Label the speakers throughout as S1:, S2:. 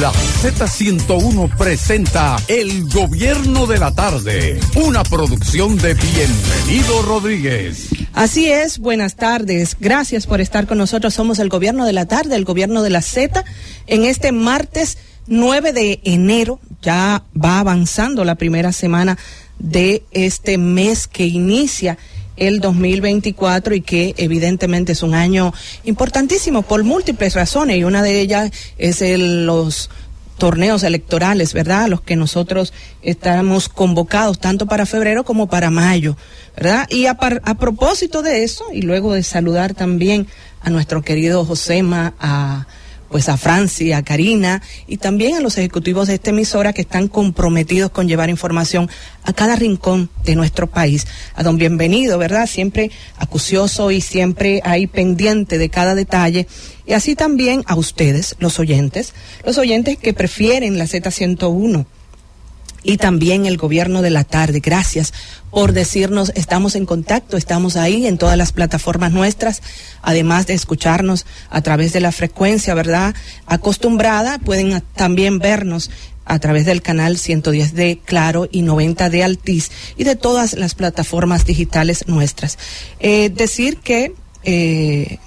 S1: La Z101 presenta El Gobierno de la Tarde, una producción de Bienvenido Rodríguez.
S2: Así es, buenas tardes. Gracias por estar con nosotros. Somos el Gobierno de la Tarde, el Gobierno de la Z, en este martes 9 de enero. Ya va avanzando la primera semana de este mes que inicia el 2024 y que evidentemente es un año importantísimo por múltiples razones y una de ellas es el, los torneos electorales, ¿verdad? Los que nosotros estamos convocados tanto para febrero como para mayo, ¿verdad? Y a, a propósito de eso, y luego de saludar también a nuestro querido Josema, a pues a Francia, a Karina y también a los ejecutivos de esta emisora que están comprometidos con llevar información a cada rincón de nuestro país. A don bienvenido, ¿verdad? Siempre acucioso y siempre ahí pendiente de cada detalle. Y así también a ustedes, los oyentes, los oyentes que prefieren la Z101 y también el gobierno de la tarde. Gracias por decirnos, estamos en contacto, estamos ahí en todas las plataformas nuestras, además de escucharnos a través de la frecuencia, ¿verdad? Acostumbrada, pueden también vernos a través del canal 110 de Claro y 90 de Altiz y de todas las plataformas digitales nuestras. Eh, decir que... Eh,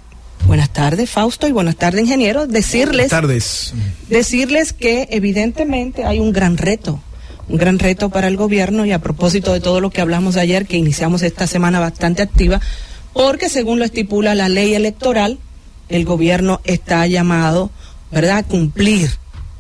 S2: Buenas tardes, Fausto, y buenas tardes, ingeniero. Decirles,
S3: buenas tardes.
S2: decirles que evidentemente hay un gran reto un gran reto para el gobierno y a propósito de todo lo que hablamos ayer, que iniciamos esta semana bastante activa, porque según lo estipula la ley electoral, el gobierno está llamado, ¿verdad?, a cumplir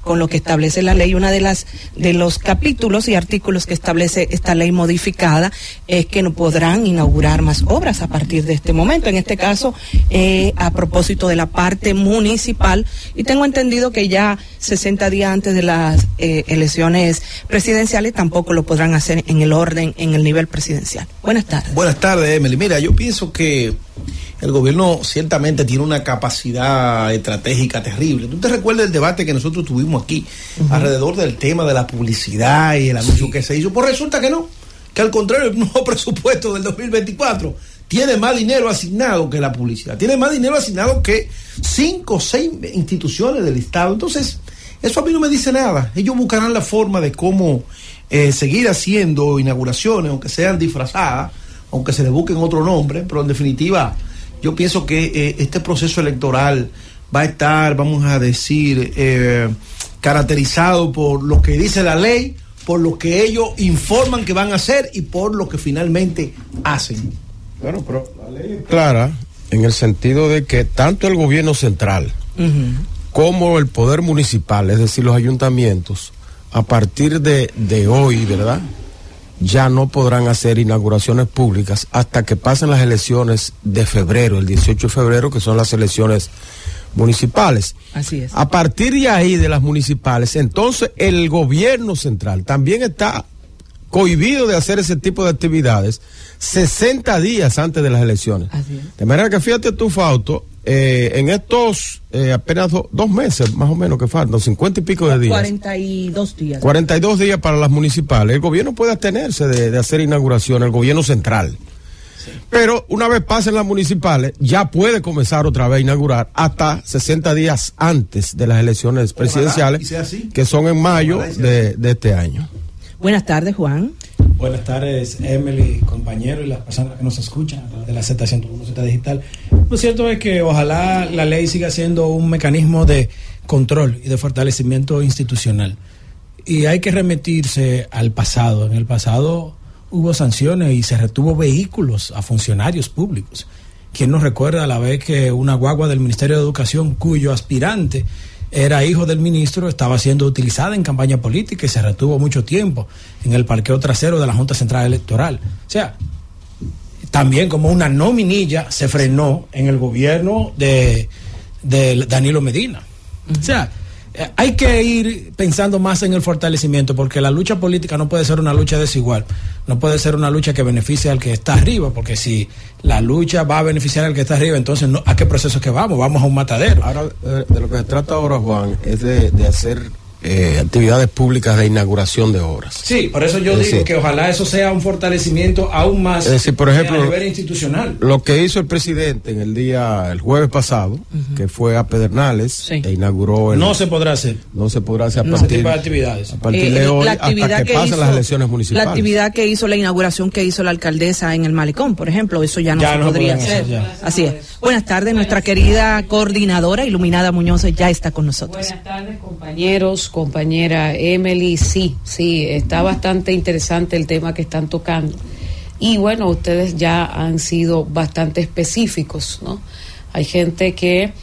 S2: con lo que establece la ley. Una de las de los capítulos y artículos que establece esta ley modificada es que no podrán inaugurar más obras a partir de este momento. En este caso, eh, a propósito de la parte municipal, y tengo entendido que ya 60 días antes de las eh, elecciones presidenciales tampoco lo podrán hacer en el orden, en el nivel presidencial. Buenas tardes.
S3: Buenas tardes, Emily. Mira, yo pienso que el gobierno ciertamente tiene una capacidad estratégica terrible. ¿Tú te recuerdas el debate que nosotros tuvimos aquí alrededor del tema de la publicidad y el anuncio que se hizo? Pues resulta que no, que al contrario, el nuevo presupuesto del 2024 tiene más dinero asignado que la publicidad, tiene más dinero asignado que cinco o seis instituciones del Estado. Entonces, eso a mí no me dice nada. Ellos buscarán la forma de cómo eh, seguir haciendo inauguraciones, aunque sean disfrazadas, aunque se le busquen otro nombre, pero en definitiva yo pienso que eh, este proceso electoral va a estar, vamos a decir, eh, caracterizado por lo que dice la ley, por lo que ellos informan que van a hacer y por lo que finalmente hacen.
S4: Bueno, pero la ley es clara en el sentido de que tanto el gobierno central como el poder municipal, es decir, los ayuntamientos, a partir de, de hoy, ¿verdad? Ya no podrán hacer inauguraciones públicas hasta que pasen las elecciones de febrero, el 18 de febrero, que son las elecciones municipales.
S2: Así es.
S4: A partir de ahí, de las municipales, entonces el gobierno central también está cohibido de hacer ese tipo de actividades 60 días antes de las elecciones.
S2: Así es.
S4: De manera que fíjate tú, Fausto, eh, en estos eh, apenas do, dos meses más o menos que faltan, 50 y pico de días.
S2: 42 días.
S4: 42 días para las municipales. El gobierno puede abstenerse de, de hacer inauguración, el gobierno central. Sí. Pero una vez pasen las municipales, ya puede comenzar otra vez a inaugurar hasta 60 días antes de las elecciones presidenciales, que son en mayo de, de este año.
S2: Buenas tardes, Juan.
S5: Buenas tardes, Emily, compañero y las personas que nos escuchan de la Z101 Z Digital. Lo cierto es que ojalá la ley siga siendo un mecanismo de control y de fortalecimiento institucional. Y hay que remitirse al pasado. En el pasado hubo sanciones y se retuvo vehículos a funcionarios públicos. ¿Quién nos recuerda a la vez que una guagua del Ministerio de Educación cuyo aspirante era hijo del ministro, estaba siendo utilizada en campaña política y se retuvo mucho tiempo en el parqueo trasero de la Junta Central Electoral. O sea, también como una nominilla se frenó en el gobierno de, de Danilo Medina. O sea, hay que ir pensando más en el fortalecimiento, porque la lucha política no puede ser una lucha desigual, no puede ser una lucha que beneficie al que está arriba, porque si la lucha va a beneficiar al que está arriba, entonces ¿a qué proceso es que vamos? Vamos a un matadero.
S4: Ahora, de lo que se trata ahora, Juan, es de hacer eh, actividades públicas de inauguración de obras.
S5: Sí, por eso yo
S4: Es
S5: digo
S4: decir-
S5: que ojalá eso sea un fortalecimiento aún más
S4: Es decir, por ejemplo,
S5: eh, a nivel institucional.
S4: Lo que hizo el presidente en el día, el jueves pasado, que fue a Pedernales
S2: Sí.
S4: e inauguró el.
S5: No se podrá hacer
S4: no se podrá hacer a
S5: ese
S4: partir,
S5: tipo de actividades.
S4: a partir
S2: Eh,
S4: de hoy
S2: la
S4: hasta
S2: actividad
S4: que pasen las elecciones municipales.
S2: La actividad que hizo, la inauguración que hizo la alcaldesa en el Malecón, por ejemplo, eso ya no
S5: Ya
S2: se
S5: no
S2: podría hacer.
S5: hacer.
S2: Así es. Buenas tardes, nuestra querida coordinadora Iluminada Muñoz ya está con nosotros.
S6: Buenas tardes, compañeros, compañera Emily. Sí, sí, está bastante interesante el tema que están tocando. Y bueno, ustedes ya han sido bastante específicos, ¿no? Hay gente que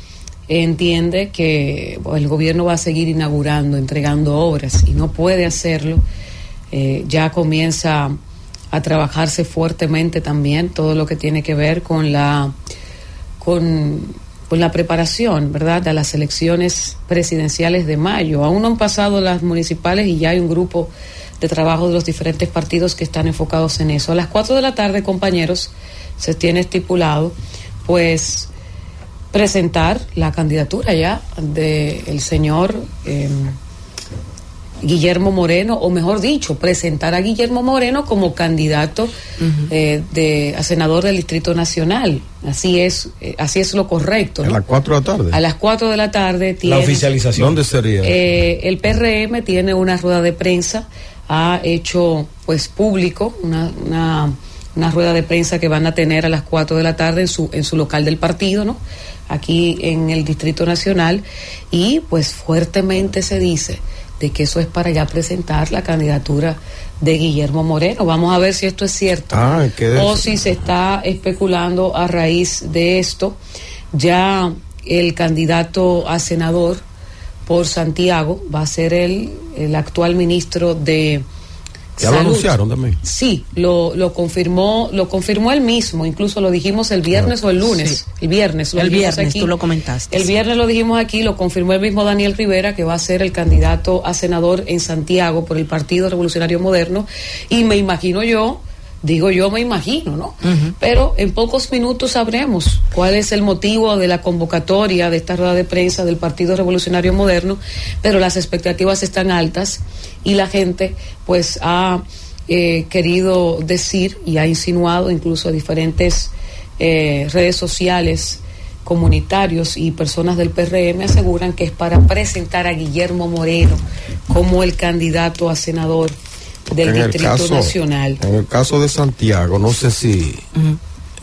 S6: entiende que el gobierno va a seguir inaugurando, entregando obras y no puede hacerlo. Eh, ya comienza a trabajarse fuertemente también todo lo que tiene que ver con la con, con la preparación, ¿verdad?, de las elecciones presidenciales de mayo. Aún no han pasado las municipales y ya hay un grupo de trabajo de los diferentes partidos que están enfocados en eso. A las 4 de la tarde, compañeros, se tiene estipulado, pues, presentar la candidatura ya del señor eh, Guillermo Moreno, o mejor dicho, presentar a Guillermo Moreno como candidato eh, de, a senador del Distrito Nacional. Así es, eh, así es lo correcto.
S4: A las 4 de la tarde.
S6: A las 4 de la tarde tiene,
S5: La oficialización.
S4: ¿Dónde sería?
S6: eh, el PRM tiene una rueda de prensa, ha hecho pues público una, una, una rueda de prensa que van a tener a las 4 de la tarde en su, en su local del partido, ¿no? Aquí en el Distrito Nacional y pues fuertemente se dice de que eso es para ya presentar la candidatura de Guillermo Moreno. Vamos a ver si esto es cierto
S4: Ah, ¿qué
S6: o si se está especulando a raíz de esto. Ya el candidato a senador por Santiago va a ser el, el actual ministro de
S4: Ya lo anunciaron también.
S6: Sí, lo, lo confirmó, lo confirmó él mismo, incluso lo dijimos el viernes o el lunes, el viernes, lo
S2: El
S6: dijimos
S2: viernes, tú lo comentaste.
S6: El viernes lo dijimos aquí, lo confirmó el mismo Daniel Rivera, que va a ser el candidato a senador en Santiago por el Partido Revolucionario Moderno, y me imagino yo, digo yo me imagino, ¿no? Pero en pocos minutos sabremos cuál es el motivo de la convocatoria de esta rueda de prensa del Partido Revolucionario Moderno, pero las expectativas están altas y la gente pues ha eh, querido decir y ha insinuado incluso a diferentes eh, redes sociales comunitarios y personas del PRM aseguran que es para presentar a Guillermo Moreno como el candidato a senador del
S4: en el
S6: Distrito
S4: caso,
S6: Nacional.
S4: En el caso de Santiago, no sé si,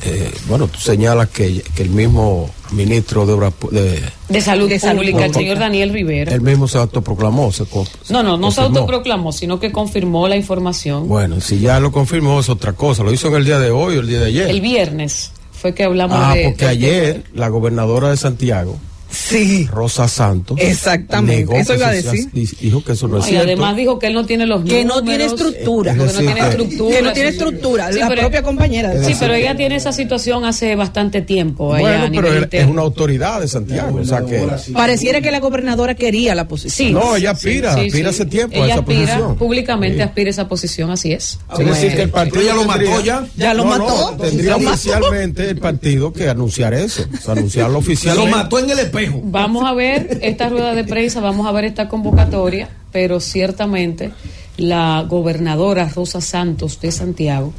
S4: eh, bueno, tú señalas que, que el mismo ministro de Obras Pu- de,
S6: De Salud
S2: De Salud
S6: Pública, el señor Daniel Rivera.
S4: él mismo se autoproclamó. Se
S6: No, no, no se autoproclamó, sino que confirmó la información.
S4: Bueno, si ya lo confirmó es otra cosa. Lo hizo en el día de hoy o el día de ayer.
S6: El viernes fue que hablamos
S4: ah,
S6: de...
S4: porque
S6: de-
S4: ayer la gobernadora de Santiago,
S2: Sí.
S4: Rosa Santos,
S2: Exactamente,
S4: negó
S2: eso iba a decir.
S4: di- dijo que eso no,
S6: No,
S4: es
S6: y
S4: cierto.
S6: además dijo que él no tiene los
S2: Que no tiene estructura.
S4: Es
S6: que no tiene estructura.
S2: Que no tiene estructura, la
S6: pero-
S2: propia compañera.
S6: Sí,
S2: decir
S6: pero ella tiene esa situación hace bastante tiempo. allá a
S4: Bueno,
S6: nivel
S4: pero él es una autoridad de Santiago, o sea que...
S2: Pareciera que la gobernadora quería la posición.
S6: Sí.
S4: No, ella aspira, aspira hace tiempo a
S6: Ella
S4: esa
S6: aspira,
S4: posición.
S6: públicamente
S4: Sí.
S6: aspira a esa posición, así es.
S4: Es decir, que el partido
S3: ella lo mató ya.
S2: Ya lo mató.
S4: tendría
S2: Lo
S4: oficialmente el partido que anunciar eso, o sea, anunciarlo
S3: Lo
S4: oficialmente.
S3: mató en el espejo.
S6: Vamos a ver esta rueda de prensa, vamos a ver esta convocatoria, pero ciertamente la gobernadora Rosa Santos de Santiago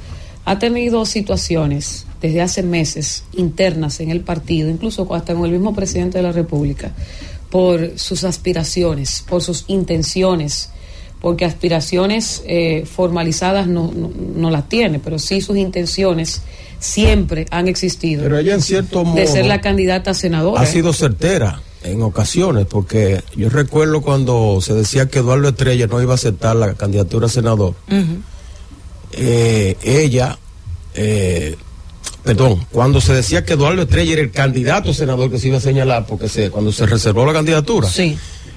S6: ha tenido situaciones desde hace meses internas en el partido, incluso hasta con el mismo presidente de la República, por sus aspiraciones, por sus intenciones, porque aspiraciones eh, formalizadas no, no, no las tiene, pero sí sus intenciones siempre han existido
S4: Pero ella en cierto modo
S6: de ser la candidata a senadora.
S4: ha sido certera en ocasiones, porque yo recuerdo cuando se decía que Eduardo Estrella no iba a aceptar la candidatura a senador, eh, ella, eh, perdón, cuando se decía que Eduardo Estrella era el candidato a senador que se iba a señalar, porque se, cuando se reservó la candidatura,
S2: Sí.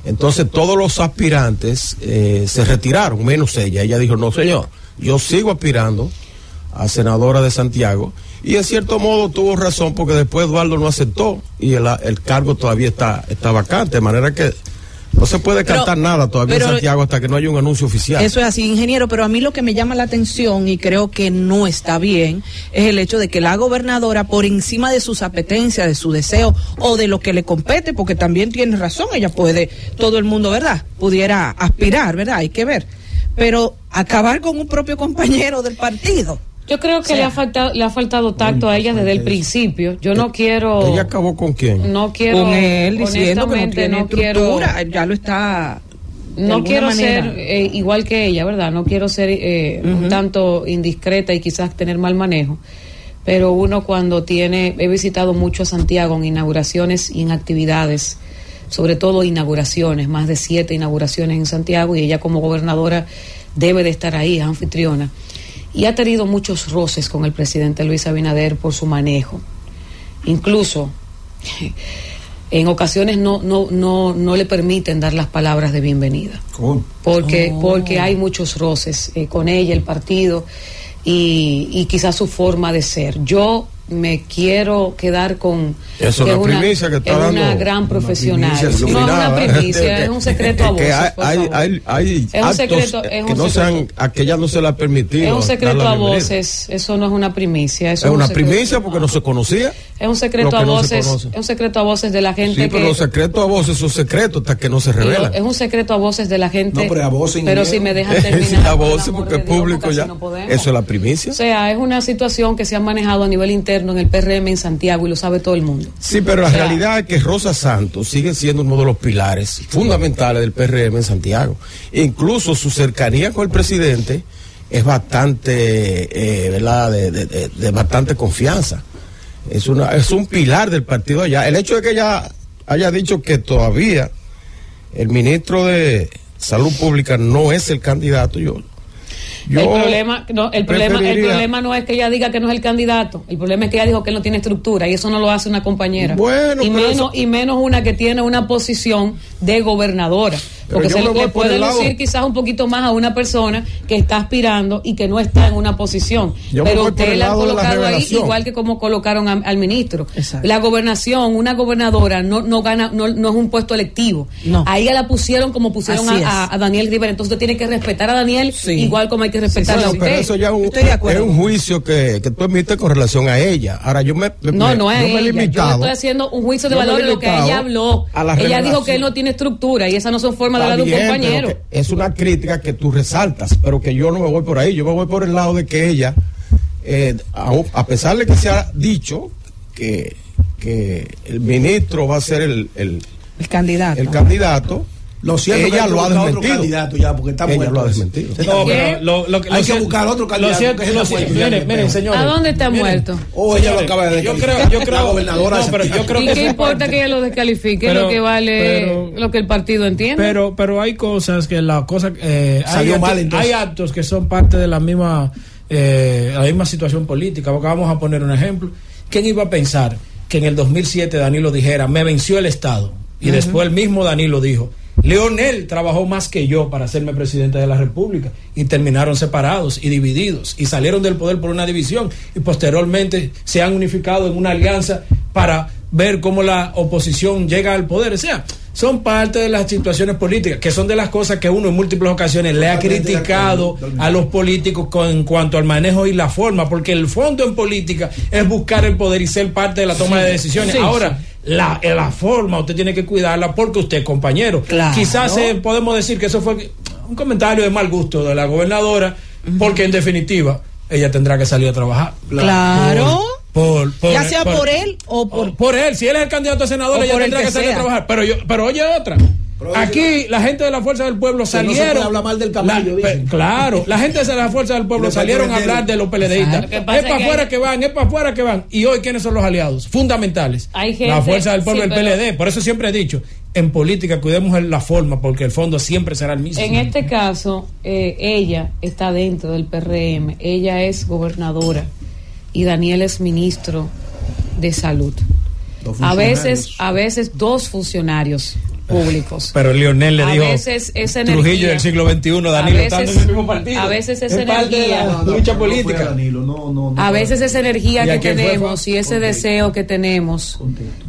S4: Entonces todos los aspirantes eh, se retiraron, menos ella. Ella dijo, no señor, yo sigo aspirando a senadora de Santiago. Y en cierto modo tuvo razón porque después Eduardo no aceptó y el, el cargo todavía está, está vacante. De manera que No se puede cantar
S2: Pero-
S4: nada todavía
S2: pero-
S4: en Santiago hasta que no haya un anuncio oficial.
S2: Eso es así, ingeniero, pero a mí lo que me llama la atención y creo que no está bien es el hecho de que la gobernadora, por encima de sus apetencias, de su deseo o de lo que le compete, porque también tiene razón, ella puede, todo el mundo, ¿verdad? Pudiera aspirar, ¿verdad? Hay que ver. Pero acabar con un propio compañero del partido.
S6: Yo creo que
S2: O sea,
S6: le, ha faltado, le ha faltado tacto a ella desde el principio. Yo no quiero.
S4: ¿Ella acabó con quién?
S6: No quiero.
S2: con él diciendo que no
S6: honestamente,
S2: tiene
S6: no quiero.
S2: estructura, ya lo está.
S6: No quiero
S2: manera.
S6: ser eh, igual que ella, ¿verdad? No quiero ser eh, un tanto indiscreta y quizás tener mal manejo. Pero uno cuando tiene, he visitado mucho a Santiago en inauguraciones y en actividades, sobre todo inauguraciones, más de siete inauguraciones en Santiago y ella como gobernadora debe de estar ahí, es anfitriona. Y ha tenido muchos roces con el presidente Luis Abinader por su manejo. Incluso en ocasiones no, no, no, no le permiten dar las palabras de bienvenida. Porque porque hay muchos roces eh, con ella el partido y, y quizás su forma de ser. Yo me quiero quedar con
S4: Eso es
S6: que
S4: una primicia que está
S6: es
S4: dando.
S6: una gran profesional
S4: primicia
S6: no es una primicia es un secreto a voces
S4: hay, hay, hay, hay
S6: Es un secreto- es
S4: que
S6: un
S4: no
S6: secreto.
S4: sean, a que ella no se le ha permitido.
S6: es un secreto
S4: la
S6: a voces eso no es una primicia eso
S4: Es una
S6: un
S4: primicia porque no se conocía.
S6: es un secreto a
S4: no
S6: voces
S4: conoce.
S6: es un secreto a voces de la gente
S4: Sí, pero
S6: que
S4: los secretos a voces son secretos hasta que no se revelan.
S6: es un secreto a voces de la gente
S3: No, pero a voces,
S6: pero si me dejan terminar
S4: a
S6: el
S4: voces porque
S6: Dios,
S4: público ya.
S6: no.
S4: Eso es la primicia.
S6: O sea, es una situación que se ha manejado a nivel interno en el PRM en Santiago y lo sabe todo el mundo.
S4: Sí, pero la
S6: O sea,
S4: realidad es que Rosa Santos sigue siendo uno de los pilares fundamentales del PRM en Santiago. Incluso su cercanía con el presidente es bastante, eh, ¿verdad?, de, de- de- de bastante confianza. Es, una, es un pilar del partido allá. El hecho de que ella haya dicho que todavía el ministro de Salud Pública no es el candidato, yo... yo
S6: el problema, no, el problema, el problema no es que ella diga que no es el candidato. El problema es que ella dijo que él no tiene estructura y eso no lo hace una compañera.
S4: Bueno,
S6: y menos
S4: eso-
S6: y menos una que tiene una posición de gobernadora.
S4: Pero
S6: Porque se le
S4: por
S6: puede
S4: lado-
S6: lucir quizás un poquito más a una persona que está aspirando y que no está en una posición.
S4: Yo
S6: Pero
S4: por
S6: usted la ha
S4: de la
S6: colocado ahí igual que como colocaron a- al ministro.
S2: Exacto.
S6: La gobernación, una gobernadora no, no gana, no, no es un puesto electivo.
S2: No.
S6: A ella la pusieron como pusieron a, a- a Daniel Rivera. Entonces usted tiene que respetar a Daniel
S2: Sí.
S6: igual como hay que respetar
S4: Bueno,
S6: a
S4: pero
S6: usted.
S4: eso ya es un,
S2: Estoy de acuerdo.
S4: es un juicio que, que tú emites con relación a ella. Ahora yo me, me-
S6: No,
S4: me-
S6: no es
S4: yo me he
S6: ella. Yo le
S4: limitado-
S6: estoy haciendo un juicio de valor de lo que
S4: limitado
S6: ella habló.
S4: a la
S6: Ella dijo que él no tiene estructura y esas no son formas de de un compañero.
S4: es una crítica que tú resaltas, pero que yo no me voy por ahí. Yo me voy por el lado de que ella, eh, a, a pesar de que se ha dicho que, que el ministro va a ser el, el,
S2: El candidato.
S4: el candidato,
S3: Lo cierto
S4: ella
S3: hay que
S4: lo ha
S3: buscar otro
S4: desmentido.
S3: candidato ya, porque está
S4: Ella
S3: muerto
S4: lo ha desmentido.
S5: No, pero lo, lo
S3: Hay
S5: lo
S3: que buscar otro
S5: Lo
S3: candidato,
S5: cierto,
S3: que
S5: lo cierto-
S3: fue el
S5: miren, miren, señores.
S6: ¿A dónde está
S5: miren.
S6: muerto?
S3: O ella lo acaba de
S5: Yo
S3: descalificar.
S5: creo, yo creo,
S3: La gobernadora
S5: no, pero yo creo
S6: ¿Y
S5: que
S6: qué importa
S5: parte-
S6: que ella lo descalifique?
S5: Pero-
S6: lo que vale
S5: pero-
S6: lo que el partido entiende.
S5: Pero, pero hay cosas que la cosa eh, hay,
S3: Salió
S5: actos,
S3: mal, entonces.
S5: hay actos que son parte de la misma eh, la misma situación política. Porque vamos a poner un ejemplo. ¿Quién iba a pensar que en el 2007 Danilo dijera me venció el Estado y después el mismo Danilo dijo Leonel trabajó más que yo para hacerme presidente de la República y terminaron separados y divididos y salieron del poder por una división y posteriormente se han unificado en una alianza para ver cómo la oposición llega al poder. O sea, son parte de las situaciones políticas, que son de las cosas que uno en múltiples ocasiones le ha criticado a los políticos con, en cuanto al manejo y la forma, porque el fondo en política es buscar el poder y ser parte de la toma de decisiones.
S2: sí,
S5: Ahora, La, la forma usted tiene que cuidarla porque usted es compañero.
S2: Claro.
S5: Quizás eh, podemos decir que eso fue un comentario de mal gusto de la gobernadora, porque en definitiva ella tendrá que salir a trabajar.
S2: Claro.
S5: Por, por-
S2: ya sea por, él o por...
S5: por él, si él es el candidato a senador, ella
S2: el
S5: tendrá que,
S2: que
S5: salir a trabajar. Pero yo, pero oye otra.
S3: Pero
S5: Aquí la gente de la Fuerza del Pueblo
S3: no se
S5: salieron.
S3: puede hablar mal del camello,
S5: La- pe- claro, la gente de la Fuerza del Pueblo salieron a hablar de los peledeístas.
S6: Lo que
S5: Es para afuera
S6: hay-
S5: que van, es para afuera que van. Y hoy, ¿quiénes son los aliados? Fundamentales.
S6: Hay gente-
S5: la Fuerza del Pueblo
S6: sí,
S5: el
S6: pero-
S5: PLD. Por eso siempre he dicho, en política cuidemos la forma, porque el fondo siempre será el mismo.
S6: En este caso, eh, ella está dentro del PRM, ella es gobernadora y Daniel es ministro de salud. A veces, a veces dos funcionarios públicos.
S5: Pero Lionel le
S6: a
S5: dijo
S6: veces esa
S5: Trujillo
S6: energía,
S5: del siglo XXI, Danilo
S6: veces,
S5: en el mismo partido.
S6: a veces esa
S5: Es parte de
S6: energía,
S5: la lucha política.
S6: a veces esa energía
S5: ¿Y a
S6: que
S5: fue,
S6: tenemos y ese deseo que tenemos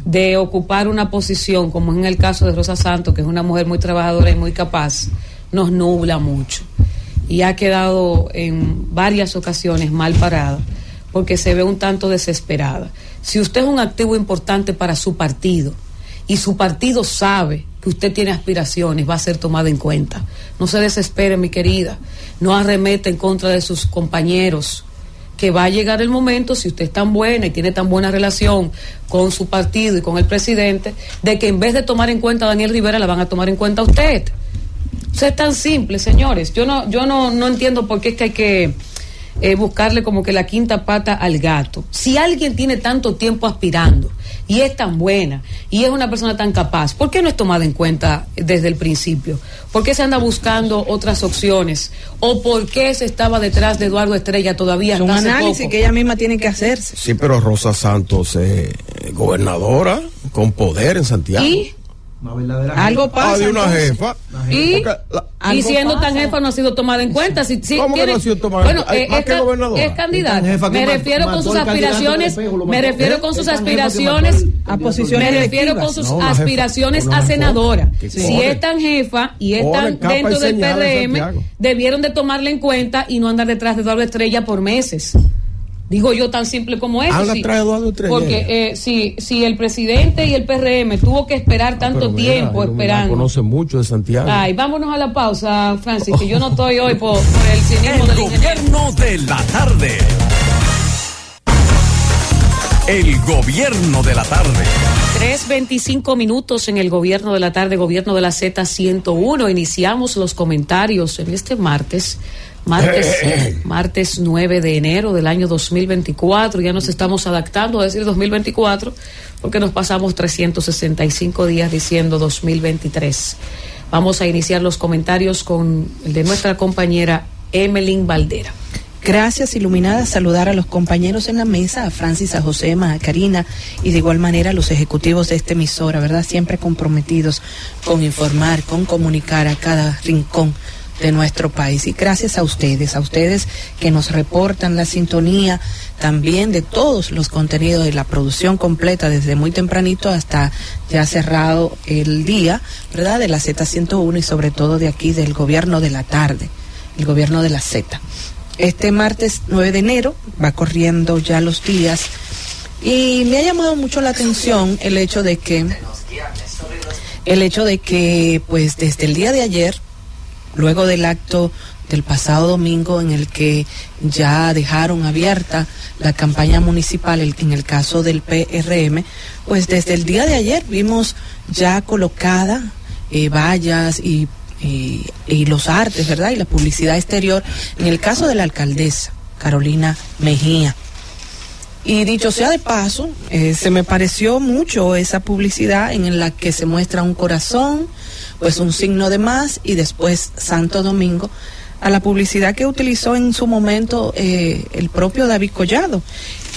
S6: de ocupar una posición, como en el caso de Rosa Santos, que es una mujer muy trabajadora y muy capaz, nos nubla mucho. Y ha quedado en varias ocasiones mal parada porque se ve un tanto desesperada. Si usted es un activo importante para su partido y su partido sabe que usted tiene aspiraciones, va a ser tomado en cuenta. No se desespere, mi querida. No arremete en contra de sus compañeros que va a llegar el momento, si usted es tan buena y tiene tan buena relación con su partido y con el presidente, de que en vez de tomar en cuenta a Daniel Rivera, la van a tomar en cuenta a usted. O es tan simple, señores. Yo no, yo no, no entiendo por qué es que hay que eh, buscarle como que la quinta pata al gato. Si alguien tiene tanto tiempo aspirando y es tan buena y es una persona tan capaz, ¿por qué no es tomada en cuenta desde el principio? ¿Por qué se anda buscando otras opciones? ¿O por qué se estaba detrás de Eduardo Estrella todavía
S2: Es un análisis
S6: poco?
S2: que ella misma tiene que hacerse.
S4: Sí, pero Rosa Santos es gobernadora con poder en Santiago.
S6: ¿Y?
S2: Algo pasa.
S4: Ah, de una
S2: entonces.
S4: jefa.
S6: ¿Y?
S4: La-
S6: siendo tan
S2: pasa.
S6: jefa no ha sido tomada en cuenta. Si, si
S4: ¿Cómo que
S6: tiene-
S4: no ha sido tomada en
S6: bueno,
S4: cuenta? Hay
S6: eh, es,
S4: que
S6: candidata.
S3: Jefa que
S6: Me refiero con sus aspiraciones. Me refiero con sus
S3: que
S6: aspiraciones.
S2: A posiciones
S6: Me refiero con sus aspiraciones a senadora.
S4: Que
S6: Si es tan jefa y es tan dentro del PRM, debieron de tomarla en cuenta y no andar detrás de Eduardo Estrella por meses. Digo yo tan simple como eso.
S4: Anda
S6: sí.
S4: atrás de Eduardo.
S6: Porque eh, si, si el presidente y el PRM tuvo que esperar tanto
S4: Ah, mira,
S6: tiempo esperando.
S4: Conoce mucho de Santiago.
S6: Ay, vámonos a la pausa, Francis, que yo no estoy hoy por, por el cinismo
S1: El
S6: del ingeniero.
S1: gobierno de la tarde. El gobierno de la tarde.
S6: 3.25 minutos en el gobierno de la tarde, gobierno de la Z101. Iniciamos los comentarios en este martes, martes, martes 9 de enero del año 2024. Ya nos estamos adaptando a decir 2024 porque nos pasamos 365 días diciendo 2023. Vamos a iniciar los comentarios con el de nuestra compañera Emeline Valdera.
S2: Gracias, Iluminada. Saludar a los compañeros en la mesa, a Francis, a Josema, a Karina y de igual manera a los ejecutivos de esta emisora, ¿verdad? Siempre comprometidos con informar, con comunicar a cada rincón de nuestro país. Y gracias a ustedes, a ustedes que nos reportan la sintonía también de todos los contenidos de la producción completa desde muy tempranito hasta ya cerrado el día, ¿verdad? De la Z101 y sobre todo de aquí del gobierno de la tarde, el gobierno de la Z. Este martes 9 de enero va corriendo ya los días y me ha llamado mucho la atención el hecho de que el hecho de que pues desde el día de ayer luego del acto del pasado domingo en el que ya dejaron abierta la campaña municipal en el caso del PRM, pues desde el día de ayer vimos ya colocada eh, vallas y, y- y los artes, ¿verdad? Y la publicidad exterior en el caso de la alcaldesa Carolina Mejía. Y dicho sea de paso, eh, se me pareció mucho esa publicidad en la que se muestra un corazón, pues un signo de más y después Santo Domingo, a la publicidad que utilizó en su momento eh, el propio David Collado.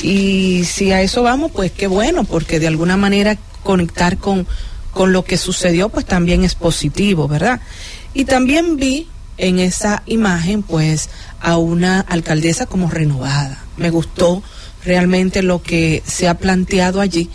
S2: Y si a eso vamos, pues qué bueno, porque de alguna manera conectar con, con lo que sucedió, pues también es positivo, ¿verdad? Y también vi en esa imagen, pues, a una alcaldesa como renovada. Me gustó realmente lo que se ha planteado allí.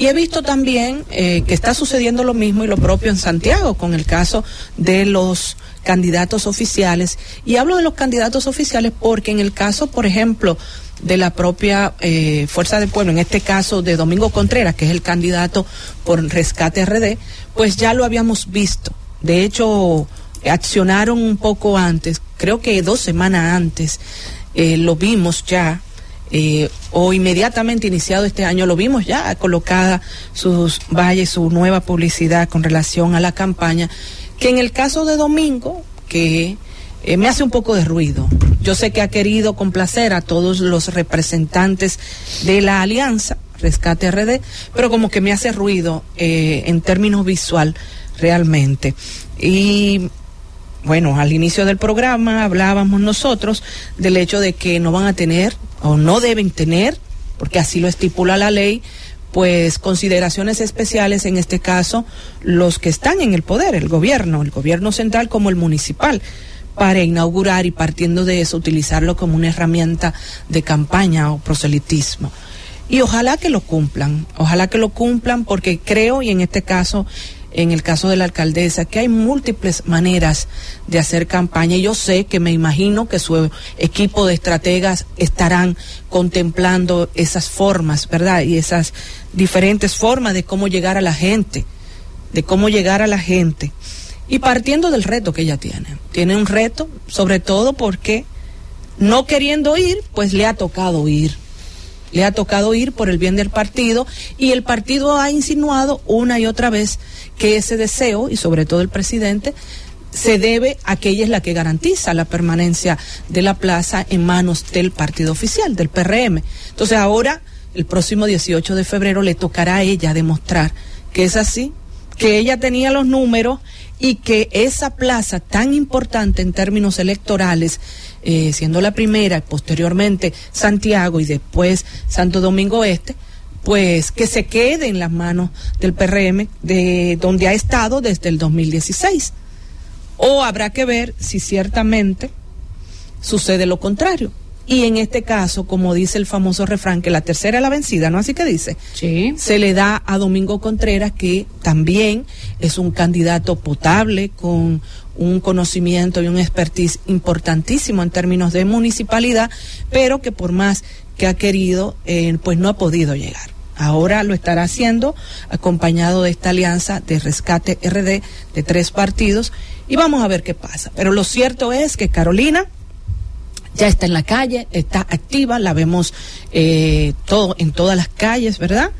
S2: Y he visto también eh, que está sucediendo lo mismo y lo propio en Santiago con el caso de los candidatos oficiales. Y hablo de los candidatos oficiales porque en el caso, por ejemplo, de la propia eh, Fuerza del Pueblo, en este caso de Domingo Contreras, que es el candidato por Rescate RD, pues ya lo habíamos visto. De hecho, accionaron un poco antes, creo que dos semanas antes, eh, lo vimos ya, eh, o inmediatamente iniciado este año, lo vimos ya colocada sus valles, su nueva publicidad con relación a la campaña, que en el caso de Domingo, que eh, me hace un poco de ruido. Yo sé que ha querido complacer a todos los representantes de la alianza, Rescate RD, pero como que me hace ruido eh, en términos visual realmente. Y bueno, al inicio del programa hablábamos nosotros del hecho de que no van a tener o no deben tener, porque así lo estipula la ley, pues consideraciones especiales, en este caso, los que están en el poder, el gobierno, el gobierno central como el municipal, para inaugurar y partiendo de eso utilizarlo como una herramienta de campaña o proselitismo. Y ojalá que lo cumplan, ojalá que lo cumplan porque creo, y en este caso, en el caso de la alcaldesa, que hay múltiples maneras de hacer campaña. Y yo sé que me imagino que su equipo de estrategas estarán contemplando esas formas, ¿verdad? Y esas diferentes formas de cómo llegar a la gente, de cómo llegar a la gente. Y partiendo del reto que ella tiene. Tiene un reto, sobre todo porque no queriendo ir, pues le ha tocado ir le ha tocado ir por el bien del partido y el partido ha insinuado una y otra vez que ese deseo, y sobre todo el presidente, se debe a que ella es la que garantiza la permanencia de la plaza en manos del partido oficial, del PRM. Entonces ahora, el próximo 18 de febrero, le tocará a ella demostrar que es así, que ella tenía los números y que esa plaza tan importante en términos electorales, eh, siendo la primera posteriormente Santiago y después Santo Domingo Este, pues que se quede en las manos del PRM de donde ha estado desde el 2016. O habrá que ver si ciertamente sucede lo contrario, y en este caso, como dice el famoso refrán, que la tercera es la vencida, ¿no? Así que dice.
S6: Sí.
S2: Se le da a Domingo Contreras, que también es un candidato potable, con un conocimiento y un expertise importantísimo en términos de municipalidad, pero que por más que ha querido, eh, pues no ha podido llegar. Ahora lo estará haciendo acompañado de esta alianza de rescate RD de tres partidos y vamos a ver qué pasa. Pero lo cierto es que Carolina ya está en la calle, está activa, la vemos eh, en todas las calles, ¿verdad?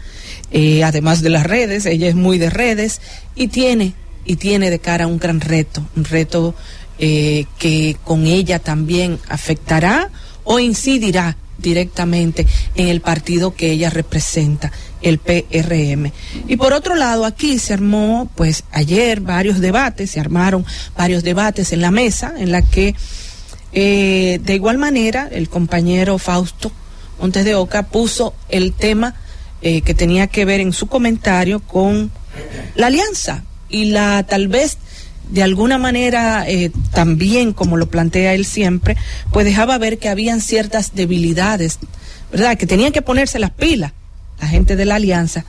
S2: Eh, además de las redes, ella es muy de redes y tiene, y tiene de cara un gran reto, un reto eh, que con ella también afectará o incidirá directamente en el partido que ella representa, el PRM. Y por otro lado, aquí se armó, pues ayer varios debates, se armaron varios debates en la mesa en la que eh, de igual manera, el compañero Fausto Montes de Oca puso el tema eh, que tenía que ver en su comentario con la alianza y la tal vez de alguna manera eh, también como lo plantea él siempre, pues dejaba ver que habían ciertas debilidades, ¿verdad? Que tenían que ponerse las pilas la gente de la alianza.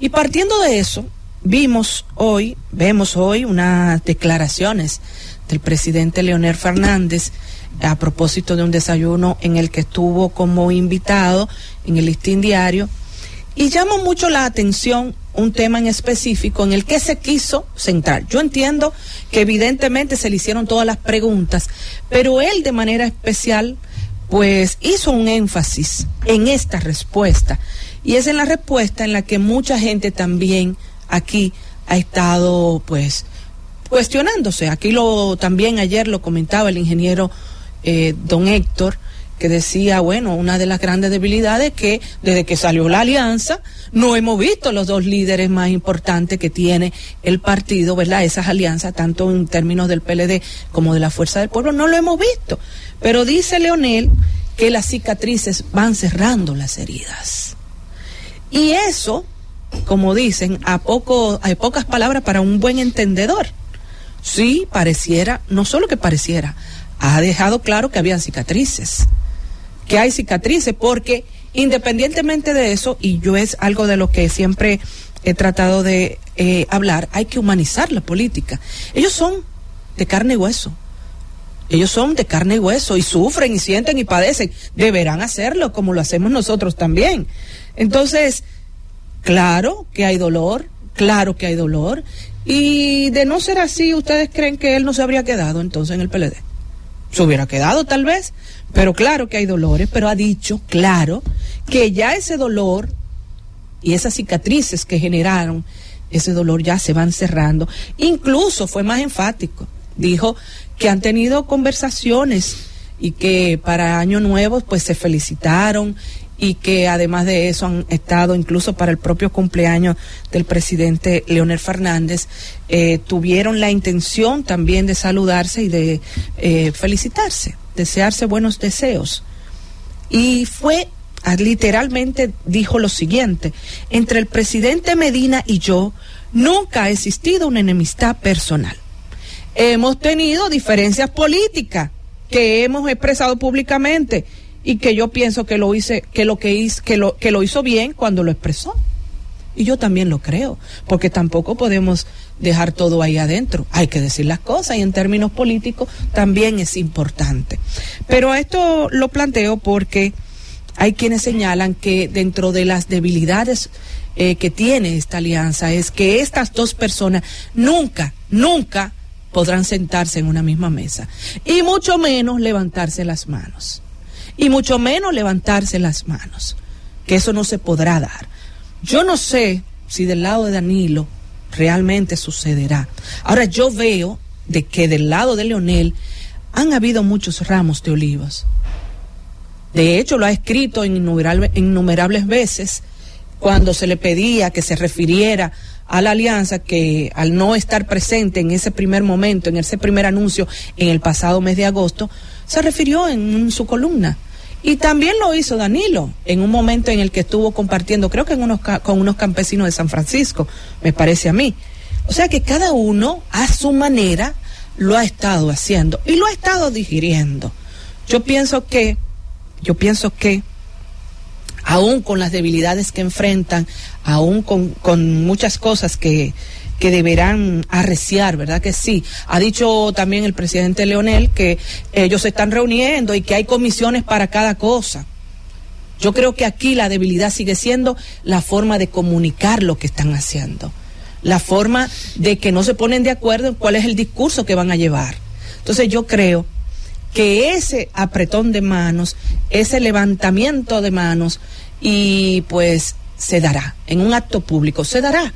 S2: Y partiendo de eso, vimos hoy, vemos hoy unas declaraciones del presidente Leonel Fernández a propósito de un desayuno en el que estuvo como invitado en el listín diario y llamó mucho la atención un tema en específico en el que se quiso centrar. Yo entiendo que evidentemente se le hicieron todas las preguntas, pero él de manera especial pues hizo un énfasis en esta respuesta y es en la respuesta en la que mucha gente también aquí ha estado pues cuestionándose. Aquí lo también ayer lo comentaba el ingeniero eh, don Héctor, que decía, bueno, una de las grandes debilidades que desde que salió la alianza no hemos visto los dos líderes más importantes que tiene el partido, ¿verdad? Esas alianzas, tanto en términos del PLD como de la Fuerza del Pueblo, no lo hemos visto. Pero dice Leonel que las cicatrices van cerrando las heridas. Y eso, como dicen, a poco, hay pocas palabras para un buen entendedor. Sí, pareciera, no solo que pareciera, ha dejado claro que habían cicatrices, que hay cicatrices, porque independientemente de eso, y yo es algo de lo que siempre he tratado de eh, hablar, hay que humanizar la política. Ellos son de carne y hueso. Ellos son de carne y hueso y sufren y sienten y padecen. Deberán hacerlo como lo hacemos nosotros también. Entonces, claro que hay dolor, claro que hay dolor. Y de no ser así, ¿ustedes creen que él no se habría quedado entonces en el PLD? se hubiera quedado tal vez, pero claro que hay dolores, pero ha dicho, claro, que ya ese dolor y esas cicatrices que generaron ese dolor ya se van cerrando. Incluso fue más enfático, dijo que han tenido conversaciones y que para Año Nuevo pues se felicitaron y que además de eso han estado incluso para el propio cumpleaños del presidente Leonel Fernández, eh, tuvieron la intención también de saludarse y de eh, felicitarse, desearse buenos deseos. Y fue ah, literalmente dijo lo siguiente, entre el presidente Medina y yo nunca ha existido una enemistad personal. Hemos tenido diferencias políticas que hemos expresado públicamente y que yo pienso que lo hice, que lo que hizo, que lo, que lo hizo bien cuando lo expresó. Y yo también lo creo, porque tampoco podemos dejar todo ahí adentro. Hay que decir las cosas y en términos políticos también es importante. Pero esto lo planteo porque hay quienes señalan que dentro de las debilidades eh, que tiene esta alianza es que estas dos personas nunca, nunca podrán sentarse en una misma mesa y mucho menos levantarse las manos y mucho menos levantarse las manos, que eso no se podrá dar. Yo no sé si del lado de Danilo realmente sucederá. Ahora yo veo de que del lado de Leonel han habido muchos ramos de olivos. De hecho, lo ha escrito innumerables, innumerables veces cuando se le pedía que se refiriera a la alianza que al no estar presente en ese primer momento, en ese primer anuncio en el pasado mes de agosto, se refirió en su columna. Y también lo hizo Danilo en un momento en el que estuvo compartiendo, creo que en unos, con unos campesinos de San Francisco, me parece a mí. O sea que cada uno a su manera lo ha estado haciendo y lo ha estado digiriendo. Yo pienso que, yo pienso que aún con las debilidades que enfrentan, aún con, con muchas cosas que, que deberán arreciar, ¿verdad que sí? Ha dicho también el presidente Leonel que ellos se están reuniendo y que hay comisiones para cada cosa. Yo creo que aquí la debilidad sigue siendo la forma de comunicar lo que están haciendo, la forma de que no se ponen de acuerdo en cuál es el discurso que van a llevar. Entonces yo creo que ese apretón de manos, ese levantamiento de manos, y pues se dará, en un acto público se dará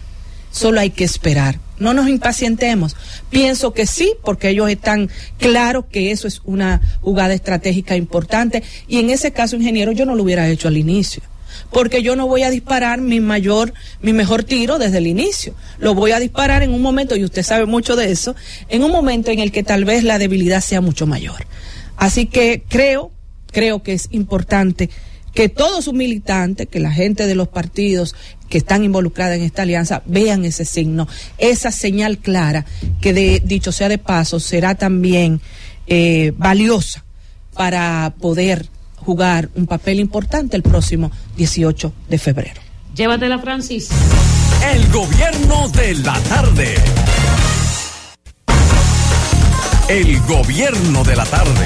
S2: Solo hay que esperar. No nos impacientemos. Pienso que sí, porque ellos están claros que eso es una jugada estratégica importante. Y en ese caso, ingeniero, yo no lo hubiera hecho al inicio. Porque yo no voy a disparar mi mayor, mi mejor tiro desde el inicio. Lo voy a disparar en un momento, y usted sabe mucho de eso, en un momento en el que tal vez la debilidad sea mucho mayor. Así que creo, creo que es importante que todos sus militantes, que la gente de los partidos que están involucradas en esta alianza vean ese signo, esa señal clara que de, dicho sea de paso será también eh, valiosa para poder jugar un papel importante el próximo 18 de febrero.
S6: Llévatela, Francis.
S1: El gobierno de la tarde. El gobierno de la tarde.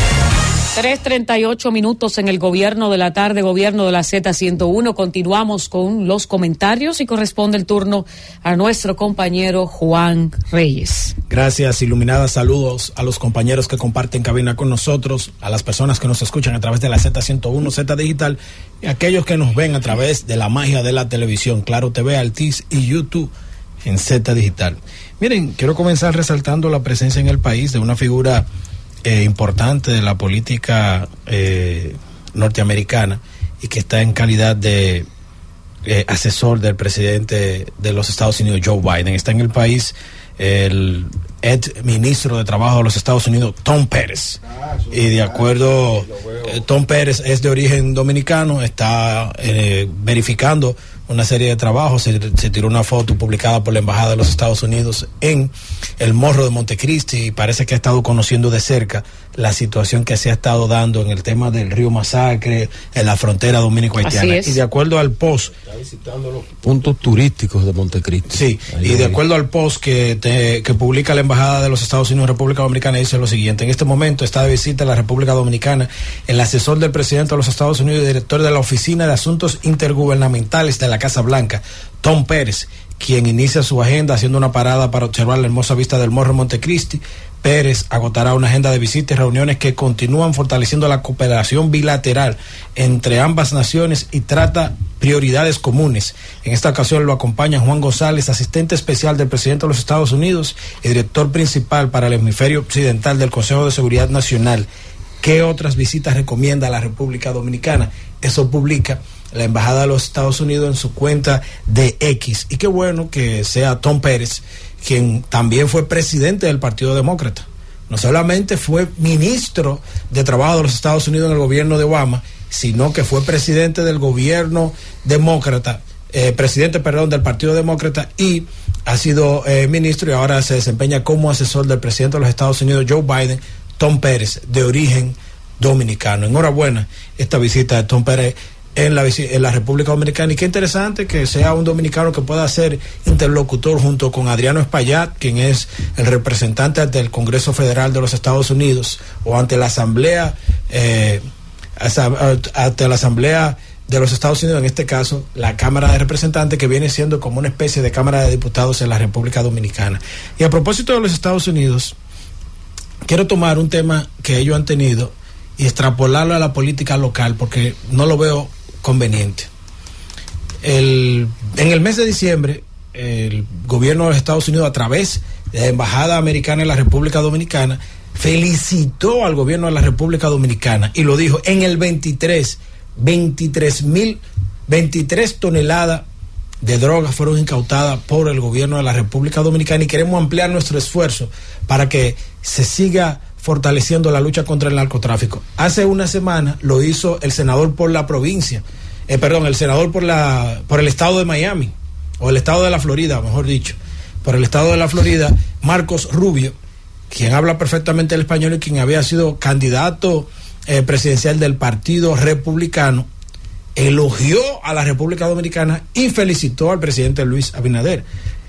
S6: 3.38 minutos en el gobierno de la tarde, gobierno de la Z101. Continuamos con los comentarios y corresponde el turno a nuestro compañero Juan Reyes.
S5: Gracias, iluminadas. Saludos a los compañeros que comparten cabina con nosotros, a las personas que nos escuchan a través de la Z101, Z Digital y aquellos que nos ven a través de la magia de la televisión, Claro TV, Altiz y YouTube en Z Digital. Miren, quiero comenzar resaltando la presencia en el país de una figura eh, importante de la política eh, norteamericana y que está en calidad de eh, asesor del presidente de los Estados Unidos, Joe Biden. Está en el país el ex ministro de Trabajo de los Estados Unidos, Tom Pérez. Y de acuerdo, Tom Pérez es de origen dominicano, está verificando una serie de trabajos. Se, tiró una foto publicada por la Embajada de los Estados Unidos en el Morro de Montecristi y parece que ha estado conociendo de cerca la situación que se ha estado dando en el tema del río Masacre, en la frontera dominico-haitiana. Y de acuerdo al post...
S4: Está visitando los puntos turísticos de Montecristi.
S5: Sí, y de acuerdo al post que, que publica la Embajada de los Estados Unidos en República Dominicana, dice lo siguiente. En este momento está de visita a la República Dominicana el asesor del presidente de los Estados Unidos y director de la Oficina de Asuntos Intergubernamentales de la Casa Blanca, Tom Pérez, quien inicia su agenda haciendo una parada para observar la hermosa vista del Morro Montecristi. Pérez agotará una agenda de visitas y reuniones que continúan fortaleciendo la cooperación bilateral entre ambas naciones y trata prioridades comunes. En esta ocasión lo acompaña Juan González, asistente especial del presidente de los Estados Unidos y director principal para el hemisferio occidental del Consejo de Seguridad Nacional. ¿Qué otras visitas recomienda la República Dominicana? Eso publica la Embajada de los Estados Unidos en su cuenta de X. Y qué bueno que sea Tom Pérez, quien también fue presidente del Partido Demócrata. No solamente fue ministro de Trabajo de los Estados Unidos en el gobierno de Obama, sino que fue presidente del gobierno demócrata, eh, presidente, perdón, del Partido Demócrata y ha sido eh, ministro y ahora se desempeña como asesor del presidente de los Estados Unidos, Joe Biden, Tom Pérez, de origen dominicano. Enhorabuena esta visita de Tom Pérez en la, en la República Dominicana y qué interesante que sea un dominicano que pueda ser interlocutor junto con Adriano Espaillat, quien es el representante del Congreso Federal de los Estados Unidos o ante la Asamblea, eh, ante la Asamblea de los Estados Unidos, en este caso la Cámara de Representantes, que viene siendo como una especie de Cámara de Diputados en la República Dominicana. Y a propósito de los Estados Unidos, quiero tomar un tema que ellos han tenido y extrapolarlo a la política local, porque no lo veo conveniente. El, en el mes de diciembre, el gobierno de Estados Unidos, a través de la Embajada Americana en la República Dominicana, felicitó al gobierno de la República Dominicana y lo dijo en el 23, 23 mil, 23 toneladas de drogas fueron incautadas por el gobierno de la República Dominicana y queremos ampliar nuestro esfuerzo para que se siga fortaleciendo la lucha contra el narcotráfico. Hace una semana lo hizo el senador por la provincia, eh, perdón, el senador por, la, por el estado de Miami, o el estado de la Florida, mejor dicho, por el estado de la Florida, Marcos Rubio, quien habla perfectamente el español y quien había sido candidato eh, presidencial del Partido Republicano, elogió a la República Dominicana y felicitó al presidente Luis Abinader.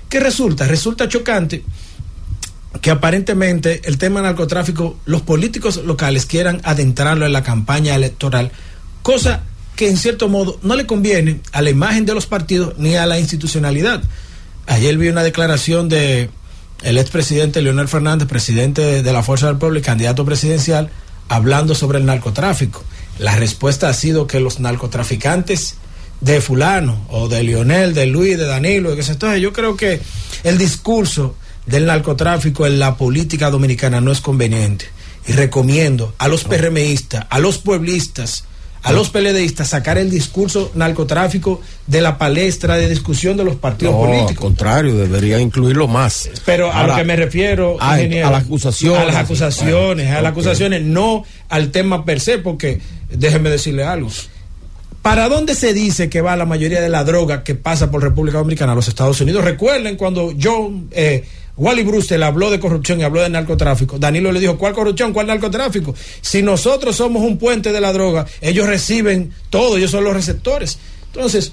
S5: ¿Qué resulta? Resulta chocante que aparentemente el tema del narcotráfico, los políticos locales quieran adentrarlo en la campaña electoral, cosa que en cierto modo no le conviene a la imagen de los partidos ni a la institucionalidad. Ayer vi una declaración de el expresidente Leonel Fernández, presidente de la Fuerza del Pueblo y candidato presidencial, hablando sobre el narcotráfico. La respuesta ha sido que los narcotraficantes de fulano o de Leonel, de Luis, de Danilo, de que se entonces yo creo que el discurso del narcotráfico en la política dominicana no es conveniente. Y recomiendo a los PRMistas, a los pueblistas, a los PLDistas sacar el discurso narcotráfico de la palestra de discusión de los partidos políticos. Al
S4: contrario, debería incluirlo más.
S5: Pero a lo que me refiero,
S4: a, a las acusaciones.
S5: A las acusaciones, a las acusaciones, no al tema per se, porque déjeme decirle algo. ¿Para dónde se dice que va la mayoría de la droga que pasa por República Dominicana a los Estados Unidos? Recuerden cuando yo eh, Wally Brusel habló de corrupción y habló de narcotráfico. Danilo le dijo, ¿cuál corrupción? ¿Cuál narcotráfico? Si nosotros somos un puente de la droga, ellos reciben todo, ellos son los receptores. Entonces,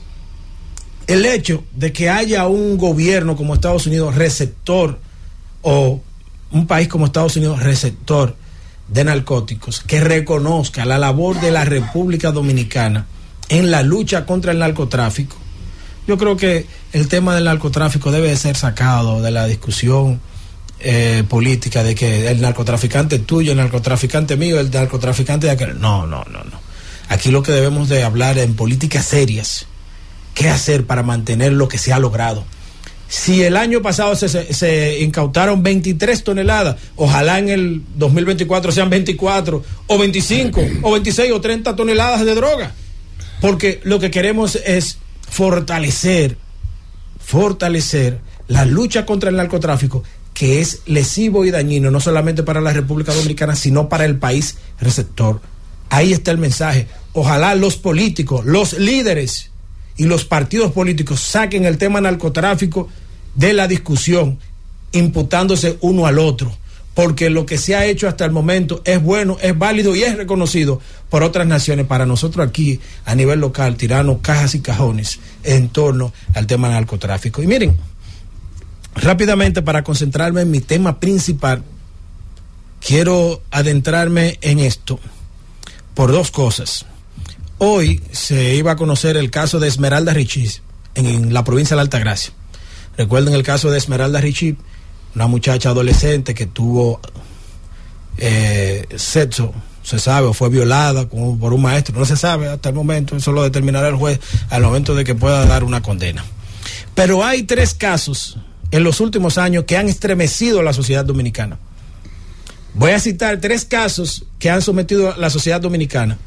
S5: el hecho de que haya un gobierno como Estados Unidos receptor o un país como Estados Unidos receptor de narcóticos que reconozca la labor de la República Dominicana en la lucha contra el narcotráfico, yo creo que el tema del narcotráfico debe ser sacado de la discusión eh, política de que el narcotraficante es tuyo, el narcotraficante mío, el narcotraficante de aquel. No, no, no, no. Aquí lo que debemos de hablar en políticas serias, qué hacer para mantener lo que se ha logrado. Si el año pasado se, se, incautaron 23 toneladas, ojalá en el 2024 sean 24 o 25 o 26 o 30 toneladas de droga. Porque lo que queremos es fortalecer, fortalecer la lucha contra el narcotráfico, que es lesivo y dañino no solamente para la República Dominicana, sino para el país receptor. Ahí está el mensaje. Ojalá los políticos, los líderes y los partidos políticos saquen el tema narcotráfico de la discusión, imputándose uno al otro porque lo que se ha hecho hasta el momento es bueno, es válido y es reconocido por otras naciones. Para nosotros aquí, a nivel local, tirarnos cajas y cajones en torno al tema del narcotráfico. Y miren, rápidamente para concentrarme en mi tema principal, quiero adentrarme en esto por dos cosas. Hoy se iba a conocer el caso de Esmeralda Richis en, la provincia de Altagracia. Recuerden el caso de Esmeralda Richis una muchacha adolescente que tuvo eh, sexo, se sabe, o fue violada por un maestro, no se sabe hasta el momento, eso lo determinará el juez al momento de que pueda dar una condena. Pero hay tres casos en los últimos años que han estremecido la sociedad dominicana. Voy a citar tres casos que han sometido a la sociedad dominicana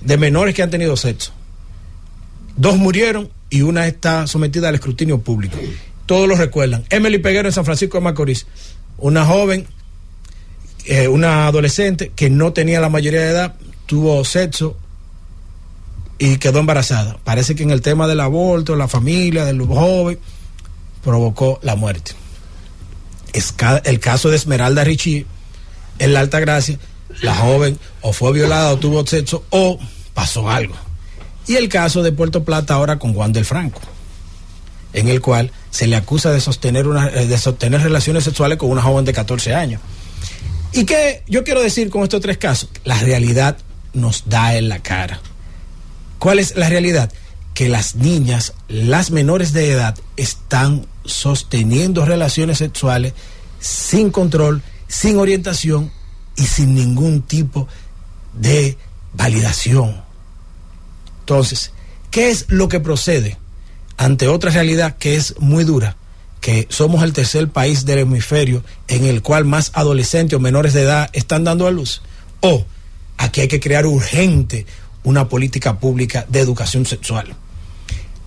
S5: de menores que han tenido sexo. Dos murieron y una está sometida al escrutinio público todos lo recuerdan. Emily Peguero en San Francisco de Macorís, una joven, eh, una adolescente que no tenía la mayoría de edad, tuvo sexo y quedó embarazada. Parece que en el tema del aborto, la familia, del joven, provocó la muerte. El caso de Esmeralda Richie en la Alta Gracia, la joven o fue violada o tuvo sexo o pasó algo. Y el caso de Puerto Plata ahora con Juan del Franco, en el cual se le acusa de sostener, una, eh, de sostener relaciones sexuales con una joven de 14 años. ¿Y qué yo quiero decir con estos tres casos? La realidad nos da en la cara. ¿Cuál es la realidad? Que las niñas, las menores de edad, están sosteniendo relaciones sexuales sin control, sin orientación y sin ningún tipo de validación. Entonces, ¿qué es lo que procede ante otra realidad que es muy dura? que somos el tercer país del hemisferio en el cual más adolescentes o menores de edad están dando a luz. O aquí hay que crear urgente una política pública de educación sexual.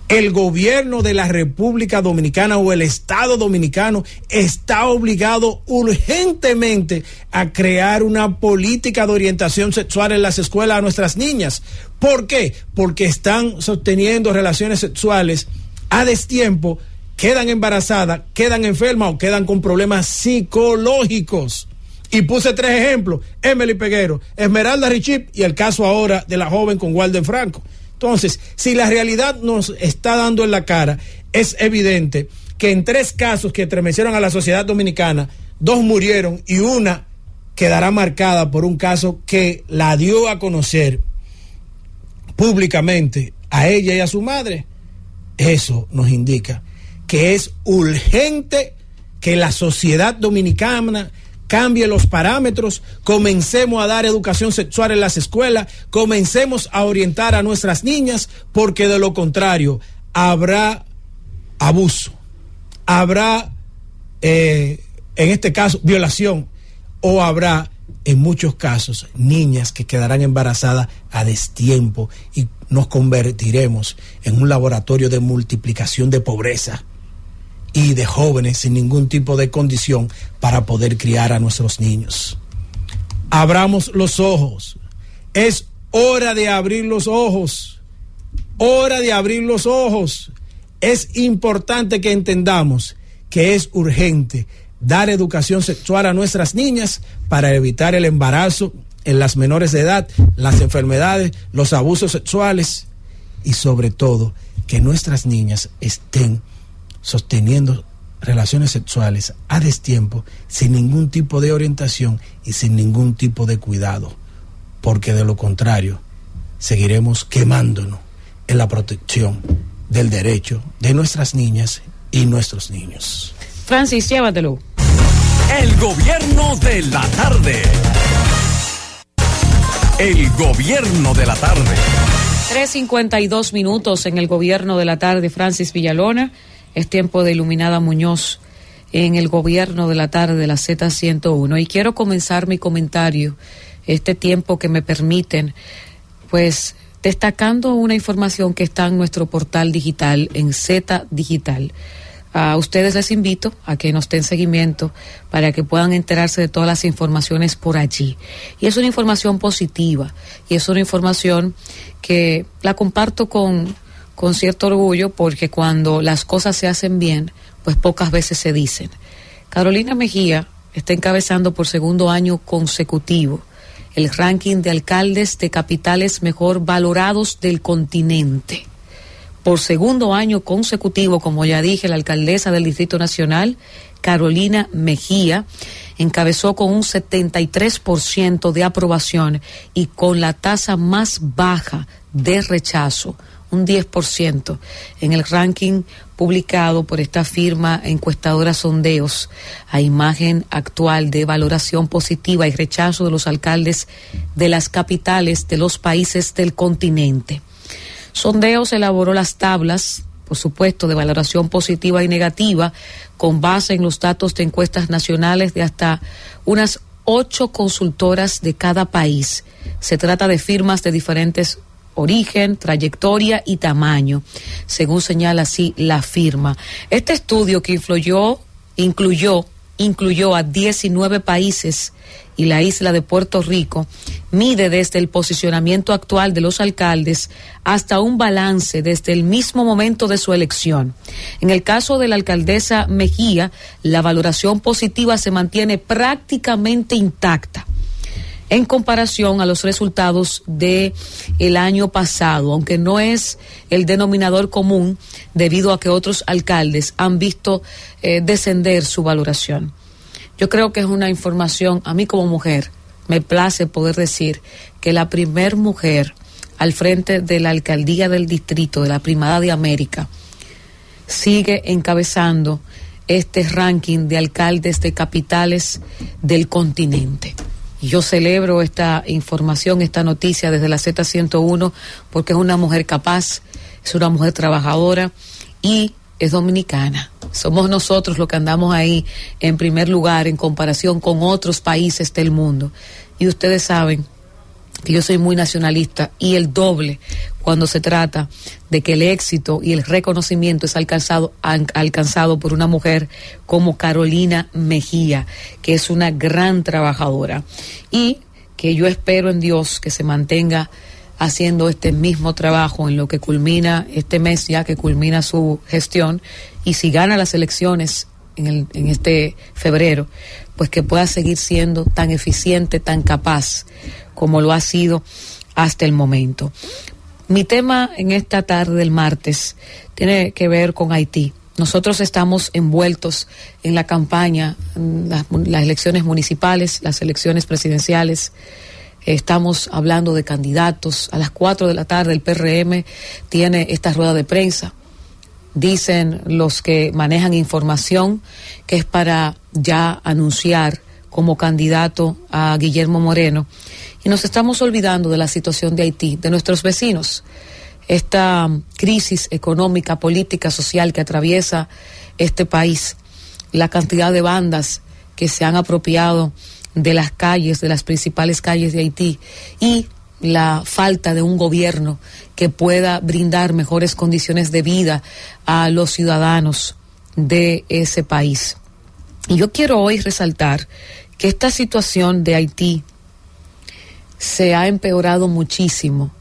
S5: El gobierno de la República Dominicana o el Estado Dominicano está obligado urgentemente a crear una política de orientación sexual en las escuelas a nuestras niñas. ¿Por qué? Porque están sosteniendo relaciones sexuales a destiempo quedan embarazadas, quedan enfermas o quedan con problemas psicológicos. Y puse tres ejemplos, Emily Peguero, Esmeralda Richip y el caso ahora de la joven con Walden Franco. Entonces, si la realidad nos está dando en la cara, es evidente que en tres casos que estremecieron a la sociedad dominicana, dos murieron y una quedará marcada por un caso que la dio a conocer públicamente a ella y a su madre. Eso nos indica que es urgente que la sociedad dominicana cambie los parámetros, comencemos a dar educación sexual en las escuelas, comencemos a orientar a nuestras niñas, porque de lo contrario habrá abuso, habrá, eh, en este caso, violación, o habrá, en muchos casos, niñas que quedarán embarazadas a destiempo y nos convertiremos en un laboratorio de multiplicación de pobreza y de jóvenes sin ningún tipo de condición para poder criar a nuestros niños. Abramos los ojos. Es hora de abrir los ojos. Hora de abrir los ojos. Es importante que entendamos que es urgente dar educación sexual a nuestras niñas para evitar el embarazo en las menores de edad, las enfermedades, los abusos sexuales y sobre todo que nuestras niñas estén sosteniendo relaciones sexuales a destiempo, sin ningún tipo de orientación y sin ningún tipo de cuidado, porque de lo contrario seguiremos quemándonos en la protección del derecho de nuestras niñas y nuestros niños.
S6: Francis, llévatelo.
S1: El gobierno de la tarde. El gobierno de la tarde.
S6: 3.52 minutos en el gobierno de la tarde, Francis Villalona. Es tiempo de Iluminada Muñoz en el gobierno de la tarde de la Z101. Y quiero comenzar mi comentario, este tiempo que me permiten, pues destacando una información que está en nuestro portal digital, en Z Digital. A ustedes les invito a que nos den seguimiento para que puedan enterarse de todas las informaciones por allí. Y es una información positiva y es una información que la comparto con con cierto orgullo porque cuando las cosas se hacen bien, pues pocas veces se dicen. Carolina Mejía está encabezando por segundo año consecutivo el ranking de alcaldes de capitales mejor valorados del continente. Por segundo año consecutivo, como ya dije, la alcaldesa del Distrito Nacional, Carolina Mejía, encabezó con un 73% de aprobación y con la tasa más baja de rechazo un 10% en el ranking publicado por esta firma encuestadora Sondeos a imagen actual de valoración positiva y rechazo de los alcaldes de las capitales de los países del continente. Sondeos elaboró las tablas, por supuesto, de valoración positiva y negativa con base en los datos de encuestas nacionales de hasta unas ocho consultoras de cada país. Se trata de firmas de diferentes origen, trayectoria y tamaño, según señala así la firma. Este estudio que influyó, incluyó, incluyó a 19 países y la isla de Puerto Rico, mide desde el posicionamiento actual de los alcaldes hasta un balance desde el mismo momento de su elección. En el caso de la alcaldesa Mejía, la valoración positiva se mantiene prácticamente intacta en comparación a los resultados de el año pasado, aunque no es el denominador común debido a que otros alcaldes han visto eh, descender su valoración. Yo creo que es una información, a mí como mujer, me place poder decir que la primer mujer al frente de la alcaldía del distrito de la Primada de América sigue encabezando este ranking de alcaldes de capitales del continente. Yo celebro esta información, esta noticia desde la Z101, porque es una mujer capaz, es una mujer trabajadora y es dominicana. Somos nosotros los que andamos ahí en primer lugar en comparación con otros países del mundo. Y ustedes saben que yo soy muy nacionalista y el doble cuando se trata de que el éxito y el reconocimiento es alcanzado, alcanzado por una mujer como Carolina Mejía, que es una gran trabajadora. Y que yo espero en Dios que se mantenga haciendo este mismo trabajo en lo que culmina este mes ya que culmina su gestión. Y si gana las elecciones en, el, en este febrero, pues que pueda seguir siendo tan eficiente, tan capaz como lo ha sido hasta el momento. Mi tema en esta tarde del martes tiene que ver con Haití. Nosotros estamos envueltos en la campaña, las, las, elecciones municipales, las elecciones presidenciales. Estamos hablando de candidatos. A las 4 de la tarde el PRM tiene esta rueda de prensa. Dicen los que manejan información que es para ya anunciar como candidato a Guillermo Moreno y nos estamos olvidando de la situación de Haití, de nuestros vecinos. Esta crisis económica, política, social que atraviesa este país, la cantidad de bandas que se han apropiado de las calles, de las principales calles de Haití y la falta de un gobierno que pueda brindar mejores condiciones de vida a los ciudadanos de ese país. Y yo quiero hoy resaltar que esta situación de Haití se ha empeorado muchísimo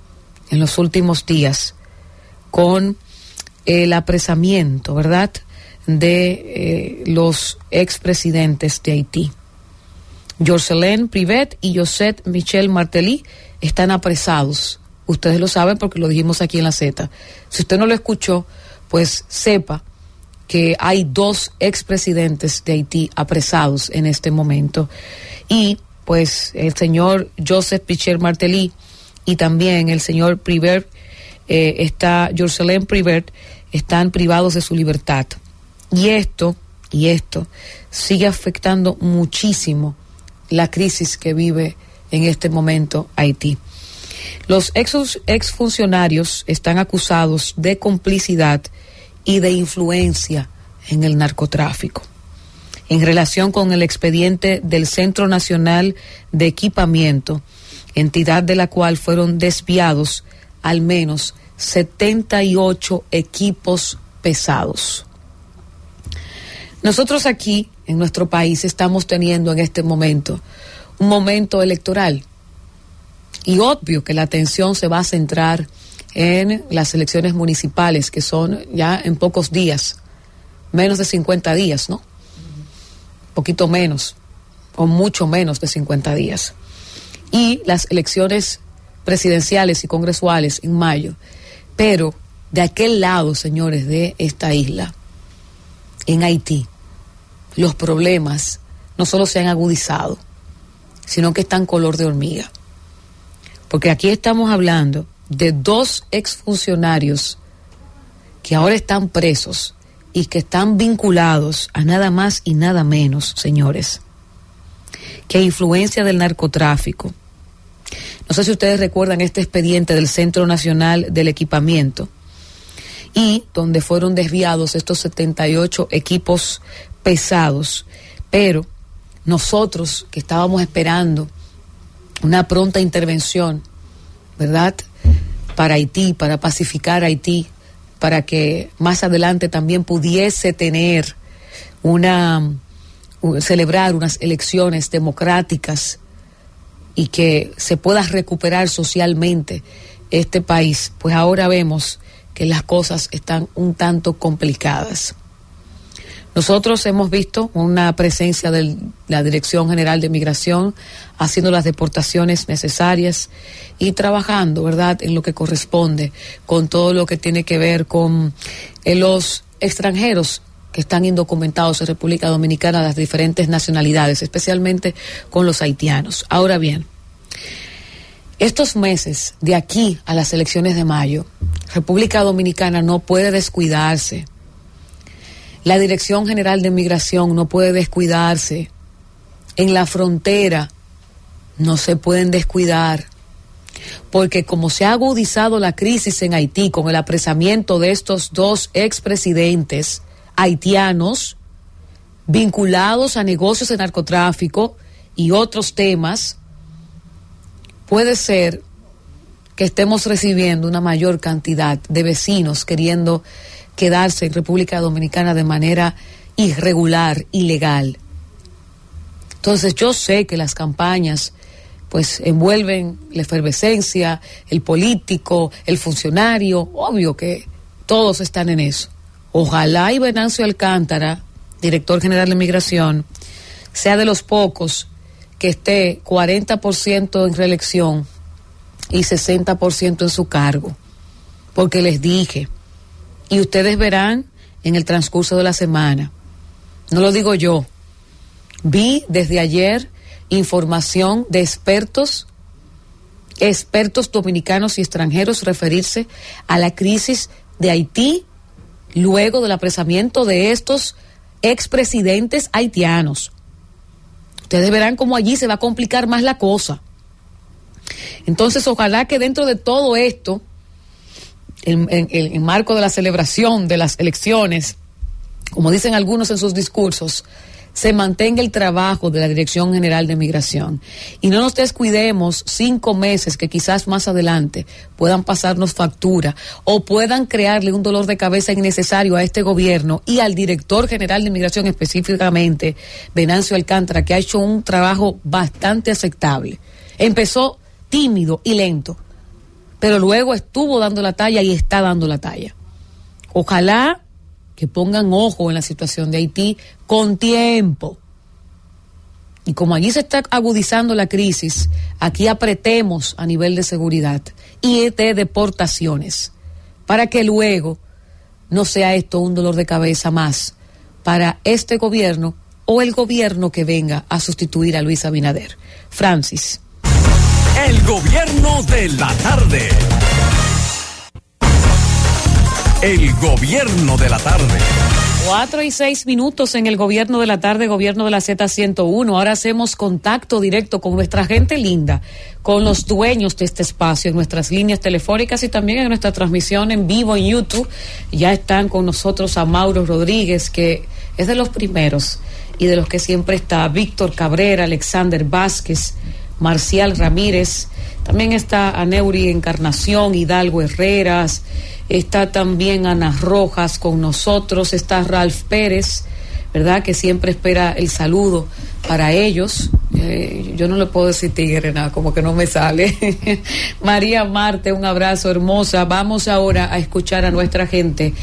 S6: en los últimos días con el apresamiento, ¿verdad?, de eh, los expresidentes de Haití. Jocelyn Privet y Josette Michel Martelly están apresados. Ustedes lo saben porque lo dijimos aquí en la Z. Si usted no lo escuchó, pues sepa que hay dos expresidentes de Haití apresados en este momento. Y pues el señor Joseph Pichel Martelly y también el señor Privert, eh, está, Jocelyn Privert, están privados de su libertad. Y esto, y esto, sigue afectando muchísimo la crisis que vive en este momento Haití. Los ex, funcionarios están acusados de complicidad y de influencia en el narcotráfico en relación con el expediente del Centro Nacional de Equipamiento, entidad de la cual fueron desviados al menos 78 equipos pesados. Nosotros aquí, en nuestro país, estamos teniendo en este momento un momento electoral y obvio que la atención se va a centrar en las elecciones municipales, que son ya en pocos días, menos de 50 días, ¿no? Poquito menos o mucho menos de 50 días. Y las elecciones presidenciales y congresuales en mayo. Pero de aquel lado, señores, de esta isla, en Haití, los problemas no solo se han agudizado, sino que están color de hormiga. Porque aquí estamos hablando de dos exfuncionarios que ahora están presos y que están vinculados a nada más y nada menos, señores, que influencia del narcotráfico. No sé si ustedes recuerdan este expediente del Centro Nacional del Equipamiento y donde fueron desviados estos 78 equipos pesados, pero nosotros que estábamos esperando una pronta intervención, ¿verdad? Para Haití, para pacificar Haití, para que más adelante también pudiese tener una celebrar unas elecciones democráticas y que se pueda recuperar socialmente este país, pues ahora vemos que las cosas están un tanto complicadas. Nosotros hemos visto una presencia de la Dirección General de Migración haciendo las deportaciones necesarias y trabajando, ¿verdad?, en lo que corresponde con todo lo que tiene que ver con eh, los extranjeros que están indocumentados en República Dominicana las diferentes nacionalidades, especialmente con los haitianos. Ahora bien, estos meses de aquí a las elecciones de mayo, República Dominicana no puede descuidarse la Dirección General de Migración no puede descuidarse. En la frontera no se pueden descuidar. Porque como se ha agudizado la crisis en Haití con el apresamiento de estos dos expresidentes haitianos vinculados a negocios de narcotráfico y otros temas, puede ser que estemos recibiendo una mayor cantidad de vecinos queriendo quedarse en República Dominicana de manera irregular, ilegal. Entonces yo sé que las campañas pues envuelven la efervescencia, el político, el funcionario, obvio que todos están en eso. Ojalá y Venancio Alcántara, director general de Migración, sea de los pocos que esté 40% en reelección y 60% en su cargo. Porque les dije, y ustedes verán en el transcurso de la semana. No lo digo yo. Vi desde ayer información de expertos, expertos dominicanos y extranjeros referirse a la crisis de Haití luego del apresamiento de estos expresidentes haitianos. Ustedes verán cómo allí se va a complicar más la cosa. Entonces, ojalá que dentro de todo esto, en, en, marco de la celebración de las elecciones, como dicen algunos en sus discursos, se mantenga el trabajo de la Dirección General de Migración y no nos descuidemos cinco meses que quizás más adelante puedan pasarnos factura o puedan crearle un dolor de cabeza innecesario a este gobierno y al director general de Migración específicamente, Venancio Alcántara, que ha hecho un trabajo bastante aceptable. Empezó tímido y lento pero luego estuvo dando la talla y está dando la talla. Ojalá que pongan ojo en la situación de Haití con tiempo. Y como allí se está agudizando la crisis, aquí apretemos a nivel de seguridad y de deportaciones, para que luego no sea esto un dolor de cabeza más para este gobierno o el gobierno que venga a sustituir a Luis Abinader. Francis.
S1: El gobierno de la tarde. El gobierno de la tarde.
S6: Cuatro y seis minutos en el gobierno de la tarde, gobierno de la Z101. Ahora hacemos contacto directo con nuestra gente linda, con los dueños de este espacio, en nuestras líneas telefónicas y también en nuestra transmisión en vivo en YouTube. Ya están con nosotros a Mauro Rodríguez, que es de los primeros y de los que siempre está, Víctor Cabrera, Alexander Vázquez, Marcial Ramírez, también está Aneuri Encarnación, Hidalgo Herreras, está también Ana Rojas con nosotros, está Ralph Pérez, ¿verdad? Que siempre espera el saludo para ellos. Eh, yo no le puedo decir tigre, nada, como que no me sale. María Marte, un abrazo hermosa. Vamos ahora a escuchar a nuestra gente.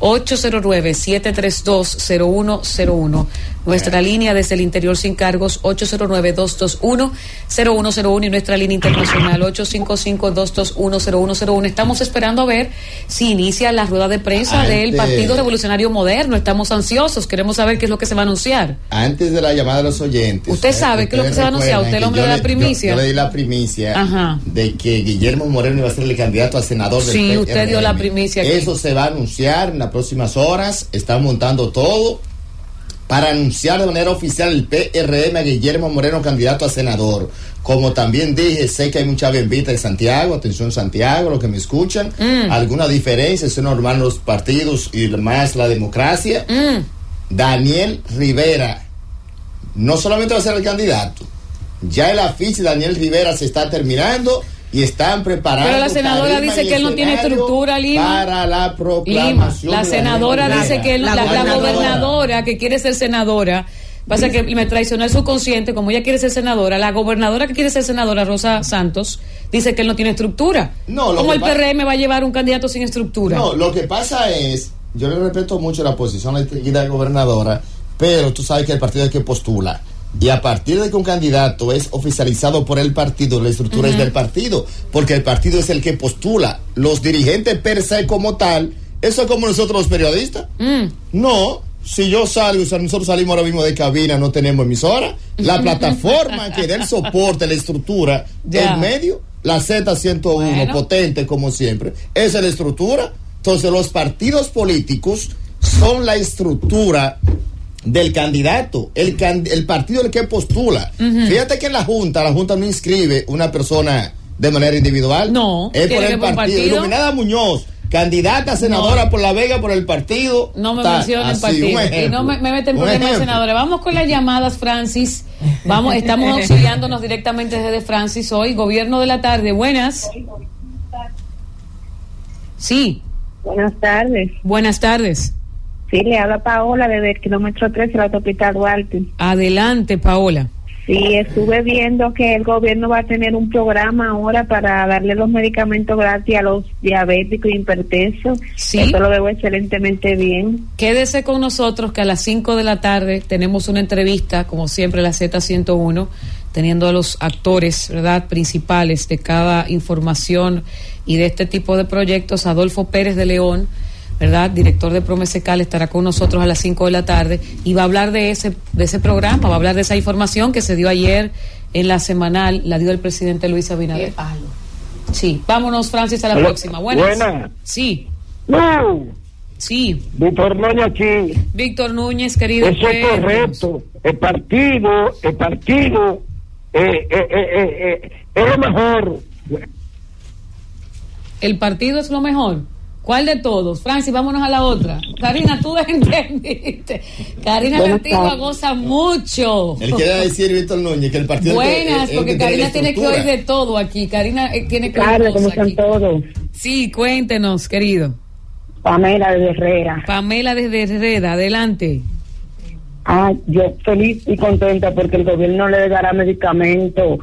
S6: 809-732-0101. Nuestra línea desde el interior sin cargos, 809-221-0101 y nuestra línea internacional, 855-221-0101. Estamos esperando a ver si inicia la rueda de prensa del Partido Revolucionario Moderno. Estamos ansiosos, queremos saber qué es lo que se va a anunciar.
S7: Antes de la llamada de los oyentes.
S6: Usted sabe qué es lo que se va a anunciar, usted el hombre de la primicia.
S7: Yo, le di la primicia de que Guillermo Moreno iba a ser el candidato a senador del
S6: Sí, usted dio la primicia.
S7: Eso se va a anunciar en las próximas horas, están montando todo para anunciar de manera oficial el PRM a Guillermo Moreno candidato a senador. Como también dije, sé que hay mucha bendita en Santiago, atención Santiago, los que me escuchan, mm. alguna diferencia, son normal los partidos y más la democracia. Mm. Daniel Rivera, no solamente va a ser el candidato, ya el afiche de Daniel Rivera se está terminando y están preparando.
S6: Pero la senadora dice que él no tiene estructura, Lima.
S7: Para la proclamación.
S6: La senadora dice que la, gobernadora que quiere ser senadora Pasa que me traicionó el subconsciente, como ella quiere ser senadora, la gobernadora que quiere ser senadora, Rosa Santos, dice que él no tiene estructura.
S7: No, lo
S6: ¿Cómo
S7: que
S6: el
S7: pa-
S6: PRM va a llevar un candidato sin estructura?
S7: No, lo que pasa es, yo le respeto mucho la posición de la gobernadora, pero tú sabes que el partido es que postula. Y a partir de que un candidato es oficializado por el partido, la estructura es del partido, porque el partido es el que postula. Los dirigentes per se como tal, eso es como nosotros los periodistas.
S6: Mm.
S7: No, si yo salgo, o sea, nosotros salimos ahora mismo de cabina, no tenemos emisora. La plataforma que dé el soporte, la estructura,
S6: Ya.
S7: el medio, la Z101,
S6: Bueno.
S7: potente como siempre, esa es la estructura. Entonces, los partidos políticos son la estructura del candidato, el, can- el partido el que postula. Fíjate que en la Junta, la Junta no inscribe una persona de manera individual.
S6: No,
S7: es por el partido.
S6: partido.
S7: Iluminada Muñoz, candidata a senadora
S6: No.
S7: por La Vega por el partido.
S6: No me
S7: tal.
S6: mencionen
S7: Así,
S6: partido. Y no me, me meten problemas, senadora. Vamos con las llamadas, Francis. Vamos, estamos auxiliándonos directamente desde Francis hoy. Gobierno de la tarde. Buenas. Sí,
S8: Buenas tardes.
S6: buenas tardes.
S8: Sí, le habla Paola desde el kilómetro 13 de la autopista Duarte.
S6: Adelante, Paola.
S8: Sí, estuve viendo que el gobierno va a tener un programa ahora para darle los medicamentos gratis a los diabéticos y hipertensos.
S6: Sí.
S8: Eso lo veo excelentemente bien.
S6: Quédese con nosotros que a las 5 de la tarde tenemos una entrevista, como siempre, la Z101, teniendo a los actores, ¿verdad?, principales de cada información y de este tipo de proyectos. Adolfo Pérez de León, ¿verdad?, director de Promesecal, estará con nosotros a las 5 de la tarde y va a hablar de ese, de ese programa, va a hablar de esa información que se dio ayer en la semanal, la dio el presidente Luis Abinader. Sí, vámonos, Francis, a la
S9: Hola,
S6: próxima. Buenas.
S9: buenas.
S6: Sí,
S9: No,
S6: sí.
S9: Víctor Núñez aquí.
S6: Víctor Núñez, querido.
S9: Eso es
S6: cuéntanos.
S9: correcto. El partido, el partido eh, eh, eh, eh, eh, es lo mejor.
S6: El partido es lo mejor. ¿Cuál de todos? Francis, vámonos a la otra. Karina, tú entendiste. Karina
S8: Buenas
S6: Antigua
S8: tardes.
S6: goza mucho.
S7: Él quiere decir, Víctor Núñez, que el partido
S6: Buenas,
S7: es
S6: porque Karina tiene que oír de todo aquí. Karina eh, tiene que oír
S8: Carlos, ¿cómo
S6: cosas
S8: están
S6: aquí.
S8: todos?
S6: Sí, cuéntenos, querido.
S8: Pamela de Herrera.
S6: Pamela desde Herrera, adelante.
S8: Ah, yo feliz y contenta porque el gobierno le dará medicamentos.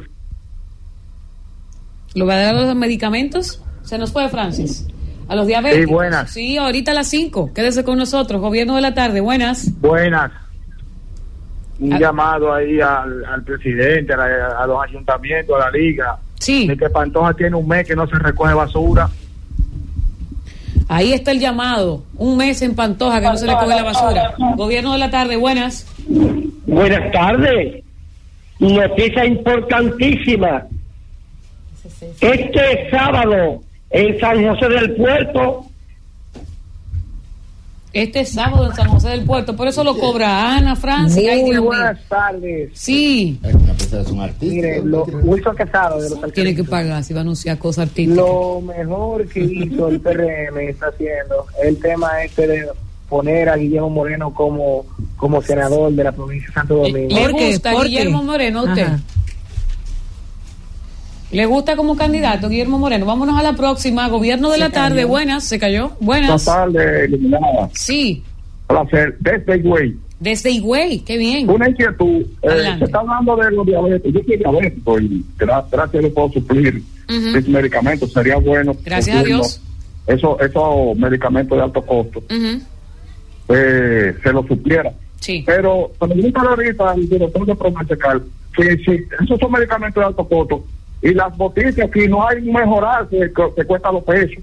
S6: ¿Lo va a dar los medicamentos? Se nos fue, Francis. A los diabéticos.
S9: Sí, buenas.
S6: Sí, ahorita a las 5. Quédese con nosotros. Gobierno de la tarde. Buenas.
S9: Buenas. Un
S6: Ah.
S9: llamado ahí al, al presidente, a, la- a los ayuntamientos, a la liga.
S6: Sí.
S9: De que Pantoja tiene un mes que no se recoge basura.
S6: Ahí está el llamado. Un mes en Pantoja que no se le coge la basura. Gobierno de la tarde, buenas.
S9: Buenas tardes. Noticia importantísima. Este sábado en San José del Puerto,
S6: Este sábado en San José del Puerto. Por eso lo cobra Ana, Francia. Ay,
S9: muy
S6: mío.
S9: buenas tardes.
S6: Sí,
S7: Es una persona, es un artista.
S9: Mire, lo, Wilson Quesada de los
S6: tiene que pagar si va a anunciar cosas artísticas.
S9: Lo mejor que hizo el PRM está haciendo el tema este de poner a Guillermo Moreno como, como senador de la provincia de Santo Domingo.
S6: ¿Le
S2: ¿Por qué?
S6: gusta
S2: ¿Por qué?
S6: Guillermo Moreno a usted?
S2: Ajá.
S6: ¿Le gusta como candidato Guillermo Moreno? Vámonos a la próxima. Gobierno de la tarde, buenas. ¿Se cayó? Buenas.
S9: tardes, iluminada.
S6: Sí,
S9: Placer. Desde Higüey.
S6: desde Higüey. Qué bien.
S9: Una inquietud. Eh, se está hablando de los diabetes. Yo soy diabético y gra- gracias a Dios puedo suplir mis medicamentos. Sería bueno.
S6: Gracias a. Dios.
S9: Eso, esos medicamentos de alto costo eh, se los supliera.
S6: Sí.
S9: Pero cuando me ahorita al director de Promesecal, que si esos son medicamentos de alto costo y las botellas aquí no hay mejorar que, que cuesta los pesos.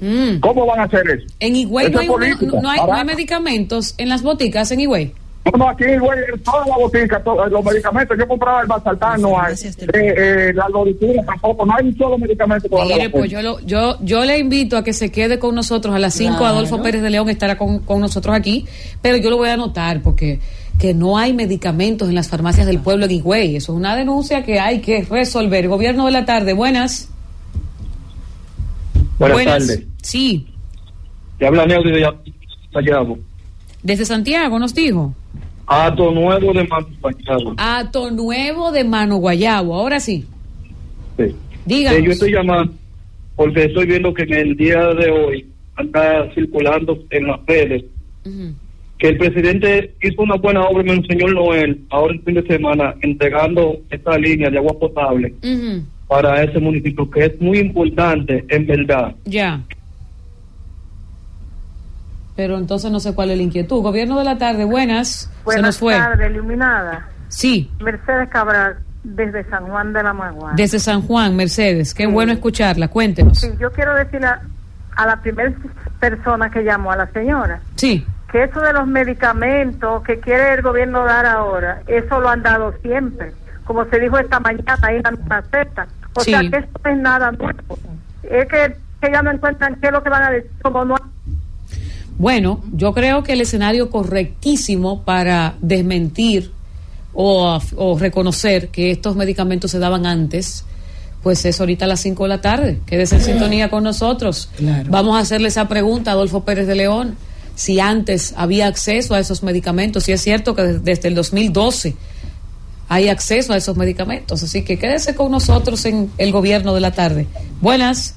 S6: Mm.
S9: ¿Cómo van a hacer eso?
S6: En Higüey no hay,
S9: es
S6: no, hay, no hay
S9: barata.
S6: medicamentos en las boticas en Higüey.
S9: No, no, aquí, güey, toda la botica, to- los medicamentos, yo compraba el Basaltán, no hay. Eh, eh, la loritura tampoco, no hay un solo medicamento
S6: Mire, pues yo, lo- yo, yo le invito a que se quede con nosotros a las 5.
S2: Claro.
S6: Adolfo Pérez de León estará con, con nosotros aquí, pero yo lo voy a anotar porque que no hay medicamentos en las farmacias del pueblo en Higüey. Eso es una denuncia que hay que resolver. Gobierno de la tarde, buenas.
S9: Buenas tardes.
S6: Sí,
S9: Te habla Neudi de Santiago.
S6: desde Santiago nos dijo.
S9: Ato nuevo de Santiago.
S6: Ato Nuevo de Mano Guayabo. Ahora sí,
S9: Sí.
S6: díganos.
S9: Eh, yo estoy llamando porque estoy viendo que en el día de hoy anda circulando en las redes
S6: Ujú.
S10: Que el presidente hizo una buena obra en el señor Noel ahora el fin de semana entregando esta línea de agua potable para ese municipio que es muy importante en verdad.
S6: Ya. Pero entonces no sé cuál es la inquietud. Gobierno de la tarde, buenas. Se
S11: Buenas
S6: nos fue.
S11: tardes, iluminada.
S6: Sí,
S11: Mercedes Cabral, desde San Juan de la Maguana.
S6: desde San Juan, Mercedes. Qué bueno escucharla. Cuéntenos.
S11: Sí, yo quiero decirle a, a la primera persona que llamó, a la señora,
S6: Sí.
S11: Que eso de los medicamentos que quiere el gobierno dar ahora, eso lo han dado siempre. Como se dijo esta mañana ahí en la maceta. O
S6: Sí.
S11: sea que esto no es nada nuevo. Es que, que ya no encuentran qué es lo que van a decir, como no
S6: Bueno, yo creo que el escenario correctísimo para desmentir o, o reconocer que estos medicamentos se daban antes, pues es ahorita a las 5 de la tarde. Quédese en sintonía con nosotros.
S2: Claro.
S6: Vamos a hacerle esa pregunta a Adolfo Pérez de León. Si antes había acceso a esos medicamentos, si es cierto que des- desde el 2012 hay acceso a esos medicamentos. Así que quédese con nosotros en el gobierno de la tarde. Buenas,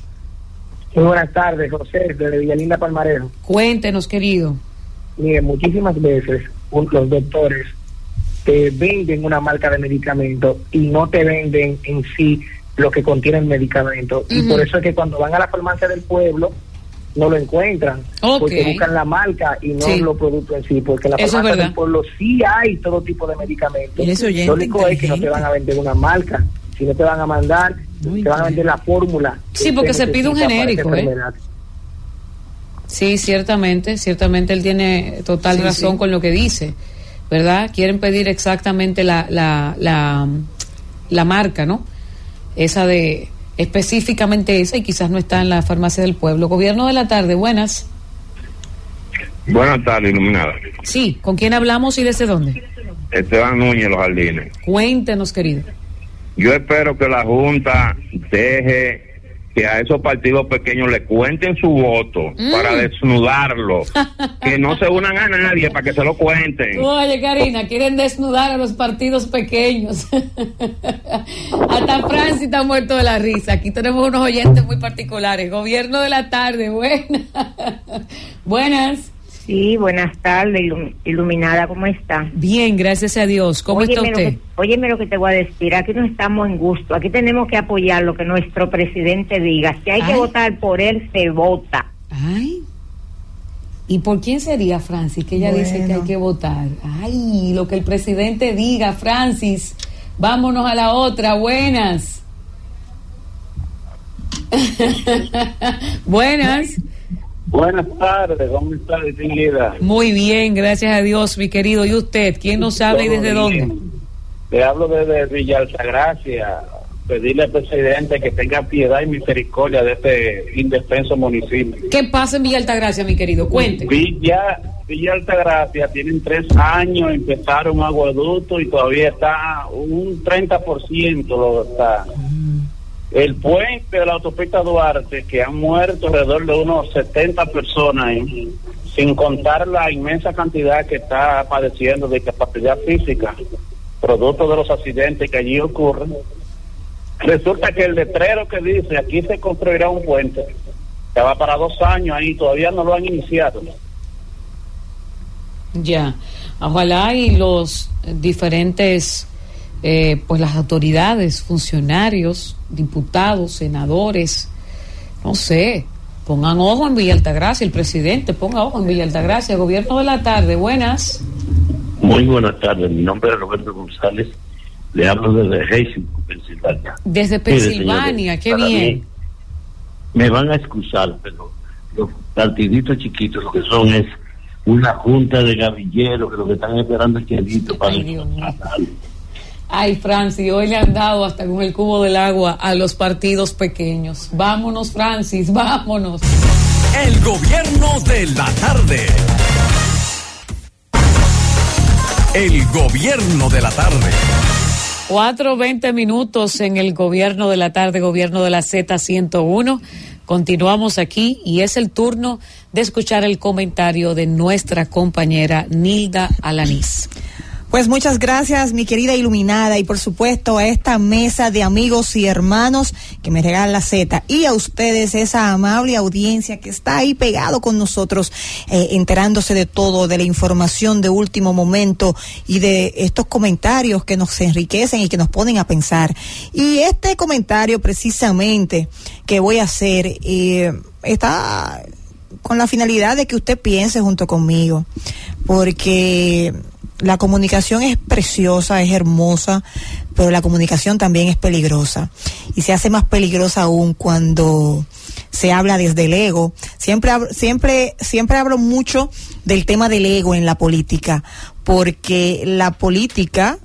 S12: Muy buenas tardes, José, desde Villalinda Palmarejo.
S6: cuéntenos, querido.
S12: Mire, muchísimas veces un- los doctores te venden una marca de medicamento y no te venden en sí lo que contiene el medicamento. Y por eso es que cuando van a la farmacia del pueblo no lo encuentran, porque buscan la marca y no
S6: Sí.
S12: los productos en sí, porque en la
S6: Eso es
S12: farmacia del pueblo sí hay todo tipo de medicamentos. Lo único es que no te van a vender una marca, sino te van a mandar,
S2: Muy
S12: te van a vender la fórmula.
S6: Sí, porque
S12: usted
S6: se pide un genérico, ¿eh? Sí, ciertamente, ciertamente él tiene total
S2: Sí,
S6: razón
S2: sí.
S6: con lo que dice, ¿verdad? Quieren pedir exactamente la, la, la, la marca, ¿no? Esa de, específicamente esa, y quizás no está en la farmacia del pueblo. Gobierno de la tarde, buenas.
S13: Buenas tardes, iluminada.
S6: Sí, ¿con quién hablamos y desde dónde?
S13: Esteban Núñez, Los Jardines.
S6: Cuéntenos, querido.
S13: Yo espero que la Junta deje que a esos partidos pequeños le cuenten su voto
S6: Mm.
S13: para desnudarlo. que no se unan a nadie para que se lo cuenten.
S6: Oye, Karina, quieren desnudar a los partidos pequeños. Hasta Francis está muerto de la risa. Aquí tenemos unos oyentes muy particulares. Gobierno de la tarde, buenas. buenas.
S14: Sí, buenas tardes, ilum- iluminada, ¿cómo está?
S6: Bien, gracias a Dios. ¿Cómo está
S14: Óyeme lo
S6: usted?
S14: que- óyeme lo que te voy a decir, aquí no estamos en gusto, aquí tenemos que apoyar lo que nuestro presidente diga. Si hay que votar por él, se vota.
S6: Ay. ¿Y por quién sería Francis? Que ella dice que hay que votar. Ay, lo que el presidente diga, Francis. Vámonos a la otra. Buenas. Buenas.
S15: Buenas tardes, ¿cómo está, distinguida?
S6: Muy bien, gracias a Dios, mi querido. ¿Y usted? ¿Quién nos habla y desde
S15: bien.
S6: dónde?
S15: Le hablo desde Villa Altagracia. Pedirle al presidente que tenga piedad y misericordia de este indefenso municipio.
S6: ¿Qué pasa en Villa Altagracia, mi querido? Cuente.
S15: Villa, Villa Altagracia tienen tres años, empezaron un aguaducto y todavía está un 30% lo está. El puente de la autopista Duarte, que han muerto alrededor de unos 70 personas, ahí, sin contar la inmensa cantidad que está padeciendo de discapacidad física, producto de los accidentes que allí ocurren. Resulta que el letrero que dice aquí se construirá un puente, que va para dos años ahí, todavía no lo han iniciado.
S6: Ya, ojalá y los diferentes, eh, pues las autoridades, funcionarios, diputados, senadores, no sé, pongan ojo en Villa Altagracia, el presidente ponga ojo en Villa Altagracia, gobierno de la tarde, buenas.
S16: Muy buenas tardes, mi nombre es Roberto González, le hablo desde Hastings, Pensilvania.
S6: Desde Pensilvania, qué
S16: para
S6: bien.
S16: mí, me van a excusar, pero los partiditos chiquitos lo que son es una junta de gavilleros que lo que están esperando es para
S6: Ay, mío. Ay, Francis, hoy le han dado hasta con el cubo del agua a los partidos pequeños. Vámonos, Francis, vámonos.
S1: El gobierno de la tarde. El gobierno de la tarde.
S6: Cuatro veinte minutos en el gobierno de la tarde, gobierno de la Z101. Continuamos aquí y es el turno de escuchar el comentario de nuestra compañera Nilda Alanís.
S17: Pues muchas gracias, mi querida iluminada, y por supuesto a esta mesa de amigos y hermanos que me regalan la Z, y a ustedes, esa amable audiencia que está ahí pegado con nosotros, eh, enterándose de todo, de la información de último momento y de estos comentarios que nos enriquecen y que nos ponen a pensar. Y este comentario precisamente que voy a hacer eh, está con la finalidad de que usted piense junto conmigo, porque la comunicación es preciosa, es hermosa, pero la comunicación también es peligrosa. Y se hace más peligrosa aún cuando se habla desde el ego. Siempre, hablo- siempre, siempre hablo mucho del tema del ego en la política, porque la política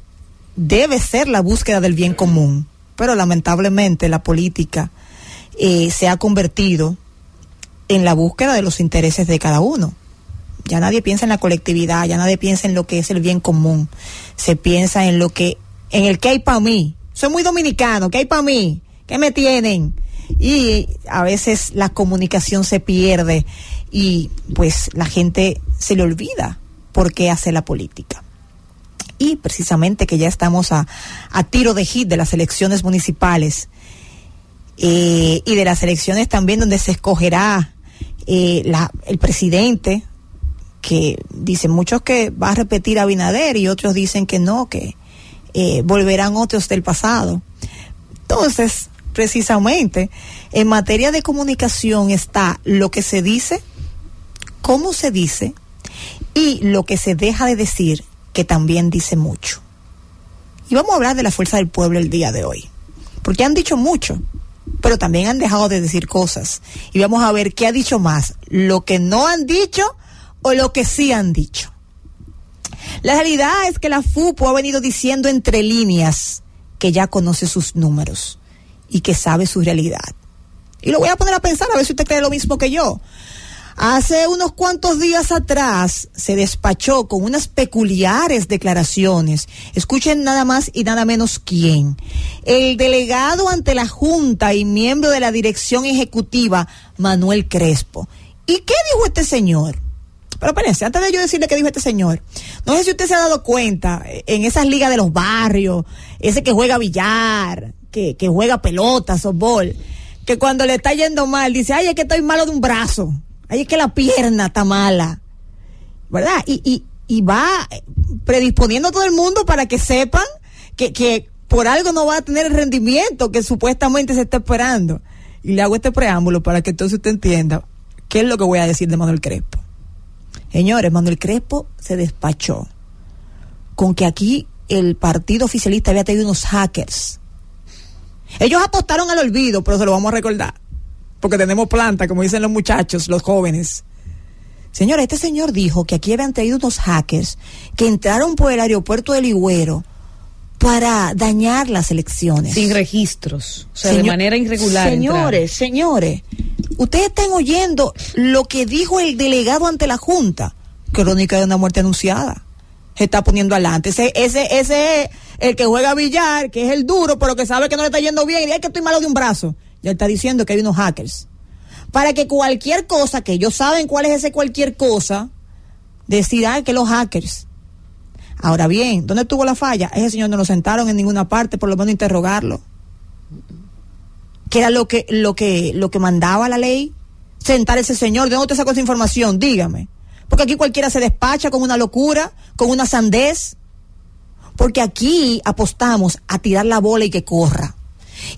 S17: debe ser la búsqueda del bien común. Pero lamentablemente la política eh, se ha convertido en la búsqueda de los intereses de cada uno. Ya nadie piensa en la colectividad, ya nadie piensa en lo que es el bien común. Se piensa en lo que, en el que hay para mí. Soy muy dominicano, ¿qué hay para mí? ¿Qué me tienen? Y a veces la comunicación se pierde y pues la gente se le olvida por qué hace la política. Y precisamente que ya estamos a, a tiro de hit de las elecciones municipales eh, y de las elecciones también donde se escogerá eh, el presidente, que dicen muchos que va a repetir Abinader y otros dicen que no, que eh, volverán otros del pasado. Entonces, precisamente, en materia de comunicación está lo que se dice, cómo se dice y lo que se deja de decir, que también dice mucho. Y vamos a hablar de la fuerza del pueblo el día de hoy, porque han dicho mucho, pero también han dejado de decir cosas. Y vamos a ver qué ha dicho más, lo que no han dicho o lo que sí han dicho. La realidad es que la FUPO ha venido diciendo entre líneas que ya conoce sus números y que sabe su realidad. Y lo voy a poner a pensar a ver si usted cree lo mismo que yo. Hace unos cuantos días atrás se despachó con unas peculiares declaraciones. Escuchen nada más y nada menos quién. El delegado ante la Junta y miembro de la dirección ejecutiva, Manuel Crespo. ¿Y qué dijo este señor? Pero espérense, antes de yo decirle qué dijo este señor, no sé si usted se ha dado cuenta, eh, en esas ligas de los barrios, ese que juega billar, que, que juega pelota, softball, que cuando le está yendo mal, dice, ay, es que estoy malo de un brazo, ay, es que la pierna está mala, ¿verdad? Y, y, y va eh, predisponiendo a todo el mundo para que sepan que, que por algo no va a tener el rendimiento que supuestamente se está esperando. Y le hago este preámbulo para que entonces usted entienda qué es lo que voy a decir de Manuel Crespo. Señores, Manuel Crespo se despachó con que aquí el partido oficialista había tenido unos hackers. Ellos apostaron al olvido, pero se lo vamos a recordar. Porque tenemos planta, como dicen los muchachos, los jóvenes. Señora, este señor dijo que aquí habían traído unos hackers que entraron por el aeropuerto de Ligüero para dañar las elecciones.
S6: Sin registros, o sea, de
S17: Señor-
S6: manera irregular.
S17: Señores, señores, ustedes están oyendo lo que dijo el delegado ante la Junta. Crónica de una muerte anunciada. Se está poniendo adelante. Ese, ese, ese es el que juega billar, que es el duro, pero que sabe que no le está yendo bien y es que estoy malo de un brazo. Ya está diciendo que hay unos hackers. Para que cualquier cosa, que ellos saben cuál es ese cualquier cosa, decir, "Ay, que los hackers. Ahora bien, ¿dónde tuvo la falla? Ese señor no lo sentaron en ninguna parte, por lo menos interrogarlo que era lo que lo que lo que mandaba la ley sentar ese señor de dónde usted sacó esa información dígame. Porque aquí cualquiera se despacha con una locura con una sandez. Porque aquí apostamos a tirar la bola y que corra.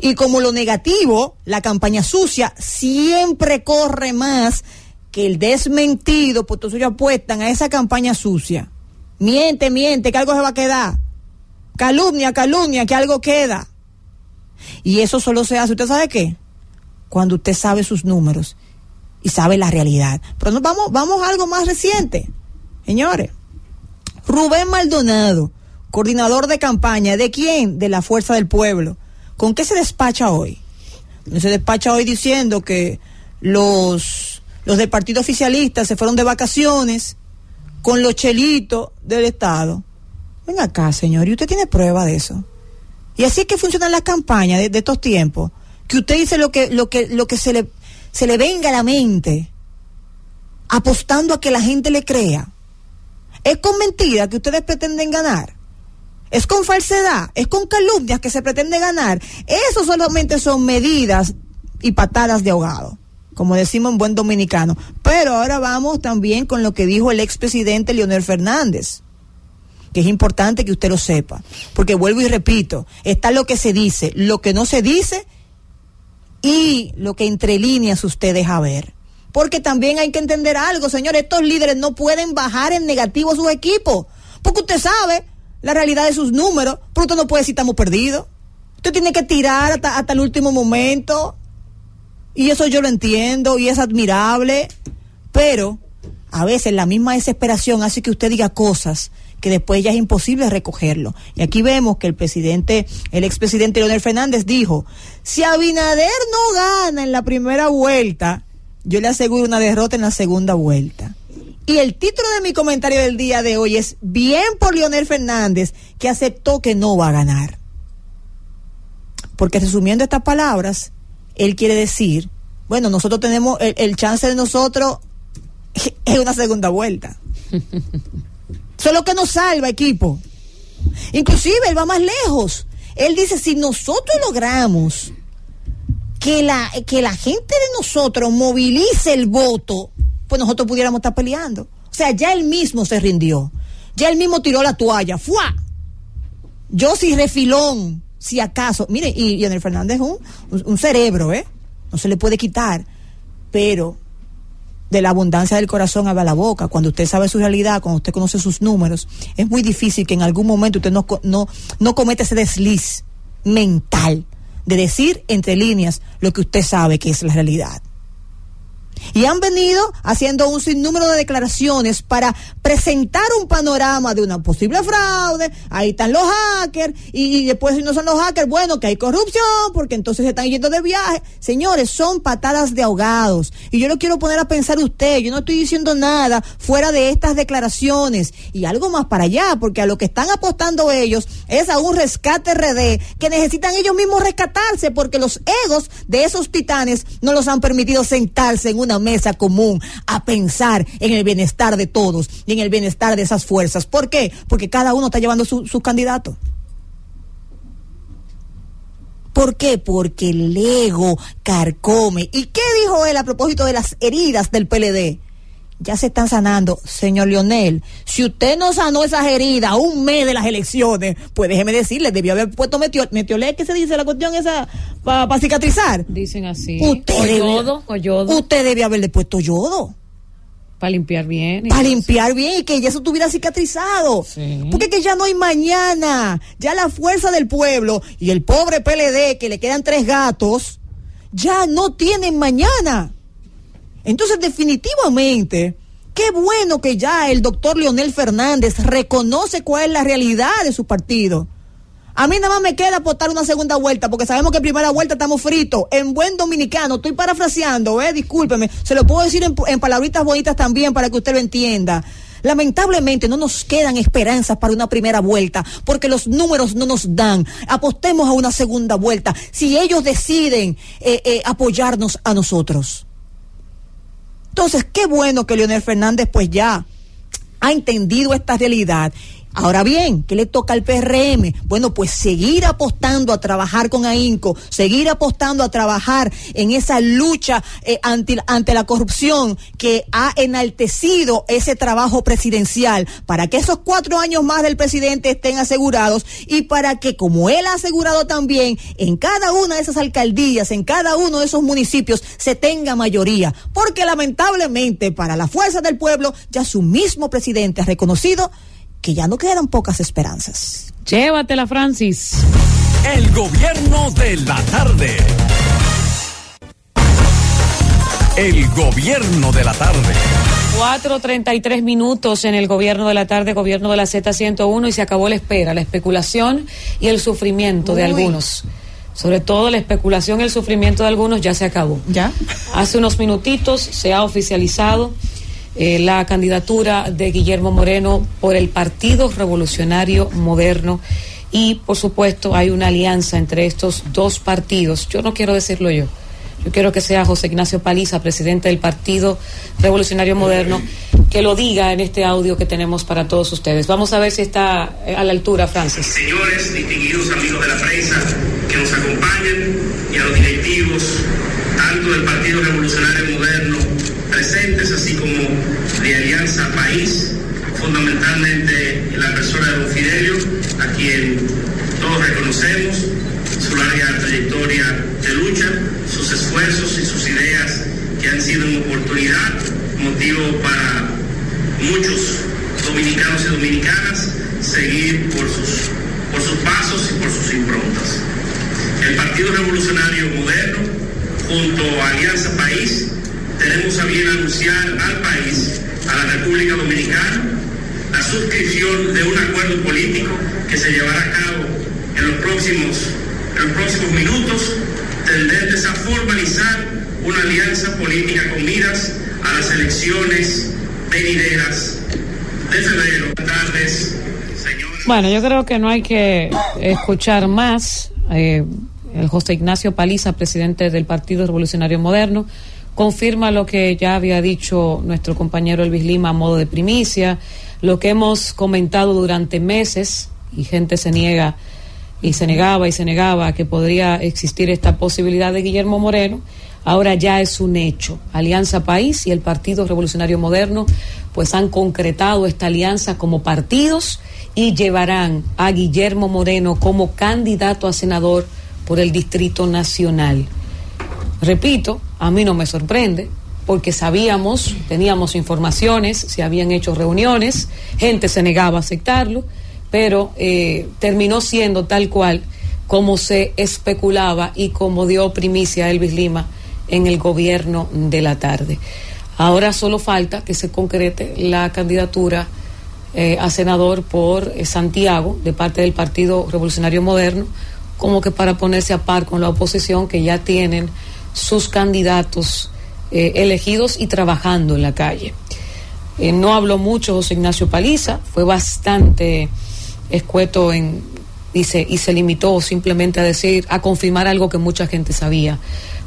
S17: Y como lo negativo la campaña sucia siempre corre más que el desmentido pues entonces ellos apuestan a esa campaña sucia. Miente miente que algo se va a quedar. Calumnia calumnia que algo queda y eso solo se hace, ¿usted sabe qué? Cuando usted sabe sus números y sabe la realidad. Pero nos vamos, vamos a algo más reciente. Señores, Rubén Maldonado, coordinador de campaña, ¿de quién? De la Fuerza del Pueblo. ¿Con qué se despacha hoy? Se despacha hoy diciendo que los, los del partido oficialista se fueron de vacaciones con los chelitos del Estado. Venga acá, señor, ¿y usted tiene prueba de eso? Y así es que funcionan las campañas de, estos tiempos. Que usted dice lo que, lo que, lo que se le, se le venga a la mente, apostando a que la gente le crea. Es con mentira que ustedes pretenden ganar. es con falsedad, es con calumnias que se pretende ganar. Eso solamente son medidas y patadas de ahogado, como decimos en buen dominicano. Pero ahora vamos también con lo que dijo el expresidente Leonel Fernández, que es importante que usted lo sepa, porque vuelvo y repito, está lo que se dice, lo que no se dice y lo que entre líneas usted deja ver. Porque también hay que entender algo, señor, estos líderes no pueden bajar en negativo sus equipos, porque usted sabe la realidad de sus números, pero usted no puede decir estamos perdidos. Usted tiene que tirar hasta el último momento. Y eso yo lo entiendo y es admirable, pero a veces la misma desesperación hace que usted diga cosas que después ya es imposible recogerlo. Y aquí vemos que el presidente, el expresidente Leonel Fernández dijo, si Abinader no gana en la primera vuelta, yo le aseguro una derrota en la segunda vuelta. Y el título de mi comentario del día de hoy es Bien por Leonel Fernández, que aceptó que no va a ganar. Porque resumiendo estas palabras, él quiere decir, bueno, nosotros tenemos el, el chance de nosotros es una segunda vuelta. Eso es lo que nos salva, equipo. Inclusive él va más lejos. Él dice, si nosotros logramos que la, que la gente de nosotros movilice el voto, pues nosotros pudiéramos estar peleando. O sea, ya él mismo se rindió. Ya él mismo tiró la toalla. ¡Fua! Yo sí refilón, si acaso. Mire, y Leonel Fernández es un, un cerebro, ¿eh? No se le puede quitar. Pero de la abundancia del corazón habla la boca. Cuando usted sabe su realidad, cuando usted conoce sus números, es muy difícil que en algún momento usted no, no, no cometa ese desliz mental de decir entre líneas lo que usted sabe que es la realidad. Y han venido haciendo un sinnúmero de declaraciones para presentar un panorama de una posible fraude. Ahí están los hackers. Y, después, si no son los hackers, bueno, que hay corrupción, porque entonces se están yendo de viaje. Señores, son patadas de ahogados. Y yo lo quiero poner a pensar usted. Yo no estoy diciendo nada fuera de estas declaraciones. Y algo más para allá, porque a lo que están apostando ellos es a un rescate RD que necesitan ellos mismos rescatarse, porque los egos de esos titanes no los han permitido sentarse en una una mesa común a pensar en el bienestar de todos y en el bienestar de esas fuerzas. ¿Por qué? Porque cada uno está llevando su candidatos. ¿Por qué? Porque el ego carcome. ¿Y qué dijo él a propósito de las heridas del PLD? Ya se están sanando. Señor Lionel, si usted no sanó esas heridas a un mes de las elecciones, pues déjeme decirle, debió haber puesto metio, metiolé, ¿qué se dice la cuestión esa para pa cicatrizar?
S6: Dicen así.
S17: Usted
S6: o
S17: debe,
S6: yodo, o yodo.
S17: Usted debe haberle puesto yodo.
S6: Para limpiar bien.
S17: Para limpiar bien y que ya eso estuviera cicatrizado.
S6: Sí.
S17: Porque que ya no hay mañana. Ya la fuerza del pueblo y el pobre PLD que le quedan tres gatos, ya no tienen mañana. Entonces, definitivamente, qué bueno que ya el doctor Leonel Fernández reconoce cuál es la realidad de su partido. A mí nada más me queda apostar una segunda vuelta, porque sabemos que en primera vuelta estamos fritos. En buen dominicano, estoy parafraseando, ¿eh? Discúlpeme. Se lo puedo decir en, en palabritas bonitas también para que usted lo entienda. Lamentablemente no nos quedan esperanzas para una primera vuelta, porque los números no nos dan. Apostemos a una segunda vuelta, si ellos deciden eh, eh, apoyarnos a nosotros. Entonces, qué bueno que Leonel Fernández pues ya ha entendido esta realidad. Ahora bien, ¿qué le toca al PRM? Bueno, pues seguir apostando a trabajar con AINCO, seguir apostando a trabajar en esa lucha eh, ante, ante, la corrupción que ha enaltecido ese trabajo presidencial para que esos cuatro años más del presidente estén asegurados y para que, como él ha asegurado también, en cada una de esas alcaldías, en cada uno de esos municipios, se tenga mayoría. Porque lamentablemente para la fuerza del pueblo, ya su mismo presidente ha reconocido que ya no quedan pocas esperanzas.
S6: Llévatela, Francis.
S1: El gobierno de la tarde. El gobierno de la tarde.
S6: 4.33 minutos en el gobierno de la tarde, gobierno de la Z101 y se acabó la espera, la especulación y el sufrimiento Uy. de algunos. Sobre todo la especulación y el sufrimiento de algunos ya se acabó.
S17: ¿Ya?
S6: Hace unos minutitos se ha oficializado eh, la candidatura de Guillermo Moreno por el Partido Revolucionario Moderno y por supuesto hay una alianza entre estos dos partidos. Yo no quiero decirlo yo, Yo quiero que sea José Ignacio Paliza, presidente del Partido Revolucionario Moderno, que lo diga en este audio que tenemos para todos ustedes. Vamos a ver si está eh, a la altura, Francis.
S18: Señores, distinguidos amigos de la prensa que nos acompañan y a los directivos, tanto del Partido Revolucionario Moderno presentes, así como de Alianza País, fundamentalmente en la persona de Don Fidelio, a quien todos reconocemos su larga trayectoria de lucha, sus esfuerzos y sus ideas que han sido una oportunidad, motivo para muchos dominicanos y dominicanas seguir por sus, por sus pasos y por sus improntas. El Partido Revolucionario Moderno, junto a Alianza País, tenemos a bien anunciar al país, a la República Dominicana, la suscripción de un acuerdo político que se llevará a cabo en los próximos, en los próximos minutos, tendentes a formalizar una alianza política con miras a las elecciones venideras de febrero. Tardes.
S6: Bueno, yo creo que no hay que escuchar más. Eh, el José Ignacio Paliza, presidente del Partido Revolucionario Moderno, confirma lo que ya había dicho nuestro compañero Elvis Lima a modo de primicia, lo que hemos comentado durante meses y gente se niega y se negaba y se negaba que podría existir esta posibilidad de Guillermo Moreno. Ahora ya es un hecho. Alianza País y el Partido Revolucionario Moderno pues han concretado esta alianza como partidos y llevarán a Guillermo Moreno como candidato a senador por el Distrito Nacional. Repito, a mí no me sorprende, porque sabíamos, teníamos informaciones, se habían hecho reuniones, gente se negaba a aceptarlo, pero eh, terminó siendo tal cual como se especulaba y como dio primicia Elvis Lima en el gobierno de la tarde. Ahora solo falta que se concrete la candidatura eh, a senador por eh, Santiago de parte del Partido Revolucionario Moderno, como que para ponerse a par con la oposición que ya tienen sus candidatos eh, elegidos y trabajando en la calle. Eh, no habló mucho José Ignacio Paliza, fue bastante escueto en, y, se, y se limitó simplemente a decir, a confirmar algo que mucha gente sabía.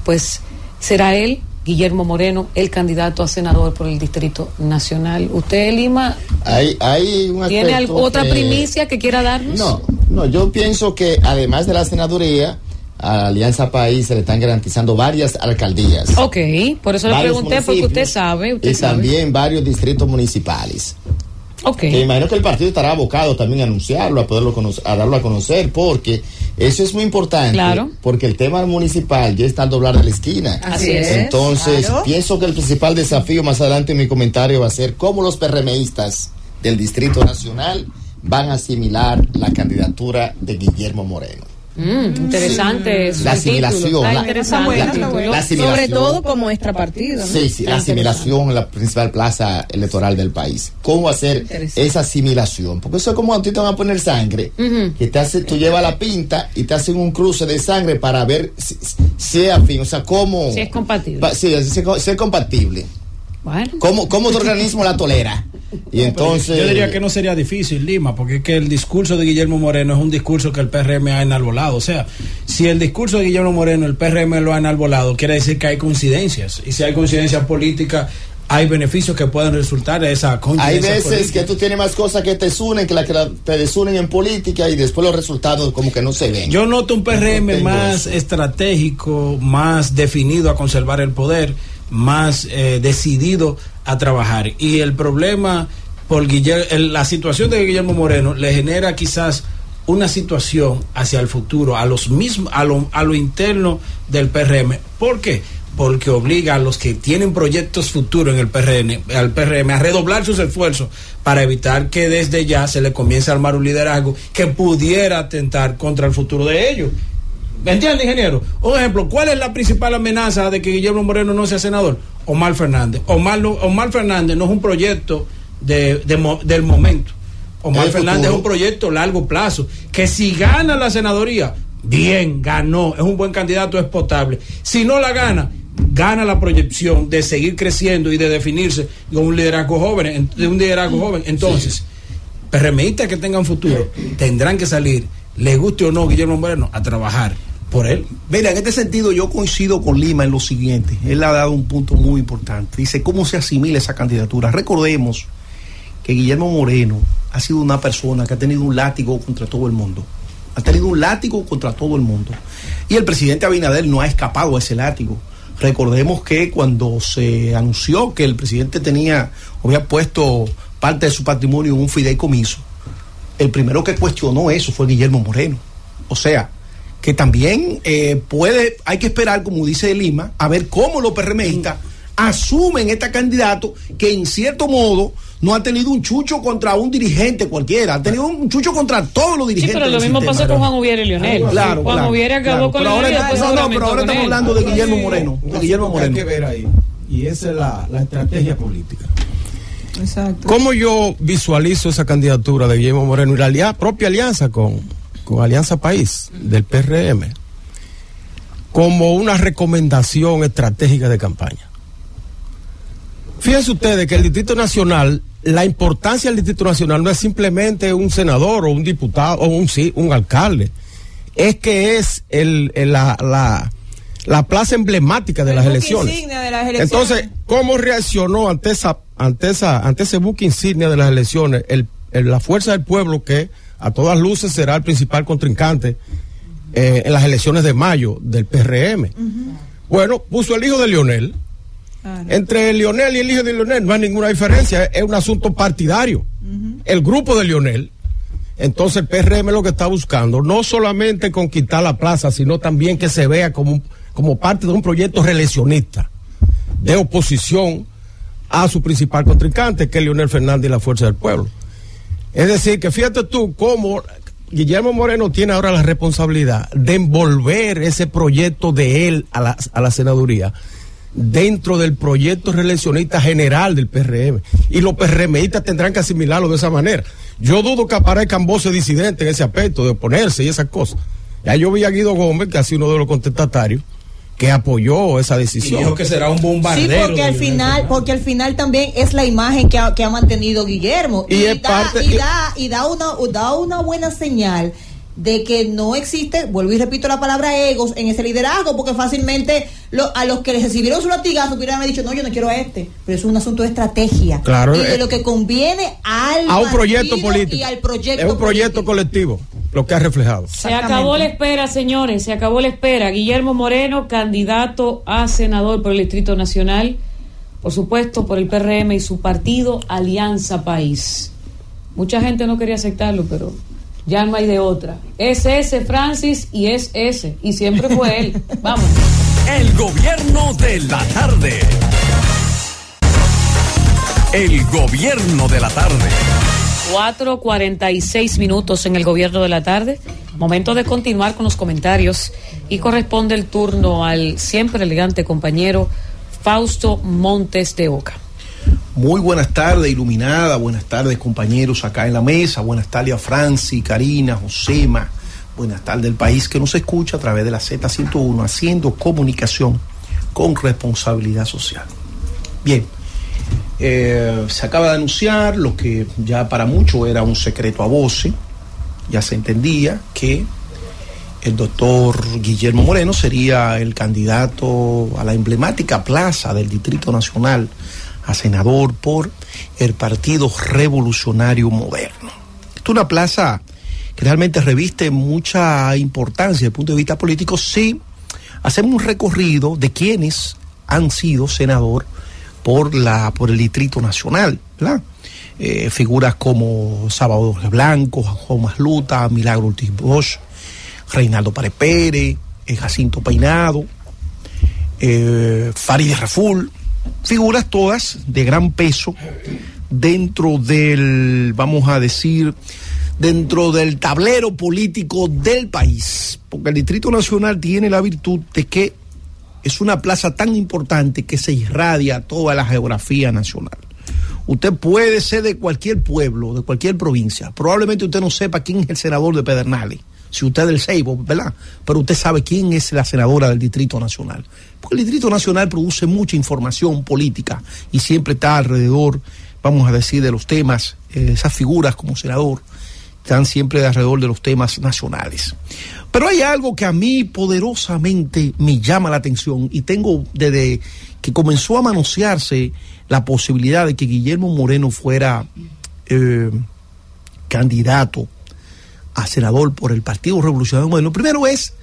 S6: Pues será él, Guillermo Moreno, el candidato a senador por el Distrito Nacional. ¿Usted, Lima,
S7: Hay, hay un
S6: tiene otra
S7: que-
S6: primicia que quiera darnos?
S7: No, no, yo pienso que además de la senaduría, a Alianza País se le están garantizando varias alcaldías.
S6: Ok, por eso le pregunté, porque usted sabe. Usted
S7: y
S6: sabe.
S7: también varios distritos municipales.
S6: Ok.
S7: Que imagino que el partido estará abocado también a anunciarlo, a poderlo conocer, a darlo a conocer, porque eso es muy importante.
S6: Claro.
S7: Porque el tema municipal ya está al doblar de la esquina.
S6: Así es.
S7: Entonces,
S6: Claro.
S7: pienso que el principal desafío más adelante en mi comentario va a ser cómo los PRMistas del Distrito Nacional van a asimilar la candidatura de Guillermo Moreno.
S6: Mm, interesante. su
S7: La asimilación,
S6: está
S7: la-
S6: interesante
S7: la-
S6: el título.
S7: la asimilación.
S2: Sobre todo como extrapartido. ¿no?
S7: Sí, sí, la asimilación en la principal plaza electoral del país. ¿Cómo hacer esa asimilación? Porque eso es como cuando te van a poner sangre, que te hace, tú llevas la pinta y te hacen un cruce de sangre para ver si, si es afín, o sea, cómo...
S6: Si es compatible.
S7: pa- sí, si es, si es compatible.
S6: Bueno.
S7: ¿Cómo, cómo tu organismo la tolera? Y entonces...
S5: Yo diría que no sería difícil, Lima, porque es que el discurso de Guillermo Moreno es un discurso que el PRM ha enarbolado. O sea, si el discurso de Guillermo Moreno el PRM lo ha enarbolado, quiere decir que hay coincidencias. Y si hay coincidencias políticas, hay beneficios que pueden resultar de esa
S7: Hay veces
S5: política.
S7: que tú tienes más cosas que te unen que las que la- te desunen en política y después los resultados como que no se ven.
S5: Yo noto un PRM
S7: No
S5: más estratégico, más definido a conservar el poder, más eh, decidido a trabajar. Y el problema por Guillermo, la situación de Guillermo Moreno le genera quizás una situación hacia el futuro, a los mismos, a lo, a lo interno del PRM. ¿Por qué? Porque obliga a los que tienen proyectos futuros en el PRM, al PRM a redoblar sus esfuerzos para evitar que desde ya se le comience a armar un liderazgo que pudiera atentar contra el futuro de ellos. ¿Me entiende, ingeniero? Un ejemplo, ¿cuál es la principal amenaza de que Guillermo Moreno no sea senador? Omar Fernández. Omar, Omar Fernández no es un proyecto de, del momento. Omar
S7: El
S5: Fernández
S7: futuro.
S5: es un proyecto a largo plazo. Que si gana la senadoría, bien, ganó, es un buen candidato, es potable. Si no la gana, gana la proyección de seguir creciendo y de definirse con un liderazgo joven, en- de un liderazgo joven. Entonces, PRMistas que tengan futuro tendrán que salir, les guste o no Guillermo Moreno, a trabajar.
S19: Por él. Mira, en este sentido yo coincido con Lima en lo siguiente. Él ha dado un punto muy importante. Dice, ¿cómo se asimila esa candidatura? Recordemos que Guillermo Moreno ha sido una persona que ha tenido un látigo contra todo el mundo. Ha tenido un látigo contra todo el mundo. Y el presidente Abinader no ha escapado a ese látigo. Recordemos que cuando se anunció que el presidente tenía, había puesto parte de su patrimonio en un fideicomiso, el primero que cuestionó eso fue Guillermo Moreno. O sea, que también eh, puede, hay que esperar, como dice Lima, a ver cómo los PRMistas asumen este candidato que en cierto modo no ha tenido un chucho contra un dirigente cualquiera, ha tenido un chucho contra todos los
S6: Sí,
S19: dirigentes.
S6: pero lo mismo
S19: sistema.
S6: pasó con Juan Ubiera y Leonel.
S19: Claro,
S6: Juan
S19: claro,
S6: Ubiera acabó
S19: claro.
S6: con
S19: Pero
S6: Leonel
S19: ahora- no, no, pero ahora estamos
S6: él.
S19: hablando de Guillermo Moreno. De Guillermo
S4: Hay que ver ahí. Y esa es la, la estrategia política.
S17: Exacto.
S4: ¿Cómo yo visualizo esa candidatura de Guillermo Moreno y la alia- propia alianza con, con Alianza País del PRM como una recomendación estratégica de campaña? Fíjense ustedes que el Distrito Nacional, la importancia del Distrito Nacional no es simplemente un senador o un diputado o un, sí, un alcalde, es que es el, el- la, la, la plaza emblemática de las
S17: de las elecciones.
S4: Entonces, ¿cómo reaccionó ante esa, ante esa, ante ese buque insignia de las elecciones el, el- la fuerza del pueblo que a todas luces será el principal contrincante eh, en las elecciones de mayo del PRM? Bueno, puso el hijo de Lionel. Entre Lionel y el hijo de Lionel no hay ninguna diferencia, es un asunto partidario. El grupo de Lionel. Entonces el PRM lo que está buscando, no solamente conquistar la plaza, sino también que se vea como, como parte de un proyecto reeleccionista, de oposición a su principal contrincante, que es Leonel Fernández y la Fuerza del Pueblo. Es decir, que fíjate tú cómo Guillermo Moreno tiene ahora la responsabilidad de envolver ese proyecto de él a la, a la senaduría dentro del proyecto reeleccionista general del PRM. Y los PRMistas tendrán que asimilarlo de esa manera. Yo dudo que aparezcan voces disidentes en ese aspecto, de oponerse y esas cosas. Ya yo vi a Guido Gómez, que ha sido uno de los contestatarios, que apoyó esa decisión.
S19: dijo que será un
S17: Sí,
S19: bombardero.
S17: porque al final, porque al final también es la imagen que ha, que ha mantenido Guillermo
S4: Y es
S17: da,
S4: parte-
S17: y da y da una da una buena señal de que no existe, vuelvo y repito la palabra egos en ese liderazgo, porque fácilmente lo- a los que les recibieron su latigazo hubieran dicho, no, yo no quiero a este, pero es un asunto de estrategia
S4: Claro,
S17: y de
S4: eh,
S17: lo que conviene al
S4: a un proyecto político.
S17: y al proyecto
S4: es un proyecto colectivo, lo que ha reflejado.
S6: Se acabó la espera, señores, se acabó la espera. Guillermo Moreno, candidato a senador por el Distrito Nacional, por supuesto, por el PRM y su partido Alianza País. Mucha gente no quería aceptarlo, pero ya no hay de otra. Es ese, Francis, y es ese. Y siempre fue él. Vamos.
S5: El gobierno de la tarde. El gobierno de la tarde.
S6: 4.46 minutos en el gobierno de la tarde. Momento de continuar con los comentarios y corresponde el turno al siempre elegante compañero Fausto Montes de Oca.
S19: Muy buenas tardes, iluminada. Buenas tardes, compañeros acá en la mesa. Buenas tardes a Franci, Karina, Josema. Buenas tardes del país que nos escucha a través de la Z101, haciendo comunicación con responsabilidad social. Bien, eh, se acaba de anunciar lo que ya para muchos era un secreto a voces. Ya se entendía que el doctor Guillermo Moreno sería el candidato a la emblemática plaza del Distrito Nacional senador por el Partido Revolucionario Moderno. Esta es una plaza que realmente reviste mucha importancia desde el punto de vista político si hacemos un recorrido de quienes han sido senador por, la, por el Distrito Nacional. Eh, figuras como Salvador Blanco, Juan Masluta, Milagro Ortiz Bosch, Reinaldo Pérez, eh, Jacinto Peinado, eh, Farideh Raful, figuras todas de gran peso dentro del, vamos a decir, dentro del tablero político del país, porque el Distrito Nacional tiene la virtud de que es una plaza tan importante que se irradia toda la geografía nacional. Usted puede ser de cualquier pueblo, de cualquier provincia. Probablemente usted no sepa quién es el senador de Pedernales, si usted es del Seibo, ¿verdad? Pero usted sabe quién es la senadora del Distrito Nacional. Porque el Distrito Nacional produce mucha información política y siempre está alrededor, vamos a decir, de los temas, eh, esas figuras como senador están siempre alrededor de los temas nacionales. Pero hay algo que a mí poderosamente me llama la atención y tengo desde que comenzó a manosearse la posibilidad de que Guillermo Moreno fuera eh, candidato a senador por el Partido Revolucionario Moderno. Primero es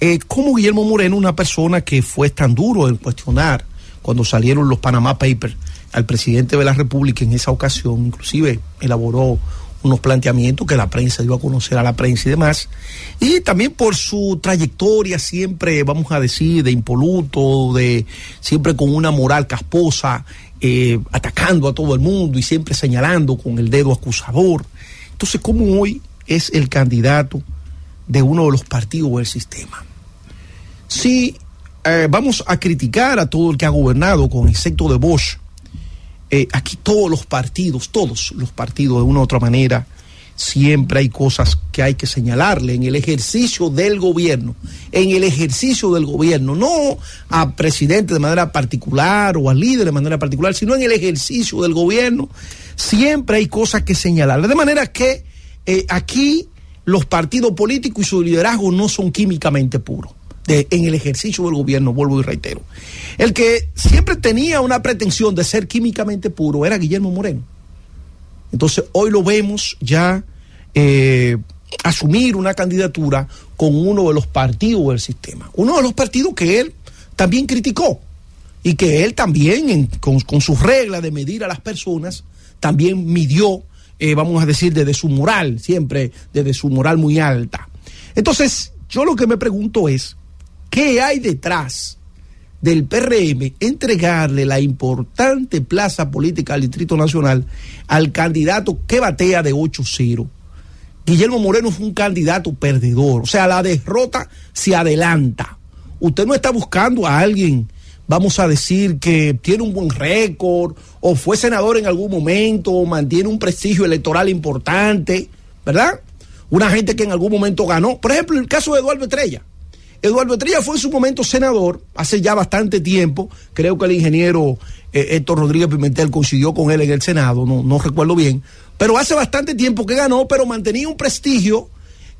S19: eh, cómo Guillermo Moreno, una persona que fue tan duro en cuestionar cuando salieron los Panama Papers al presidente de la República en esa ocasión, inclusive elaboró unos planteamientos que la prensa dio a conocer a la prensa y demás, y también por su trayectoria siempre, vamos a decir, de impoluto, de siempre con una moral casposa, eh, atacando a todo el mundo y siempre señalando con el dedo acusador. Entonces, ¿cómo hoy es el candidato de uno de los partidos del sistema? Si eh, vamos a criticar a todo el que ha gobernado, con excepto de Bosch, eh, aquí todos los partidos, todos los partidos de una u otra manera, siempre hay cosas que hay que señalarle en el ejercicio del gobierno, en el ejercicio del gobierno, no a presidente de manera particular o a líder de manera particular, sino en el ejercicio del gobierno, siempre hay cosas que señalarle. De manera que eh, aquí los partidos políticos y su liderazgo no son químicamente puros en el ejercicio del gobierno, vuelvo y reitero. El que siempre tenía una pretensión de ser químicamente puro era Guillermo Moreno. Entonces hoy lo vemos ya eh, asumir una candidatura con uno de los partidos del sistema. Uno de los partidos que él también criticó y que él también, con, con sus reglas de medir a las personas, también midió, eh, vamos a decir, desde su moral, siempre desde su moral muy alta. Entonces, yo lo que me pregunto es, ¿qué hay detrás del PRM entregarle la importante plaza política al Distrito Nacional al candidato que batea de 8-0? Guillermo Moreno fue un candidato perdedor, o sea, la derrota se adelanta. Usted no está buscando a alguien vamos a decir que tiene un buen récord o fue senador en algún momento o mantiene un prestigio electoral importante, ¿verdad? Una gente que en algún momento ganó. Por ejemplo, el caso de Eduardo Estrella. Eduardo Estrella fue en su momento senador hace ya bastante tiempo. Creo que el ingeniero eh, Héctor Rodríguez Pimentel coincidió con él en el Senado, no, no recuerdo bien. Pero hace bastante tiempo que ganó, pero mantenía un prestigio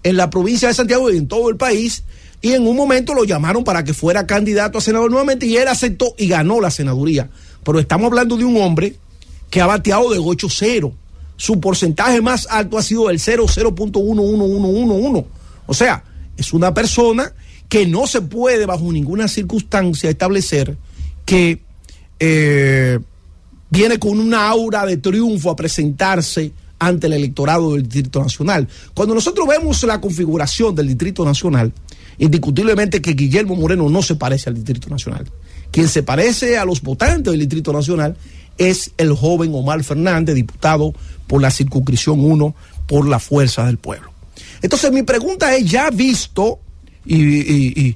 S19: en la provincia de Santiago y en todo el país y en un momento lo llamaron para que fuera candidato a senador nuevamente y él aceptó y ganó la senaduría. Pero estamos hablando de un hombre que ha bateado de 8-0. Su porcentaje más alto ha sido el 0.01111. O sea, es una persona que no se puede bajo ninguna circunstancia establecer que eh, viene con una aura de triunfo a presentarse ante el electorado del Distrito Nacional. Cuando nosotros vemos la configuración del Distrito Nacional, indiscutiblemente que Guillermo Moreno no se parece al Distrito Nacional. Quien se parece a los votantes del Distrito Nacional es el joven Omar Fernández, diputado por la circunscripción 1 por la fuerza del pueblo. Entonces mi pregunta es, ya visto, y,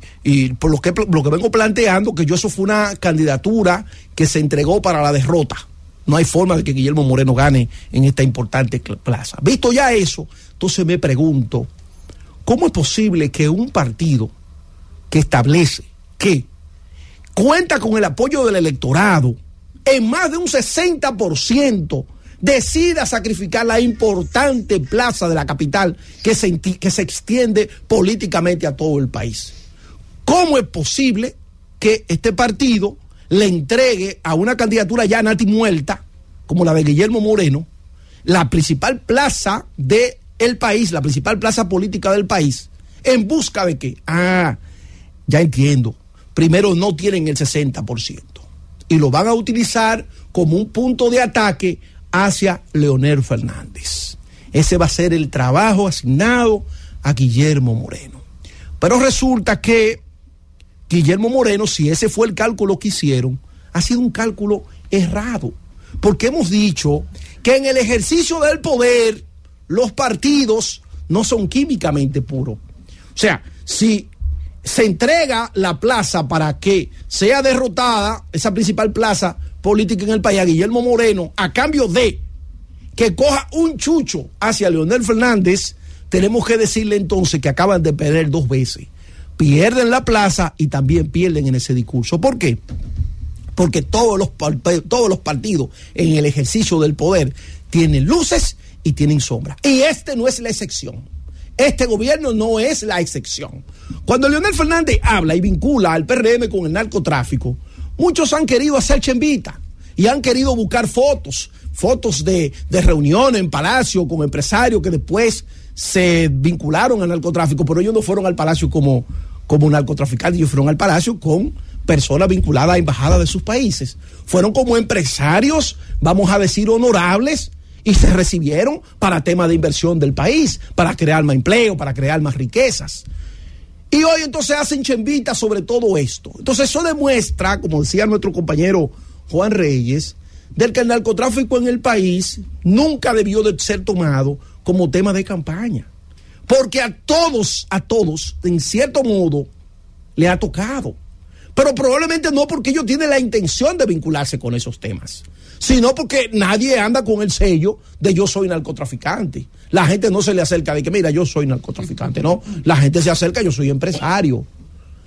S19: por lo que vengo planteando, que yo eso fue una candidatura que se entregó para la derrota. No hay forma de que Guillermo Moreno gane en esta importante plaza. Visto ya eso, entonces me pregunto, ¿Cómo es posible que un partido que establece que cuenta con el apoyo del electorado en más de un 60% decida sacrificar la importante plaza de la capital que se, que se extiende políticamente a todo el país? ¿Cómo es posible que este partido le entregue a una candidatura ya nati muerta, como la de Guillermo Moreno, la principal plaza de el país, la principal plaza política del país, en busca de qué? Ah, ya entiendo. Primero no tienen el 60% y lo van a utilizar como un punto de ataque hacia Leonel Fernández. Ese va a ser el trabajo asignado a Guillermo Moreno. Pero resulta que Guillermo Moreno, si ese fue el cálculo que hicieron, ha sido un cálculo errado. Porque hemos dicho que en el ejercicio del poder los partidos no son químicamente puros. O sea, si se entrega la plaza para que sea derrotada, esa principal plaza política en el país, a Guillermo Moreno, a cambio de que coja un chucho hacia Leonel Fernández, tenemos que decirle entonces que acaban de perder dos veces. Pierden la plaza y también pierden en ese discurso. ¿Por qué? Porque todos los, todos los partidos en el ejercicio del poder tienen luces y tienen sombra. Y este no es la excepción. Este gobierno no es la excepción. Cuando Leonel Fernández habla y vincula al PRM con el narcotráfico, muchos han querido hacer chembita y han querido buscar fotos, fotos de, de reuniones en Palacio con empresarios que después se vincularon al narcotráfico, pero ellos no fueron al Palacio como, como narcotraficantes, ellos fueron al Palacio con personas vinculadas a embajadas de sus países. Fueron como empresarios, vamos a decir, honorables, y se recibieron para temas de inversión del país, para crear más empleo, para crear más riquezas. Y hoy entonces hacen chembitas sobre todo esto. Entonces eso demuestra, como decía nuestro compañero Juan Reyes, del que el narcotráfico en el país nunca debió de ser tomado como tema de campaña. Porque a todos, a todos, en cierto modo, le ha tocado. Pero probablemente no porque ellos tienen la intención de vincularse con esos temas, sino porque nadie anda con el sello de yo soy narcotraficante. La gente no se le acerca de que, mira, yo soy narcotraficante, no. La gente se acerca, yo soy empresario.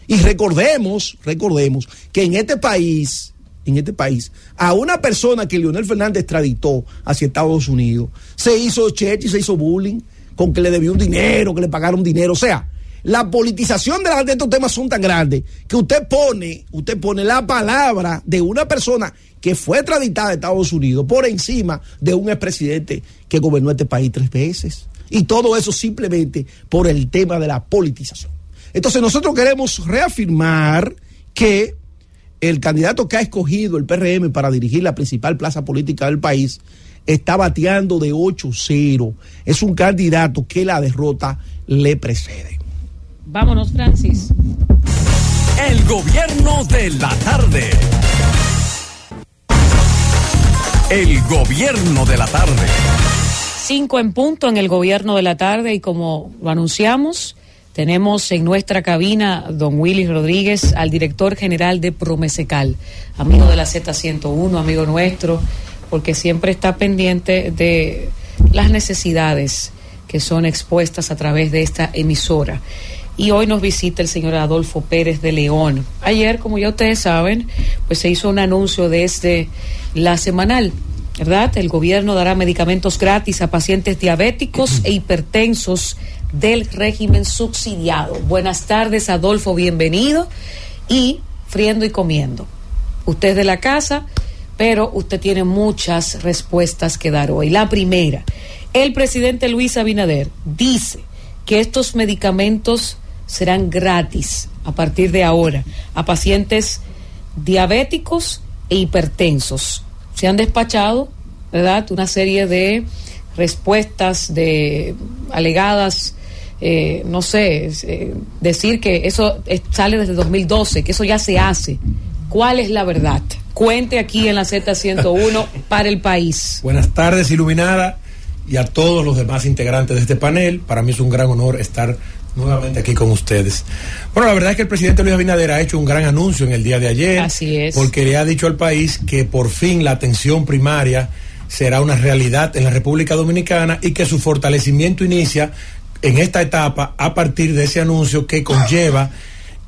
S19: Y recordemos, recordemos que en este país, en este país, a una persona que Leonel Fernández extraditó hacia Estados Unidos, se hizo cheche y se hizo bullying con que le debió un dinero, que le pagaron dinero. O sea, la politización de, la- de estos temas son tan grandes que usted pone, usted pone la palabra de una persona que fue extraditada a Estados Unidos por encima de un expresidente que gobernó este país tres veces. Y todo eso simplemente por el tema de la politización. Entonces nosotros queremos reafirmar que el candidato que ha escogido el PRM para dirigir la principal plaza política del país está bateando de 8-0. Es un candidato que la derrota le precede.
S6: Vámonos, Francis.
S5: El gobierno de la tarde. El gobierno de la tarde.
S6: Cinco en punto en el gobierno de la tarde y como lo anunciamos, tenemos en nuestra cabina don Willy Rodríguez, al director general de Promesecal, amigo de la Z101, amigo nuestro, porque siempre está pendiente de las necesidades que son expuestas a través de esta emisora. Y hoy nos visita el señor Adolfo Pérez de León. Ayer, como ya ustedes saben, pues se hizo un anuncio desde la semanal ¿verdad? El gobierno dará medicamentos gratis a pacientes diabéticos e hipertensos del régimen subsidiado. Buenas tardes, Adolfo, bienvenido. Y friendo y comiendo. Usted es de la casa, pero usted tiene muchas respuestas que dar hoy. La primera, el presidente Luis Abinader dice que estos medicamentos serán gratis a partir de ahora a pacientes diabéticos e hipertensos. Se han despachado, ¿verdad?, una serie de respuestas de alegadas, eh, no sé, eh, decir que eso es- sale desde 2012, que eso ya se hace. ¿Cuál es la verdad? Cuente aquí en la Z101 para el país.
S3: Buenas tardes, Iluminada, y a todos los demás integrantes de este panel. Para mí es un gran honor estar nuevamente aquí con ustedes. Bueno, la verdad es que el presidente Luis Abinader ha hecho un gran anuncio en el día de ayer.
S6: Así es.
S3: Porque le ha dicho al país que por fin la atención primaria será una realidad en la República Dominicana y que su fortalecimiento inicia en esta etapa a partir de ese anuncio que conlleva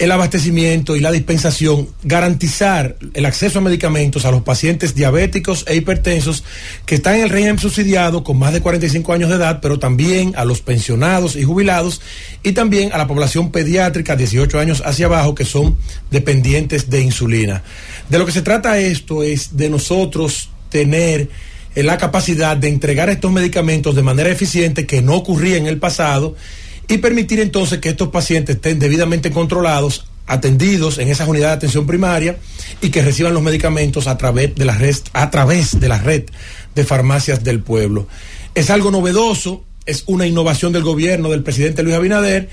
S3: el abastecimiento y la dispensación, garantizar el acceso a medicamentos a los pacientes diabéticos e hipertensos que están en el régimen subsidiado con más de 45 años de edad, pero también a los pensionados y jubilados y también a la población pediátrica 18 años hacia abajo que son dependientes de insulina. De lo que se trata esto es de nosotros tener eh, la capacidad de entregar estos medicamentos de manera eficiente que no ocurría en el pasado y permitir entonces que estos pacientes estén debidamente controlados, atendidos en esas unidades de atención primaria y que reciban los medicamentos a través de la red, a través de la red de farmacias del pueblo. Es algo novedoso, es una innovación del gobierno del presidente Luis Abinader,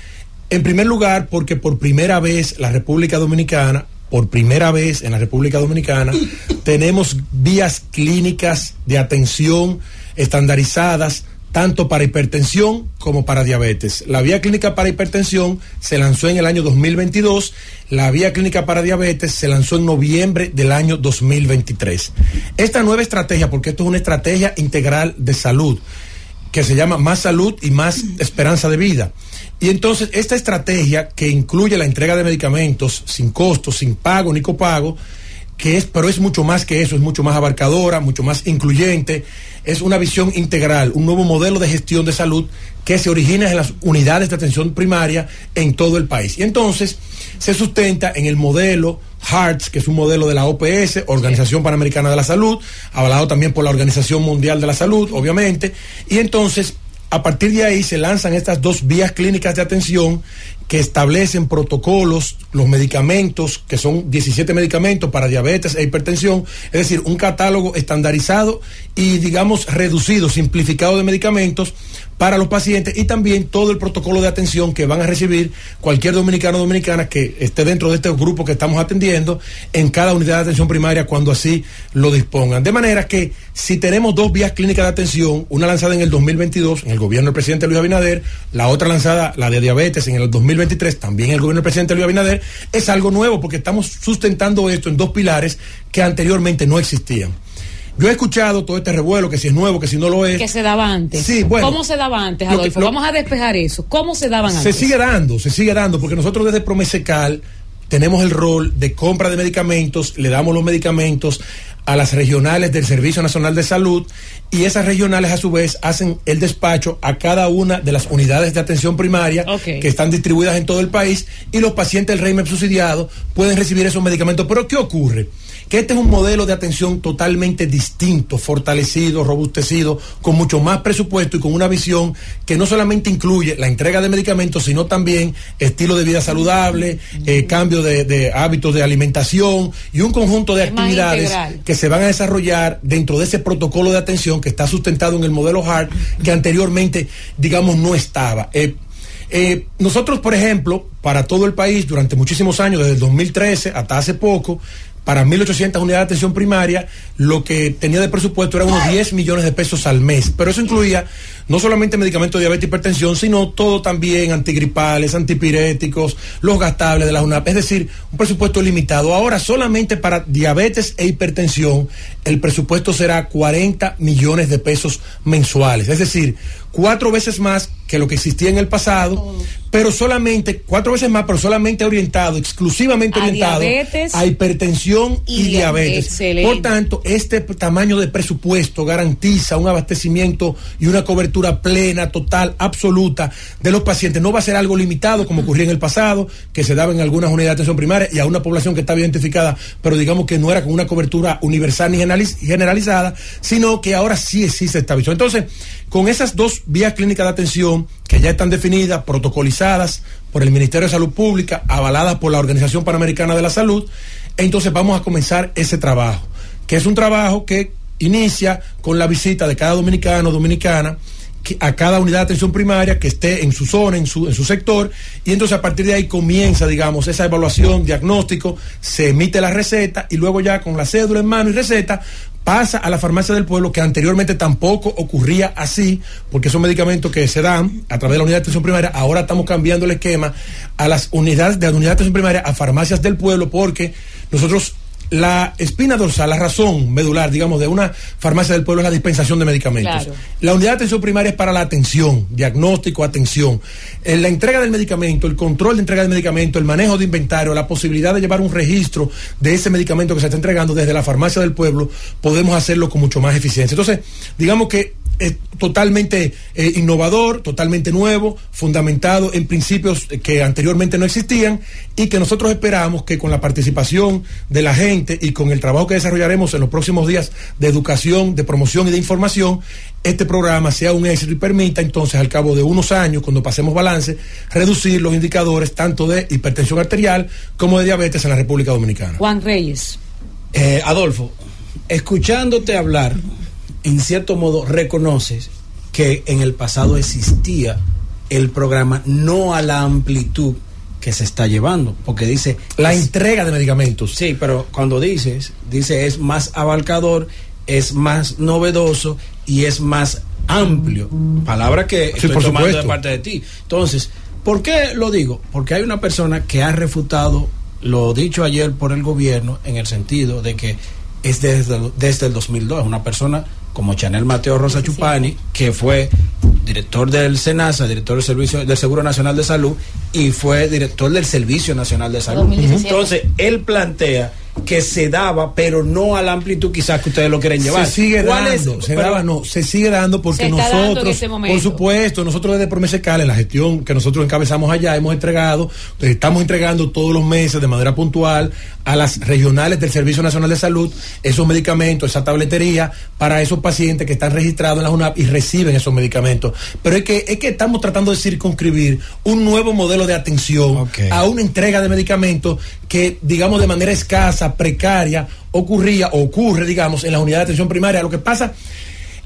S3: en primer lugar porque por primera vez la República Dominicana por primera vez en la República Dominicana tenemos vías clínicas de atención estandarizadas tanto para hipertensión como para diabetes. La vía clínica para hipertensión se lanzó en el año 2022, la vía clínica para diabetes se lanzó en noviembre del año 2023. Esta nueva estrategia, porque esto es una estrategia integral de salud, que se llama Más Salud y Más Esperanza de Vida. Y entonces esta estrategia que incluye la entrega de medicamentos sin costo, sin pago ni copago, que es, pero es mucho más que eso, es mucho más abarcadora, mucho más incluyente, es una visión integral, un nuevo modelo de gestión de salud que se origina en las unidades de atención primaria en todo el país. Y entonces se sustenta en el modelo HARTS, que es un modelo de la OPS, Organización Panamericana de la Salud, avalado también por la Organización Mundial de la Salud, obviamente, y entonces a partir de ahí se lanzan estas dos vías clínicas de atención que establecen protocolos, los medicamentos, que son 17 medicamentos para diabetes e hipertensión, es decir, un catálogo estandarizado y, digamos, reducido, simplificado de medicamentos para los pacientes y también todo el protocolo de atención que van a recibir cualquier dominicano o dominicana que esté dentro de este grupo que estamos atendiendo en cada unidad de atención primaria cuando así lo dispongan. De manera que si tenemos dos vías clínicas de atención, una lanzada en el 2022 en el gobierno del presidente Luis Abinader, la otra lanzada, la de diabetes, en el 2023 también en el gobierno del presidente Luis Abinader, es algo nuevo porque estamos sustentando esto en dos pilares que anteriormente no existían. Yo he escuchado todo este revuelo, que si es nuevo, que si no lo es.
S6: Que se daba antes.
S3: Sí, bueno.
S6: ¿Cómo se daba antes,
S3: Lo que-
S6: Adolfo?
S3: lo-
S6: Vamos a despejar eso. ¿Cómo se daban
S3: Se
S6: antes?
S3: sigue dando, se sigue dando, porque nosotros desde Promesecal tenemos el rol de compra de medicamentos, le damos los medicamentos a las regionales del Servicio Nacional de Salud y esas regionales a su vez hacen el despacho a cada una de las unidades de atención primaria que están distribuidas en todo el país y los pacientes del régimen subsidiado pueden recibir esos medicamentos. Pero ¿qué ocurre? Que este es un modelo de atención totalmente distinto, fortalecido, robustecido, con mucho más presupuesto y con una visión que no solamente incluye la entrega de medicamentos, sino también estilo de vida saludable, eh, cambio de, de hábitos de alimentación y un conjunto de
S6: Es
S3: actividades que se van a desarrollar dentro de ese protocolo de atención que está sustentado en el modelo HART, que anteriormente, digamos, no estaba. Eh, eh, nosotros, por ejemplo, para todo el país, durante muchísimos años, desde el 2013 hasta hace poco, para 1.800 unidades de atención primaria, lo que tenía de presupuesto era unos 10 millones de pesos al mes. Pero eso incluía no solamente medicamentos de diabetes y hipertensión, sino todo también antigripales, antipiréticos, los gastables de la UNAP. Es decir, un presupuesto limitado. Ahora, solamente para diabetes e hipertensión, el presupuesto será 40 millones de pesos mensuales. Es decir, cuatro veces más que lo que existía en el pasado, pero solamente, cuatro veces más, pero solamente orientado, exclusivamente
S6: A
S3: orientado
S6: diabetes
S3: a hipertensión y,
S6: y
S3: diabetes.
S6: excelente.
S3: Por tanto, este tamaño de presupuesto garantiza un abastecimiento y una cobertura plena, total, absoluta de los pacientes. No va a ser algo limitado como ocurría en el pasado, que se daba en algunas unidades de atención primaria y a una población que estaba identificada, pero digamos que no era con una cobertura universal ni generaliz- generalizada, sino que ahora sí existe esta visión. Entonces, con esas dos vías clínicas de atención que ya están definidas, protocolizadas por el Ministerio de Salud Pública, avaladas por la Organización Panamericana de la Salud, entonces vamos a comenzar ese trabajo, que es un trabajo que inicia con la visita de cada dominicano o dominicana a cada unidad de atención primaria que esté en su zona, en su, en su sector, y entonces a partir de ahí comienza, digamos, esa evaluación, diagnóstico, se emite la receta y luego ya con la cédula en mano y receta pasa a la farmacia del pueblo, que anteriormente tampoco ocurría así, porque son medicamentos que se dan a través de la unidad de atención primaria. Ahora estamos cambiando el esquema a las unidades de la unidad de atención primaria, a farmacias del pueblo, porque nosotros la espina dorsal, la razón medular, digamos, de una farmacia del pueblo es la dispensación de medicamentos.
S6: Claro.
S3: La unidad de atención primaria es para la atención, diagnóstico, atención. En la entrega del medicamento, el control de entrega del medicamento, el manejo de inventario, la posibilidad de llevar un registro de ese medicamento que se está entregando desde la farmacia del pueblo, podemos hacerlo con mucho más eficiencia. Entonces, digamos que es totalmente eh, innovador, totalmente nuevo, fundamentado en principios eh, que anteriormente no existían y que nosotros esperamos que con la participación de la gente y con el trabajo que desarrollaremos en los próximos días de educación, de promoción y de información, este programa sea un éxito y permita entonces al cabo de unos años, cuando pasemos balance, reducir los indicadores tanto de hipertensión arterial como de diabetes en la República Dominicana.
S6: Juan Reyes.
S5: Eh, Adolfo, escuchándote hablar, en cierto modo reconoces que en el pasado existía el programa no a la amplitud que se está llevando, porque dice
S3: la entrega de medicamentos.
S5: Sí, pero cuando dices, dice es más abarcador, es más novedoso y es más amplio. Palabra que
S3: Sí,
S5: estoy
S3: por
S5: tomando de parte de ti. Entonces, ¿por qué lo digo? Porque hay una persona que ha refutado lo dicho ayer por el gobierno en el sentido de que es desde, desde el 2002, una persona como Chanel Mateo Rosa Chupani, que fue director del SENASA, director del Servicio del Seguro Nacional de Salud y fue director del Servicio Nacional de Salud.
S6: 2017.
S5: Entonces, él plantea que se daba, pero no a la amplitud quizás que ustedes lo quieren llevar.
S3: Se sigue
S5: ¿Cuál
S3: dando,
S5: es?
S3: se
S5: Pero-
S3: daba, no, se sigue dando porque
S6: Se dando
S3: nosotros,
S6: momento.
S3: por supuesto, nosotros desde Promesecales, la gestión que nosotros encabezamos allá, hemos entregado, estamos entregando todos los meses de manera puntual a las regionales del Servicio Nacional de Salud esos medicamentos, esa tabletería para esos pacientes que están registrados en la UNAP y reciben esos medicamentos. Pero es que, es que estamos tratando de circunscribir un nuevo modelo de atención a una entrega de medicamentos que, digamos, de manera escasa, precaria, ocurría o ocurre, digamos, en la unidad de atención primaria. Lo que pasa,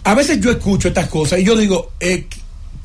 S3: a veces yo escucho estas cosas y yo digo, eh,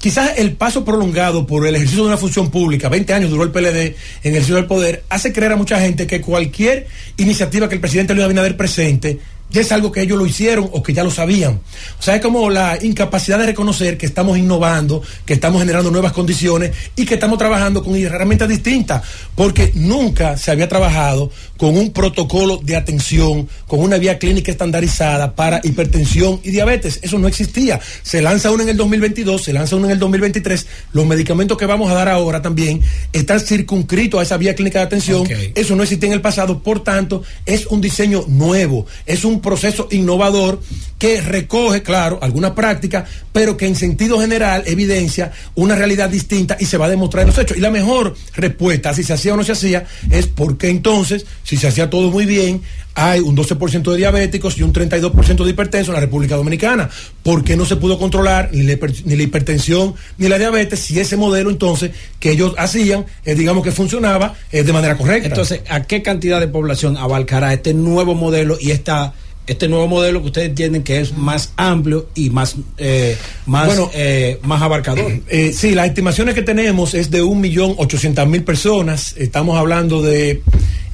S3: quizás el paso prolongado por el ejercicio de una función pública, 20 años duró el PLD en el ejercicio del poder, hace creer a mucha gente que cualquier iniciativa que el presidente Luis Abinader presente ya es algo que ellos lo hicieron o que ya lo sabían. O sea, es como la incapacidad de reconocer que estamos innovando, que estamos generando nuevas condiciones y que estamos trabajando con herramientas distintas, porque nunca se había trabajado con un protocolo de atención, con una vía clínica estandarizada para hipertensión y diabetes. Eso no existía. Se lanza uno en el 2022, se lanza uno en el 2023. Los medicamentos que vamos a dar ahora también están circunscritos a esa vía clínica de atención. Eso no existía en el pasado, por tanto, es un diseño nuevo, es un proceso innovador que recoge, claro, alguna práctica, pero que en sentido general evidencia una realidad distinta y se va a demostrar en los hechos. Y la mejor respuesta, si se hacía o no se hacía, es porque entonces, si se hacía todo muy bien, hay un 12% de diabéticos y un 32% de hipertensos en la República Dominicana. ¿Por qué no se pudo controlar ni la, hipertensión ni la diabetes si ese modelo entonces que ellos hacían, eh, digamos que funcionaba eh, de manera correcta?
S5: Entonces, ¿a qué cantidad de población abarcará este nuevo modelo y esta este nuevo modelo que ustedes entienden que es más amplio y más eh, más
S3: Bueno,
S5: eh, más abarcador?
S3: Eh, sí, las estimaciones que tenemos es de 1.800.000 personas. Estamos hablando de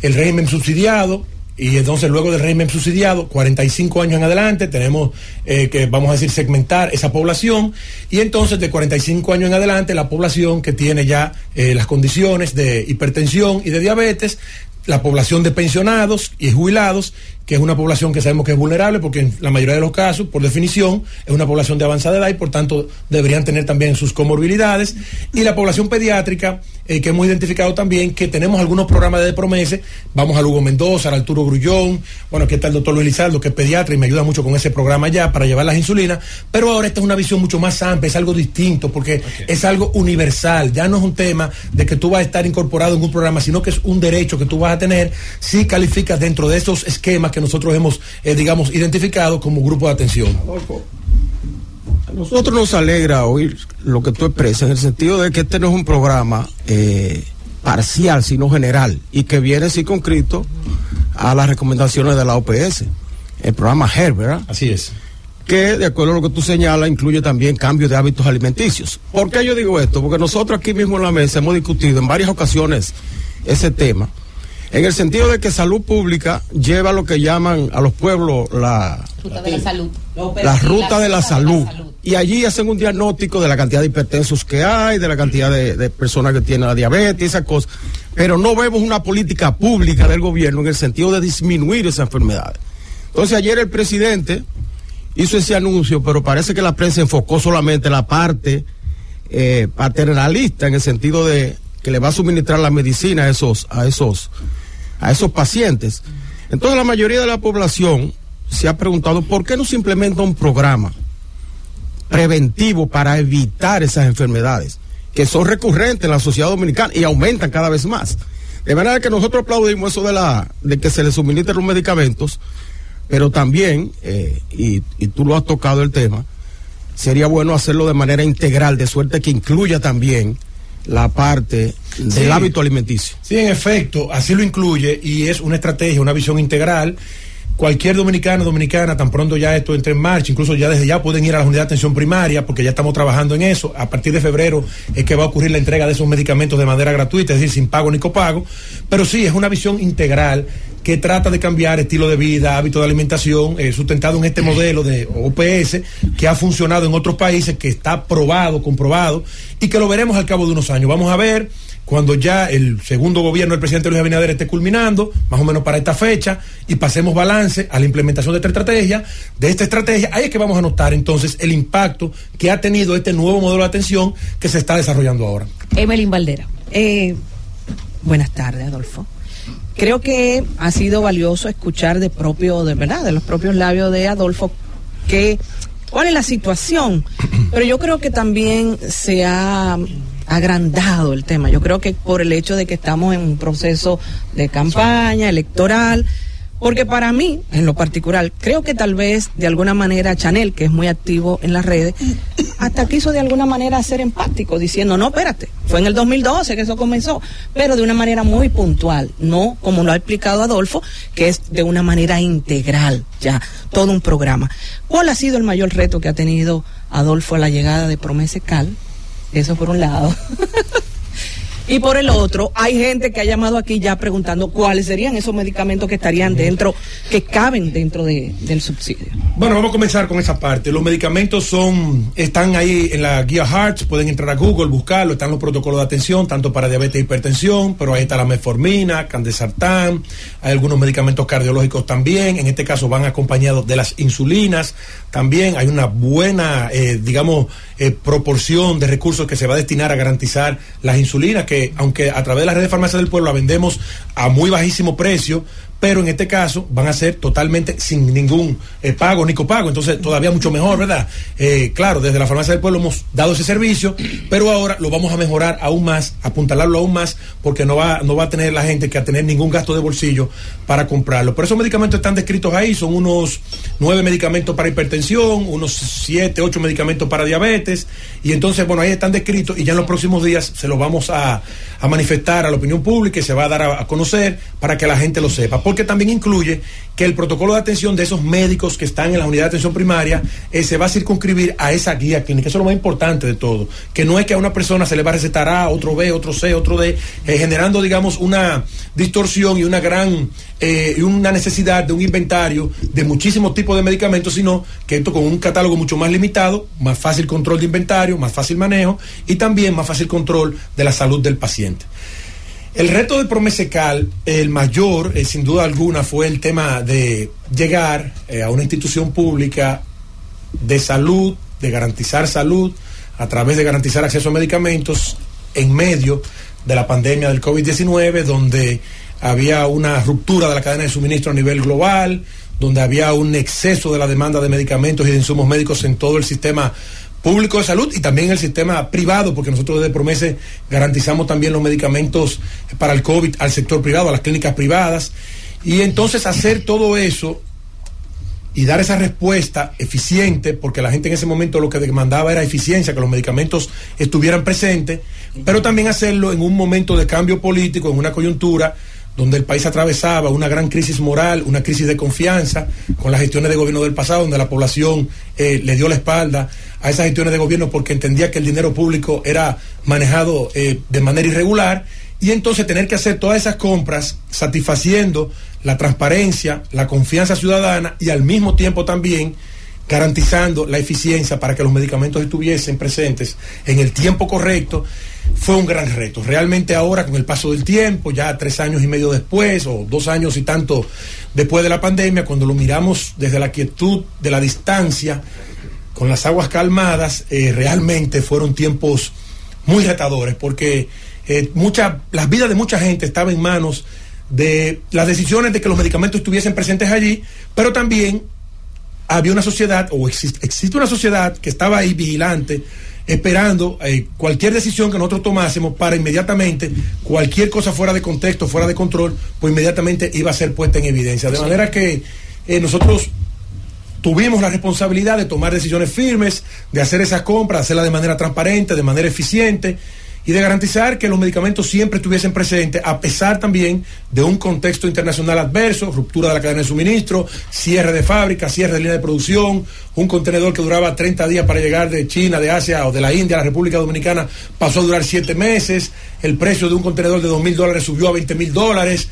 S3: el régimen subsidiado. Y entonces luego del régimen subsidiado, 45 años en adelante, tenemos eh, que, vamos a decir, segmentar esa población. Y entonces de 45 años en adelante, la población que tiene ya eh, las condiciones de hipertensión y de diabetes, la población de pensionados y jubilados, que es una población que sabemos que es vulnerable porque en la mayoría de los casos, por definición, es una población de avanzada edad y por tanto deberían tener también sus comorbilidades. Y la población pediátrica, eh, que hemos identificado también que tenemos algunos programas de promese, vamos a Lugo Mendoza, al Arturo Grullón, bueno, aquí está el doctor Luis Lizardo, que es pediatra y me ayuda mucho con ese programa ya para llevar las insulinas, pero ahora esta es una visión mucho más amplia, es algo distinto porque es algo universal, ya no es un tema de que tú vas a estar incorporado en un programa, sino que es un derecho que tú vas a tener si calificas dentro de esos esquemas que nosotros hemos, eh, digamos, identificado como grupo de atención.
S4: A nosotros nos alegra oír lo que tú expresas en el sentido de que este no es un programa eh, parcial, sino general, y que viene circunscrito a las recomendaciones de la OPS, el programa HER, ¿verdad?
S3: Así es.
S4: Que, de acuerdo a lo que tú señalas, incluye también cambios de hábitos alimenticios. ¿Por qué yo digo esto? Porque nosotros aquí mismo en la mesa hemos discutido en varias ocasiones ese tema, en el sentido de que salud pública lleva lo que llaman a los pueblos la,
S6: Ruta de la salud.
S4: la ruta de la salud. Y allí hacen un diagnóstico de la cantidad de hipertensos que hay, de la cantidad de, de personas que tienen la diabetes y esas cosas. Pero no vemos una política pública del gobierno en el sentido de disminuir esas enfermedades. Entonces ayer el presidente hizo ese anuncio, pero parece que la prensa enfocó solamente la parte eh, paternalista en el sentido de que le va a suministrar la medicina a esos, a esos, a esos pacientes. Entonces la mayoría de la población se ha preguntado por qué no se implementa un programa preventivo para evitar esas enfermedades que son recurrentes en la sociedad dominicana y aumentan cada vez más. De manera que nosotros aplaudimos eso de la de que se le suministren los medicamentos, pero también, eh, y, y tú lo has tocado el tema, sería bueno hacerlo de manera integral, de suerte que incluya también la parte del
S3: Sí.
S4: hábito alimenticio.
S3: Sí, en efecto, así lo incluye y es una estrategia, una visión integral. Cualquier dominicano, dominicana, tan pronto ya esto entre en marcha, incluso ya desde ya pueden ir a la unidad de atención primaria, porque ya estamos trabajando en eso. A partir de febrero es que va a ocurrir la entrega de esos medicamentos de manera gratuita, es decir, sin pago ni copago. Pero sí, es una visión integral que trata de cambiar estilo de vida, hábito de alimentación, eh, sustentado en este modelo de OPS que ha funcionado en otros países, que está probado, comprobado, y que lo veremos al cabo de unos años. Vamos a ver cuando ya el segundo gobierno del presidente Luis Abinader esté culminando, más o menos para esta fecha, y pasemos balance a la implementación de esta estrategia, de esta estrategia, ahí es que vamos a notar entonces el impacto que ha tenido este nuevo modelo de atención que se está desarrollando ahora.
S6: Evelyn Valdera.
S2: Eh, buenas tardes, Adolfo. Creo que ha sido valioso escuchar de propio, de verdad, de los propios labios de Adolfo, que cuál es la situación. Pero yo creo que también se ha agrandado el tema. Yo creo que por el hecho de que estamos en un proceso de campaña electoral, porque para mí, en lo particular, creo que tal vez de alguna manera Chanel, que es muy activo en las redes, hasta quiso de alguna manera ser empático, diciendo, no, espérate, fue en el 2012 que eso comenzó, pero de una manera muy puntual, no como lo ha explicado Adolfo, que es de una manera integral, ya, todo un programa. ¿Cuál ha sido el mayor reto que ha tenido Adolfo a la llegada de Promese Cal? Eso por un lado. Y por el otro, hay gente que ha llamado aquí ya preguntando cuáles serían esos medicamentos que estarían dentro, que caben dentro de, del subsidio.
S3: Bueno, vamos a comenzar con esa parte. Los medicamentos son, están ahí en la guía Hearts, pueden entrar a Google, buscarlo, están los protocolos de atención, tanto para diabetes e hipertensión, pero ahí está la metformina, candesartán, hay algunos medicamentos cardiológicos también, en este caso van acompañados de las insulinas, también hay una buena, eh, digamos, eh, proporción de recursos que se va a destinar a garantizar las insulinas, que aunque a través de la red de farmacia del pueblo la vendemos a muy bajísimo precio, pero en este caso van a ser totalmente sin ningún eh, pago ni copago, entonces todavía mucho mejor, ¿verdad? Eh, claro, desde la farmacia del pueblo hemos dado ese servicio, pero ahora lo vamos a mejorar aún más, apuntalarlo aún más, porque no va, no va a tener la gente que a tener ningún gasto de bolsillo para comprarlo. Pero esos medicamentos están descritos ahí, son unos nueve medicamentos para hipertensión, unos siete, ocho medicamentos para diabetes, y entonces, bueno, ahí están descritos y ya en los próximos días se los vamos a, manifestar a la opinión pública y se va a dar a conocer para que la gente lo sepa porque también incluye que el protocolo de atención de esos médicos que están en la unidad de atención primaria eh, se va a circunscribir a esa guía clínica. Eso es lo más importante de todo. Que no es que a una persona se le va a recetar A, otro B, otro C, otro D, eh, generando, digamos, una distorsión y una gran eh, una necesidad de un inventario de muchísimos tipos de medicamentos, sino que esto con un catálogo mucho más limitado, más fácil control de inventario, más fácil manejo y también más fácil control de la salud del paciente. El reto de Promesecal, el mayor, eh, sin duda alguna, fue el tema de llegar eh, a una institución pública de salud, de garantizar salud, a través de garantizar acceso a medicamentos en medio de la pandemia del COVID-19, donde había una ruptura de la cadena de suministro a nivel global, donde había un exceso de la demanda de medicamentos y de insumos médicos en todo el sistema público de salud y también el sistema privado, porque nosotros desde Promese garantizamos también los medicamentos para el COVID al sector privado, a las clínicas privadas. Y entonces hacer todo eso y dar esa respuesta eficiente, porque la gente en ese momento lo que demandaba era eficiencia, que los medicamentos estuvieran presentes, pero también hacerlo en un momento de cambio político, en una coyuntura donde el país atravesaba una gran crisis moral, una crisis de confianza, con las gestiones de gobierno del pasado, donde la población eh, le dio la espalda a esas gestiones de gobierno porque entendía que el dinero público era manejado eh, de manera irregular, y entonces tener que hacer todas esas compras satisfaciendo la transparencia, la confianza ciudadana y al mismo tiempo también garantizando la eficiencia para que los medicamentos estuviesen presentes en el tiempo correcto, fue un gran reto. Realmente ahora, con el paso del tiempo, ya tres años y medio después, o dos años y tanto después de la pandemia, cuando lo miramos desde la quietud de la distancia, con las aguas calmadas, eh, realmente fueron tiempos muy retadores, porque eh, las vidas de mucha gente estaban en manos de las decisiones de que los medicamentos estuviesen presentes allí, pero también había una sociedad, o existe una sociedad que estaba ahí vigilante, esperando eh, cualquier decisión que nosotros tomásemos para inmediatamente, cualquier cosa fuera de contexto, fuera de control, pues inmediatamente iba a ser puesta en evidencia. De manera que eh, nosotros tuvimos la responsabilidad de tomar decisiones firmes, de hacer esas compras, hacerlas de manera transparente, de manera eficiente y de garantizar que los medicamentos siempre estuviesen presentes, a pesar también de un contexto internacional adverso, ruptura de la cadena de suministro, cierre de fábrica, cierre de línea de producción, un contenedor que duraba 30 días para llegar de China, de Asia o de la India a la República Dominicana pasó a durar 7 meses, el precio de un contenedor de 2 mil dólares subió a 20 mil dólares.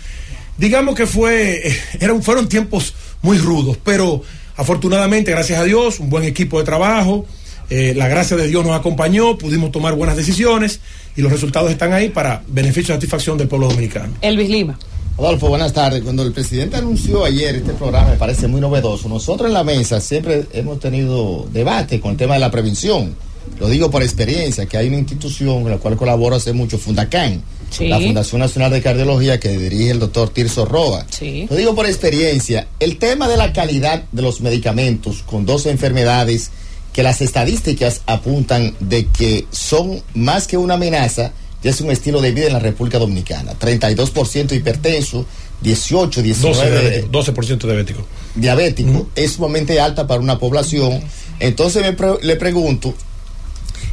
S3: Digamos que fue, eran, fueron tiempos muy rudos, pero afortunadamente, gracias a Dios, un buen equipo de trabajo, eh, la gracia de Dios nos acompañó, pudimos tomar buenas decisiones y los resultados están ahí para beneficio y satisfacción del pueblo dominicano.
S6: Elvis Lima.
S7: Adolfo, buenas tardes. Cuando el presidente anunció ayer este programa, me parece muy novedoso. Nosotros en la mesa siempre hemos tenido debate con el tema de la prevención. Lo digo por experiencia, que hay una institución con la cual colaboro hace mucho, Fundacán,
S6: Sí.
S7: la Fundación Nacional de Cardiología que dirige el doctor Tirso Roa.
S6: Sí.
S7: Lo digo por experiencia, el tema de la calidad de los medicamentos con dos enfermedades que las estadísticas apuntan de que son más que una amenaza, ya es un estilo de vida en la República Dominicana. 32% hipertenso, 18,
S3: 12
S7: 19
S3: diabético, 12% diabético.
S7: diabético es sumamente alta para una población. Entonces me pre- le pregunto,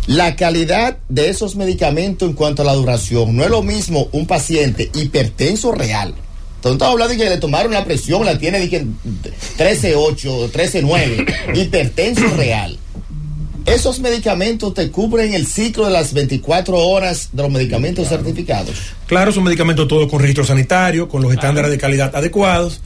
S7: la calidad de esos medicamentos en cuanto a la duración, no es lo mismo un paciente hipertenso real. Entonces estamos hablando de que le tomaron la presión, la tiene que 13.8, 13.9, hipertenso real. Esos medicamentos te cubren el ciclo de las 24 horas de los medicamentos certificados.
S3: Claro, son medicamentos todos con registro sanitario, con los estándares de calidad adecuados.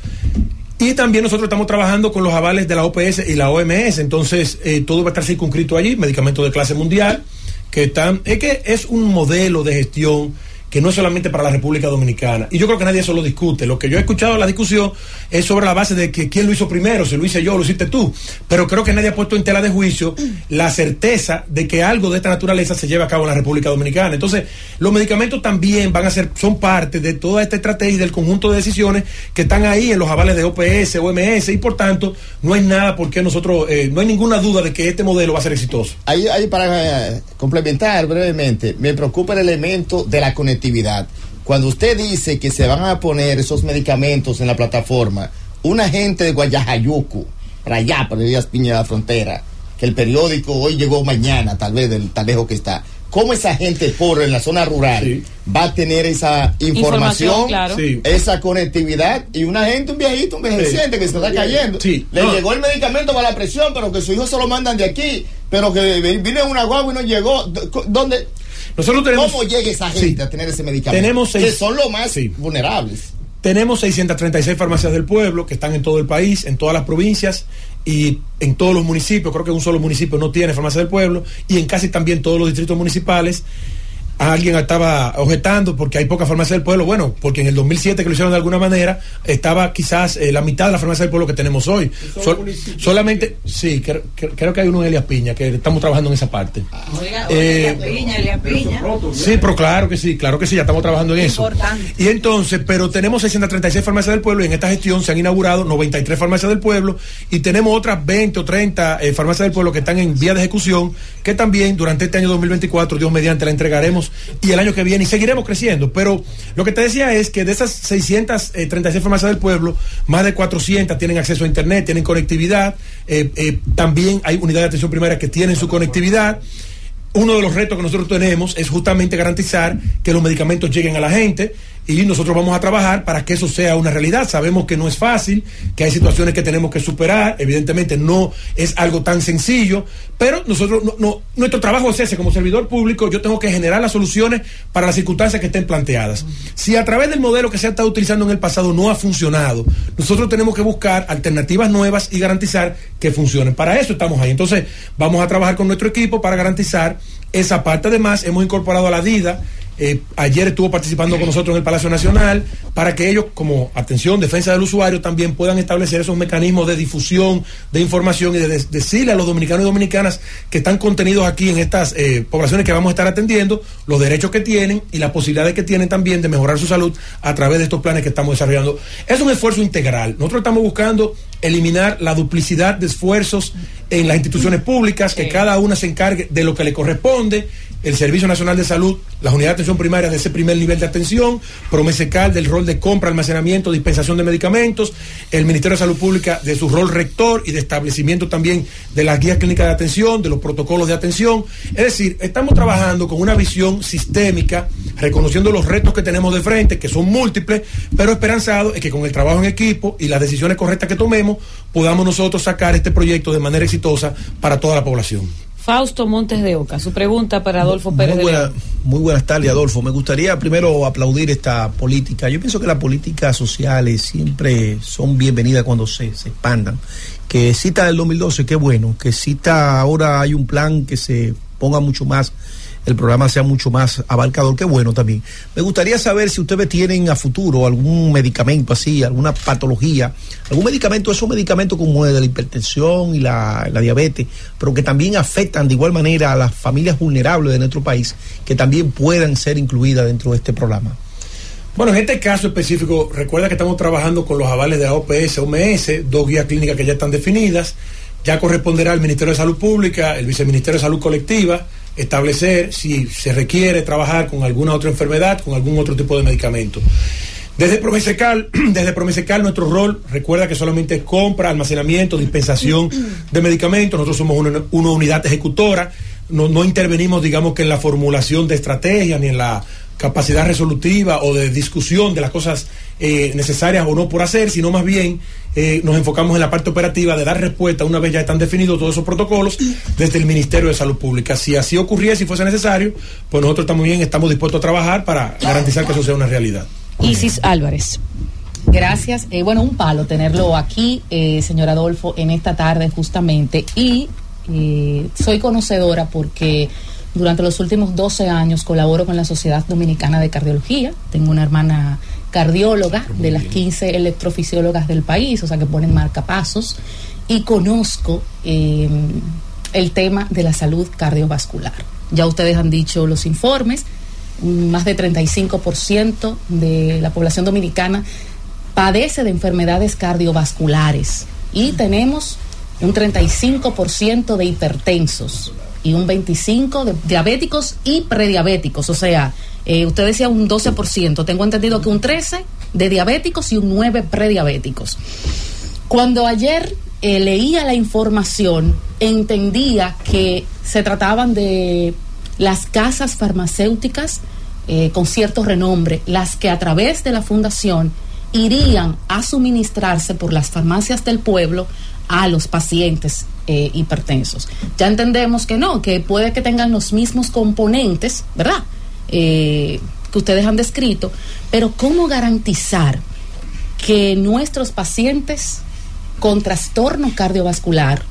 S3: Y también nosotros estamos trabajando con los avales de la OPS y la OMS. Entonces, eh, todo va a estar circunscrito allí, medicamentos de clase mundial, que están. Es que es un modelo de gestión que no es solamente para la República Dominicana. Y yo creo que nadie eso lo discute. Lo que yo he escuchado en la discusión es sobre la base de que quién lo hizo primero, si lo hice yo o lo hiciste tú. Pero creo que nadie ha puesto en tela de juicio la certeza de que algo de esta naturaleza se lleve a cabo en la República Dominicana. Entonces, los medicamentos también van a ser, son parte de toda esta estrategia y del conjunto de decisiones que están ahí en los avales de OPS, OMS, y por tanto, no hay nada por qué nosotros, eh, no hay ninguna duda de que este modelo va a ser exitoso.
S7: Ahí, ahí para eh, complementar brevemente, me preocupa el elemento de la Cuando usted dice que se van a poner esos medicamentos en la plataforma, una gente de Guayajayuco, para allá, para Díaz Piña de la Frontera, que el periódico hoy llegó mañana, tal vez del tan lejos que está. ¿Cómo esa gente pobre en la zona rural va a tener esa información,
S6: Información, claro. Sí.
S7: esa conectividad y una gente, un viejito, un envejeciente que se está cayendo?
S3: Sí.
S7: Le
S3: No.
S7: llegó el medicamento para la presión, pero que su hijo se lo mandan de aquí, pero que vino en una guagua y no llegó. ¿Dónde?
S3: Nosotros tenemos-
S7: ¿Cómo llega esa gente
S3: Sí.
S7: a tener ese medicamento?
S3: Tenemos
S7: que
S3: seis-
S7: son los más vulnerables.
S3: Tenemos 636 farmacias del pueblo que están en todo el país, en todas las provincias y en todos los municipios. Creo que un solo municipio no tiene farmacia del pueblo y en casi también todos los distritos municipales. Alguien estaba objetando porque hay poca farmacia del pueblo. Bueno, porque en el 2007 que lo hicieron de alguna manera, estaba quizás eh, la mitad de la farmacia del pueblo que tenemos hoy. Sol- solamente, sí, creo, que hay uno en Elias Piña, que estamos trabajando en esa parte.
S2: Oiga,
S3: Eh,
S2: Piña, Elia Piña.
S3: Sí, pero claro que sí, claro que sí, ya estamos trabajando en eso.
S2: Importante.
S3: Y entonces, pero tenemos 636 farmacias del pueblo y en esta gestión se han inaugurado 93 farmacias del pueblo y tenemos otras 20 o 30 eh, farmacias del pueblo que están en vía de ejecución que también durante este año 2024, Dios mediante, la entregaremos y el año que viene y seguiremos creciendo. Pero lo que te decía es que de esas 636 farmacias del pueblo, más de 400 tienen acceso a Internet, tienen conectividad, eh, eh, también hay unidades de atención primaria que tienen su conectividad uno de los retos que nosotros tenemos es justamente garantizar que los medicamentos lleguen a la gente y nosotros vamos a trabajar para que eso sea una realidad. Sabemos que no es fácil, que hay situaciones que tenemos que superar, evidentemente no es algo tan sencillo, pero nosotros, no, no- nuestro trabajo es ese, como servidor público, yo tengo que generar las soluciones para las circunstancias que estén planteadas. Si a través del modelo que se ha estado utilizando en el pasado no ha funcionado, nosotros tenemos que buscar alternativas nuevas y garantizar que funcionen. Para eso estamos ahí. Entonces, vamos a trabajar con nuestro equipo para garantizar esa parte. Además, hemos incorporado a la DIDA. Eh, ayer estuvo participando con nosotros en el Palacio Nacional para que ellos, como atención, defensa del usuario, también puedan establecer esos mecanismos de difusión de información y de, de- decirle a los dominicanos y dominicanas que están contenidos aquí en estas eh, poblaciones que vamos a estar atendiendo, los derechos que tienen y las posibilidades que tienen también de mejorar su salud a través de estos planes que estamos desarrollando. Es un esfuerzo integral. Nosotros estamos buscando eliminar la duplicidad de esfuerzos en las instituciones públicas, que cada una se encargue de lo que le corresponde, el Servicio Nacional de Salud, las unidades de atención primaria de ese primer nivel de atención, Promesecal del rol de compra, almacenamiento, dispensación de medicamentos, el Ministerio de Salud Pública de su rol rector y de establecimiento también de las guías clínicas de atención, de los protocolos de atención. Es decir, estamos trabajando con una visión sistémica, reconociendo los retos que tenemos de frente, que son múltiples, pero esperanzado en que con el trabajo en equipo y las decisiones correctas que tomemos, podamos nosotros sacar este proyecto de manera exitosa para toda la población.
S6: Fausto Montes de Oca, su pregunta para Adolfo Pérez
S3: Muy
S6: de
S3: buena-
S6: León.
S3: Muy buenas tardes, Adolfo. Me gustaría primero aplaudir esta política. Yo pienso que las políticas sociales siempre son bienvenidas cuando se, se expandan. Que cita del 2012, qué bueno. Que cita ahora hay un plan que se ponga mucho más
S19: el programa sea mucho más abarcador, que bueno también. Me gustaría saber si ustedes tienen a futuro algún medicamento así, alguna patología, algún medicamento, esos medicamentos como el de la hipertensión y la, la diabetes, pero que también afectan de igual manera a las familias vulnerables de nuestro país, que también puedan ser incluidas dentro de este programa.
S3: Bueno, en este caso específico, recuerda que estamos trabajando con los avales de la OPS, OMS, dos guías clínicas que ya están definidas. Ya corresponderá al Ministerio de Salud Pública, el Viceministerio de Salud Colectiva, establecer si se requiere trabajar con alguna otra enfermedad, con algún otro tipo de medicamento. Desde Promesecal, desde Promesecal nuestro rol, recuerda que solamente es compra, almacenamiento, dispensación de medicamentos. Nosotros somos una, una unidad ejecutora. No, no intervenimos, digamos que en la formulación de estrategias ni en la capacidad resolutiva o de discusión de las cosas eh, necesarias o no por hacer, sino más bien eh, nos enfocamos en la parte operativa de dar respuesta una vez ya están definidos todos esos protocolos desde el Ministerio de Salud Pública. Si así ocurría, si fuese necesario, pues nosotros estamos bien, estamos dispuestos a trabajar para garantizar que eso sea una realidad.
S20: Isis Álvarez. Gracias. Eh, bueno, un palo tenerlo aquí, eh, señor Adolfo, en esta tarde justamente. Y eh, soy conocedora porque durante los últimos 12 años colaboro con la Sociedad Dominicana de Cardiología. Tengo una hermana cardióloga de las 15 electrofisiólogas del país, o sea que ponen marcapasos. Y conozco eh, el tema de la salud cardiovascular. Ya ustedes han dicho los informes, más de 35% de la población dominicana padece de enfermedades cardiovasculares y tenemos un 35% de hipertensos y un 25% de diabéticos y prediabéticos. O sea, eh, usted decía un 12%, tengo entendido que un 13% de diabéticos y un 9% prediabéticos. Cuando ayer eh, leía la información, entendía que se trataban de las casas farmacéuticas eh, con cierto renombre, las que a través de la fundación irían a suministrarse por las farmacias del pueblo a los pacientes hipertensos. Ya entendemos que no, que puede que tengan los mismos componentes, ¿verdad? Eh, que ustedes han descrito, pero ¿cómo garantizar que nuestros pacientes con trastorno cardiovascular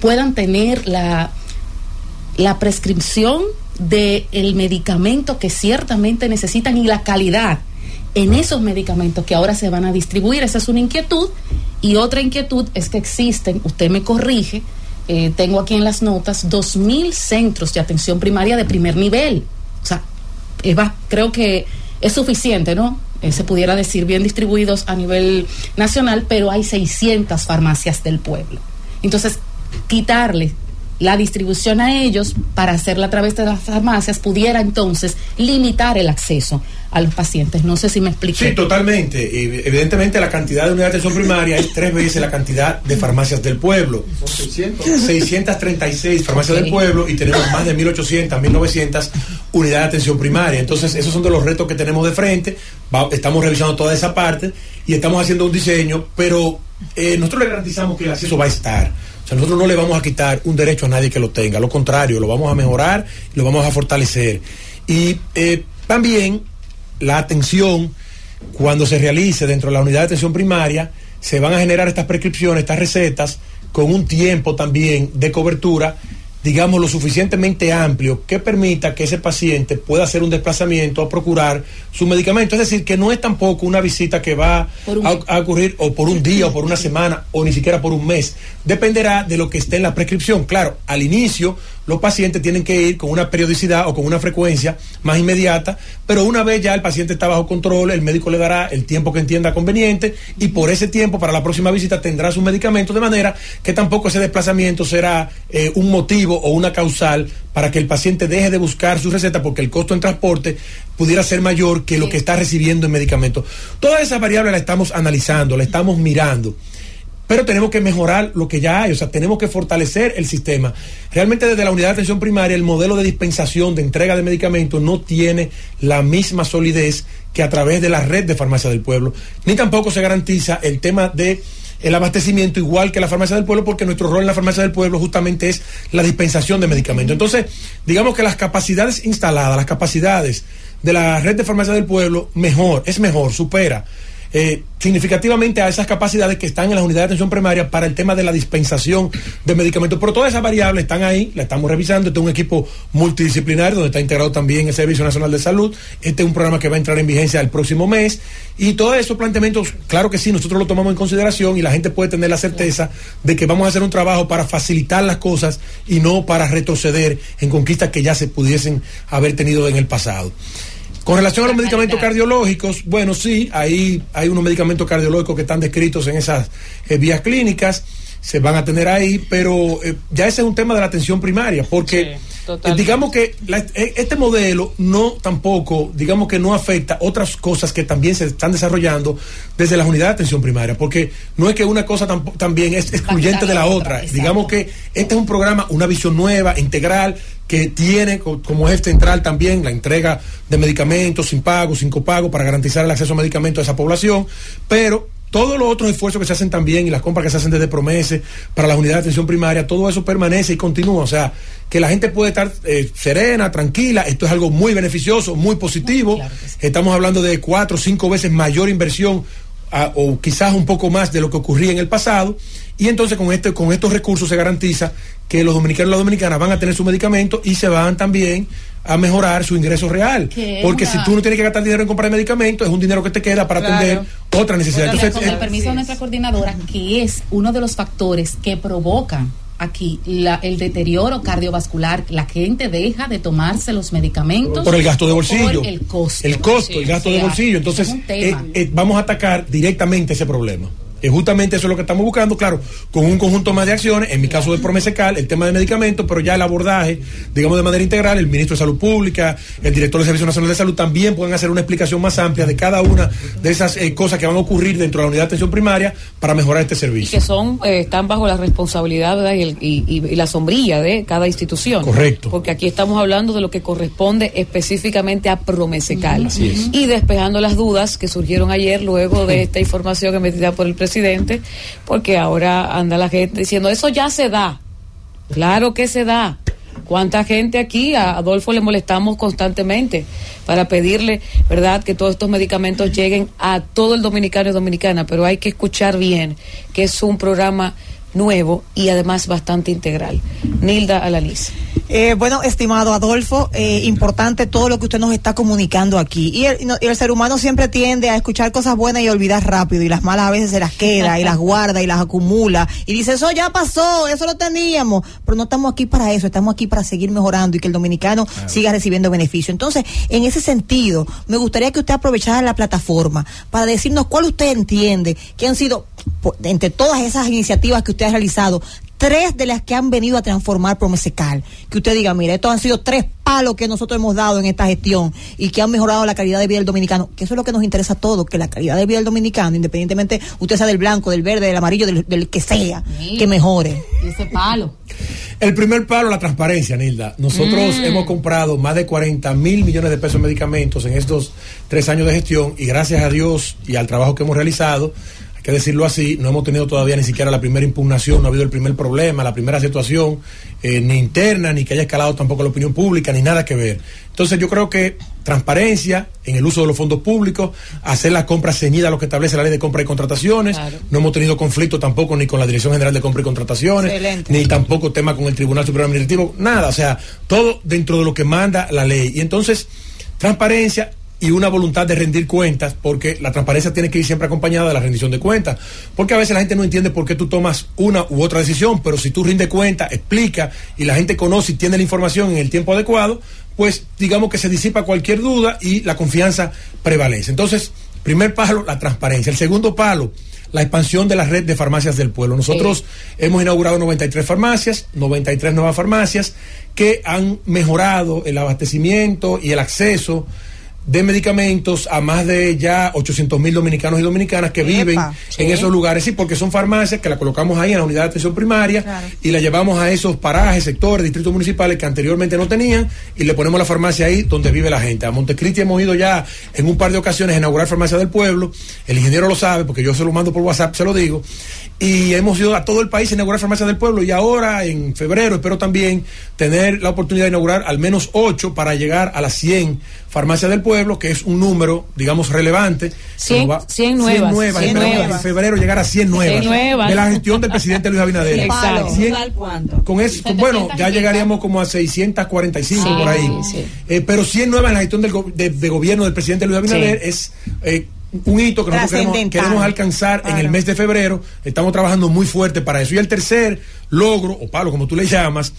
S20: puedan tener la, la prescripción del el medicamento que ciertamente necesitan y la calidad en esos medicamentos que ahora se van a distribuir. Esa es una inquietud. Y otra inquietud es que existen, usted me corrige, eh, tengo aquí en las notas, 2.000 centros de atención primaria de primer nivel. O sea, va, creo que es suficiente, ¿no? Eh, se pudiera decir bien distribuidos a nivel nacional, pero hay 600 farmacias del pueblo. Entonces, quitarle la distribución a ellos para hacerla a través de las farmacias pudiera entonces limitar el acceso a los pacientes. No sé si me expliqué.
S3: Sí, totalmente. Y, Evidentemente la cantidad de unidades de atención primaria es tres veces la cantidad de farmacias del pueblo. 636 farmacias del pueblo y tenemos más de 1800, 1900 unidades de atención primaria. Entonces, esos son de los retos que tenemos de frente. Va- estamos revisando toda esa parte y estamos haciendo un diseño, pero eh, nosotros le garantizamos que el acceso va a estar. O sea, nosotros no le vamos a quitar un derecho a nadie que lo tenga. Lo contrario, lo vamos a mejorar y lo vamos a fortalecer. Y eh, también la atención, cuando se realice dentro de la unidad de atención primaria, se van a generar estas prescripciones, estas recetas, con un tiempo también de cobertura, digamos, lo suficientemente amplio que permita que ese paciente pueda hacer un desplazamiento a procurar su medicamento. Es decir, que no es tampoco una visita que va
S20: un-
S3: a, a ocurrir o por un día o por una semana o ni siquiera por un mes. Dependerá de lo que esté en la prescripción. Claro, al inicio los pacientes tienen que ir con una periodicidad o con una frecuencia más inmediata, pero una vez ya el paciente está bajo control, el médico le dará el tiempo que entienda conveniente y por ese tiempo para la próxima visita tendrá su medicamento de manera que tampoco ese desplazamiento será eh, un motivo o una causal para que el paciente deje de buscar su receta porque el costo en transporte pudiera ser mayor que lo que está recibiendo en medicamento. Todas esas variables las estamos analizando, las estamos mirando. Pero tenemos que mejorar lo que ya hay, o sea, tenemos que fortalecer el sistema. Realmente desde la unidad de atención primaria el modelo de dispensación, de entrega de medicamentos no tiene la misma solidez que a través de la red de farmacia del pueblo, ni tampoco se garantiza el tema de el abastecimiento igual que la farmacia del pueblo, porque nuestro rol en la farmacia del pueblo justamente es la dispensación de medicamentos. Entonces, digamos que las capacidades instaladas, las capacidades de la red de farmacia del pueblo, mejor, es mejor, supera eh, significativamente a esas capacidades que están en las unidades de atención primaria para el tema de la dispensación de medicamentos. Pero todas esas variables están ahí, la estamos revisando. Este es un equipo multidisciplinario donde está integrado también el Servicio Nacional de Salud. Este es un programa que va a entrar en vigencia el próximo mes. Y todos esos planteamientos, claro que sí, nosotros lo tomamos en consideración y la gente puede tener la certeza de que vamos a hacer un trabajo para facilitar las cosas y no para retroceder en conquistas que ya se pudiesen haber tenido en el pasado. Con relación a los medicamentos cardiológicos, bueno, sí, ahí hay unos medicamentos cardiológicos que están descritos en esas eh, vías clínicas, se van a tener ahí, pero eh, ya ese es un tema de la atención primaria, porque digamos que la- eh, este modelo no tampoco, digamos que no afecta otras cosas que también se están desarrollando desde las unidades de atención primaria, porque no es que una cosa también es excluyente de la otra. Digamos que este es un programa, una visión nueva, integral, que tiene co- como eje central también la entrega de medicamentos sin pago, sin copago, para garantizar el acceso a medicamentos a esa población, pero todos los otros esfuerzos que se hacen también y las compras que se hacen desde Promese para las unidades de atención primaria, todo eso permanece y continúa. O sea, que la gente puede estar eh, serena, tranquila. Esto es algo muy beneficioso, muy positivo. Estamos hablando de cuatro o cinco veces mayor inversión a- o quizás un poco más de lo que ocurría en el pasado. Y entonces con, este, con estos recursos se garantiza que los dominicanos y las dominicanas van a tener su medicamento y se van también a mejorar su ingreso real. Porque si tú no tienes que gastar dinero en comprar medicamentos, es un dinero que te queda para
S20: Claro.
S3: atender otra necesidad. Entonces,
S20: con el
S3: eh,
S20: permiso de nuestra coordinadora, que es uno de los factores que provocan aquí la- el deterioro cardiovascular, la gente deja de tomarse los medicamentos
S3: por el gasto de bolsillo.
S20: por el costo.
S3: El costo, el gasto
S20: O
S3: de bolsillo. Entonces, eh, eh, vamos a atacar directamente ese problema. Eh, justamente eso es lo que estamos buscando, claro, con un conjunto más de acciones, en mi caso de Promesecal, el tema de medicamentos, pero ya el abordaje, digamos de manera integral, el ministro de Salud Pública, el director del Servicio Nacional de Salud también pueden hacer una explicación más amplia de cada una de esas eh, cosas que van a ocurrir dentro de la unidad de atención primaria para mejorar este servicio.
S6: que son eh, están bajo la responsabilidad. Y, el- y- y- y la sombrilla de cada institución.
S3: Correcto.
S6: Porque aquí estamos hablando de lo que corresponde específicamente a Promesecal.
S3: Así es.
S6: Y despejando las dudas que surgieron ayer luego de esta información emitida por el presidente, porque ahora anda la gente diciendo, eso ya se da. Claro que se da. ¿Cuánta gente aquí? A Adolfo le molestamos constantemente para pedirle, ¿verdad?, que todos estos medicamentos lleguen a todo el dominicano y dominicana, pero hay que escuchar bien que es un programa nuevo y además bastante integral. Nilda Alaliz.
S17: Eh, bueno, estimado Adolfo, eh, importante todo lo que usted nos está comunicando aquí. Y el, y ser humano siempre tiende a escuchar cosas buenas y a olvidar rápido, y las malas a veces se las queda, y las guarda, y las acumula, y dice, eso ya pasó, eso lo teníamos. Pero no estamos aquí para eso, estamos aquí para seguir mejorando y que el dominicano siga recibiendo beneficio. Entonces, en ese sentido, me gustaría que usted aprovechara la plataforma para decirnos cuál usted entiende que han sido, po- entre todas esas iniciativas que usted ha realizado, tres de las que han venido a transformar Promesecal. Que usted diga, mira, estos han sido tres palos que nosotros hemos dado en esta gestión y que han mejorado la calidad de vida del dominicano. Que eso es lo que nos interesa a todos, que la calidad de vida del dominicano, independientemente usted sea del blanco, del verde, del amarillo, del, del que sea, que mejore.
S20: Ese palo.
S3: El primer palo, la transparencia, Nilda. Nosotros
S20: Mm.
S3: hemos comprado más de 40 mil millones de pesos en medicamentos en estos tres años de gestión y gracias a Dios y al trabajo que hemos realizado, hay que decirlo así, no hemos tenido todavía ni siquiera la primera impugnación, no ha habido el primer problema, la primera situación, eh, ni interna, ni que haya escalado tampoco la opinión pública, ni nada que ver. Entonces yo creo que transparencia en el uso de los fondos públicos, hacer las compras ceñidas a lo que establece la ley de compra y contrataciones, no hemos tenido conflicto tampoco ni con la Dirección General de Compra y Contrataciones,
S17: Excelente.
S3: ni tampoco tema con el Tribunal Superior Administrativo, nada, o sea, todo dentro de lo que manda la ley. Y entonces, transparencia y una voluntad de rendir cuentas, porque la transparencia tiene que ir siempre acompañada de la rendición de cuentas, porque a veces la gente no entiende por qué tú tomas una u otra decisión, pero si tú rindes cuenta, explica y la gente conoce y tiene la información en el tiempo adecuado, pues digamos que se disipa cualquier duda y la confianza prevalece. Entonces, primer palo, la transparencia. El segundo palo, la expansión de la red de farmacias del pueblo. Nosotros hemos inaugurado 93 farmacias, 93 nuevas farmacias que han mejorado el abastecimiento y el acceso de medicamentos a más de ya 800 mil dominicanos y dominicanas que viven
S17: sí.
S3: en esos lugares, sí, porque son farmacias que la colocamos ahí en la unidad de atención primaria y la llevamos a esos parajes, sectores, distritos municipales que anteriormente no tenían y le ponemos la farmacia ahí donde vive la gente. A Montecristi hemos ido ya en un par de ocasiones a inaugurar farmacia del pueblo, el ingeniero lo sabe porque yo se lo mando por WhatsApp, se lo digo, y hemos ido a todo el país a inaugurar farmacias del pueblo y ahora en febrero espero también tener la oportunidad de inaugurar al menos ocho para llegar a las 100 farmacias del pueblo, que es un número, digamos, relevante.
S6: 100,
S3: Pero va-
S6: 100 nuevas,
S3: 100
S6: 100
S3: esperamos
S6: nuevas.
S3: En febrero llegar a 100 nuevas.
S6: 100 nuevas.
S3: De la gestión del presidente Luis Abinader.
S6: Exacto.
S3: 100 con eso, con- bueno, ya llegaríamos como a 645
S6: Sí,
S3: por ahí.
S6: sí.
S3: Eh, pero 100 nuevas en la gestión del de, de gobierno del presidente Luis Abinader
S6: Sí.
S3: es eh, un hito que nosotros queremos, alcanzar en el mes de febrero. Estamos trabajando muy fuerte para eso. Y el tercer logro, o palo, como tú le llamas,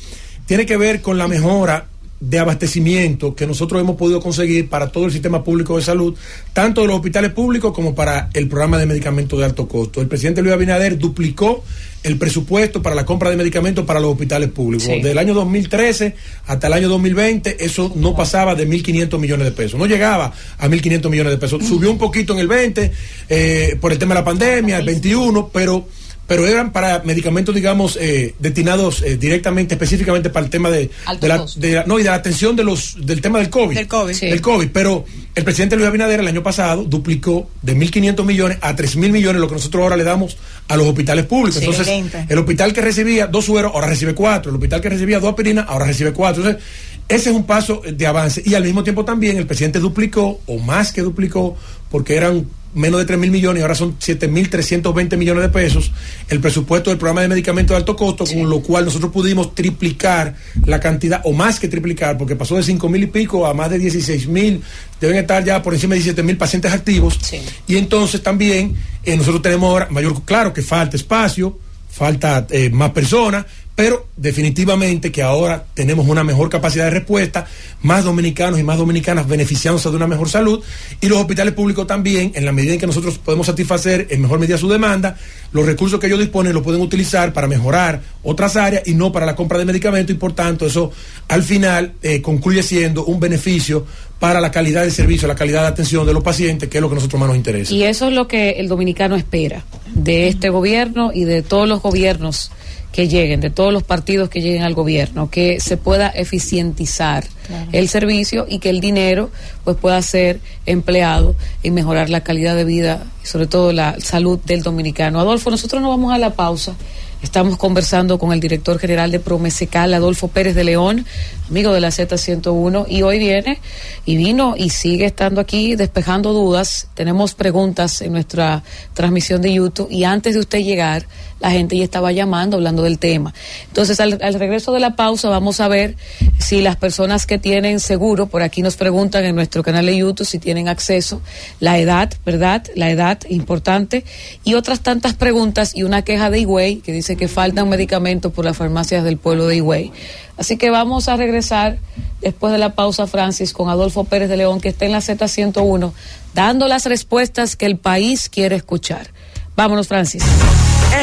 S3: tiene que ver con la mejora de abastecimiento que nosotros hemos podido conseguir para todo el sistema público de salud, tanto de los hospitales públicos como para el programa de medicamentos de alto costo. El presidente Luis Abinader duplicó el presupuesto para la compra de medicamentos para los hospitales públicos.
S6: Sí.
S3: Del año 2013 hasta el año 2020, eso no pasaba de 1.500 millones de pesos. No llegaba a 1.500 millones de pesos. Subió un poquito en el 20 eh, por el tema de la pandemia, el 21, pero pero eran para medicamentos, digamos, eh, destinados eh, directamente, específicamente para el tema de,
S20: Alto
S3: de la,
S20: costo.
S3: de la- no, y de la atención de los, del tema del COVID.
S17: Del COVID.
S20: Sí.
S3: Del COVID. Pero el presidente Luis Abinader el año pasado duplicó de 1.500 millones a 3.000 millones lo que nosotros ahora le damos a los hospitales públicos.
S17: Sí.
S3: Entonces, el hospital que recibía dos sueros ahora recibe cuatro. El hospital que recibía dos aspirinas ahora recibe cuatro. Entonces, ese es un paso de avance. Y al mismo tiempo también el presidente duplicó, o más que duplicó, porque eran menos de 3 mil millones y ahora son 7 mil 320 millones de pesos, el presupuesto del programa de medicamentos de alto costo, con lo cual nosotros pudimos triplicar la cantidad, o más que triplicar, porque pasó de 5 mil y pico a más de 16 mil, deben estar ya por encima de 17 mil pacientes activos.
S6: Sí.
S3: Y entonces también eh, nosotros tenemos ahora mayor, claro que falta espacio, falta eh, más personas, pero definitivamente que ahora tenemos una mejor capacidad de respuesta, más dominicanos y más dominicanas beneficiándose de una mejor salud, y los hospitales públicos también, en la medida en que nosotros podemos satisfacer en mejor medida su demanda, los recursos que ellos disponen los pueden utilizar para mejorar otras áreas y no para la compra de medicamentos, y por tanto eso al final eh, concluye siendo un beneficio para la calidad del servicio, la calidad de atención de los pacientes, que es lo que a nosotros más nos interesa.
S6: Y eso es lo que el dominicano espera de este gobierno y de todos los gobiernos que lleguen, de todos los partidos que lleguen al gobierno, que se pueda eficientizar el servicio y que el dinero pues pueda ser empleado y mejorar la calidad de vida y sobre todo la salud del dominicano. Adolfo, nosotros nos vamos a la pausa. Estamos conversando con el director general de Promesecal, Adolfo Pérez de León, amigo de la Z101, y hoy viene y vino y sigue estando aquí despejando dudas. Tenemos preguntas en nuestra transmisión de YouTube y antes de usted llegar, la gente ya estaba llamando hablando del tema. Entonces, al, al regreso de la pausa, vamos a ver si las personas que tienen seguro, por aquí nos preguntan en nuestro canal de YouTube si tienen acceso, la edad, ¿verdad? La edad, importante, y otras tantas preguntas y una queja de Higüey que dice que faltan medicamentos por las farmacias del pueblo de Higüey. Así que vamos a regresar después de la pausa, Francis, con Adolfo Pérez de León, que está en la Z101, dando las respuestas que el país quiere escuchar. Vámonos, Francis.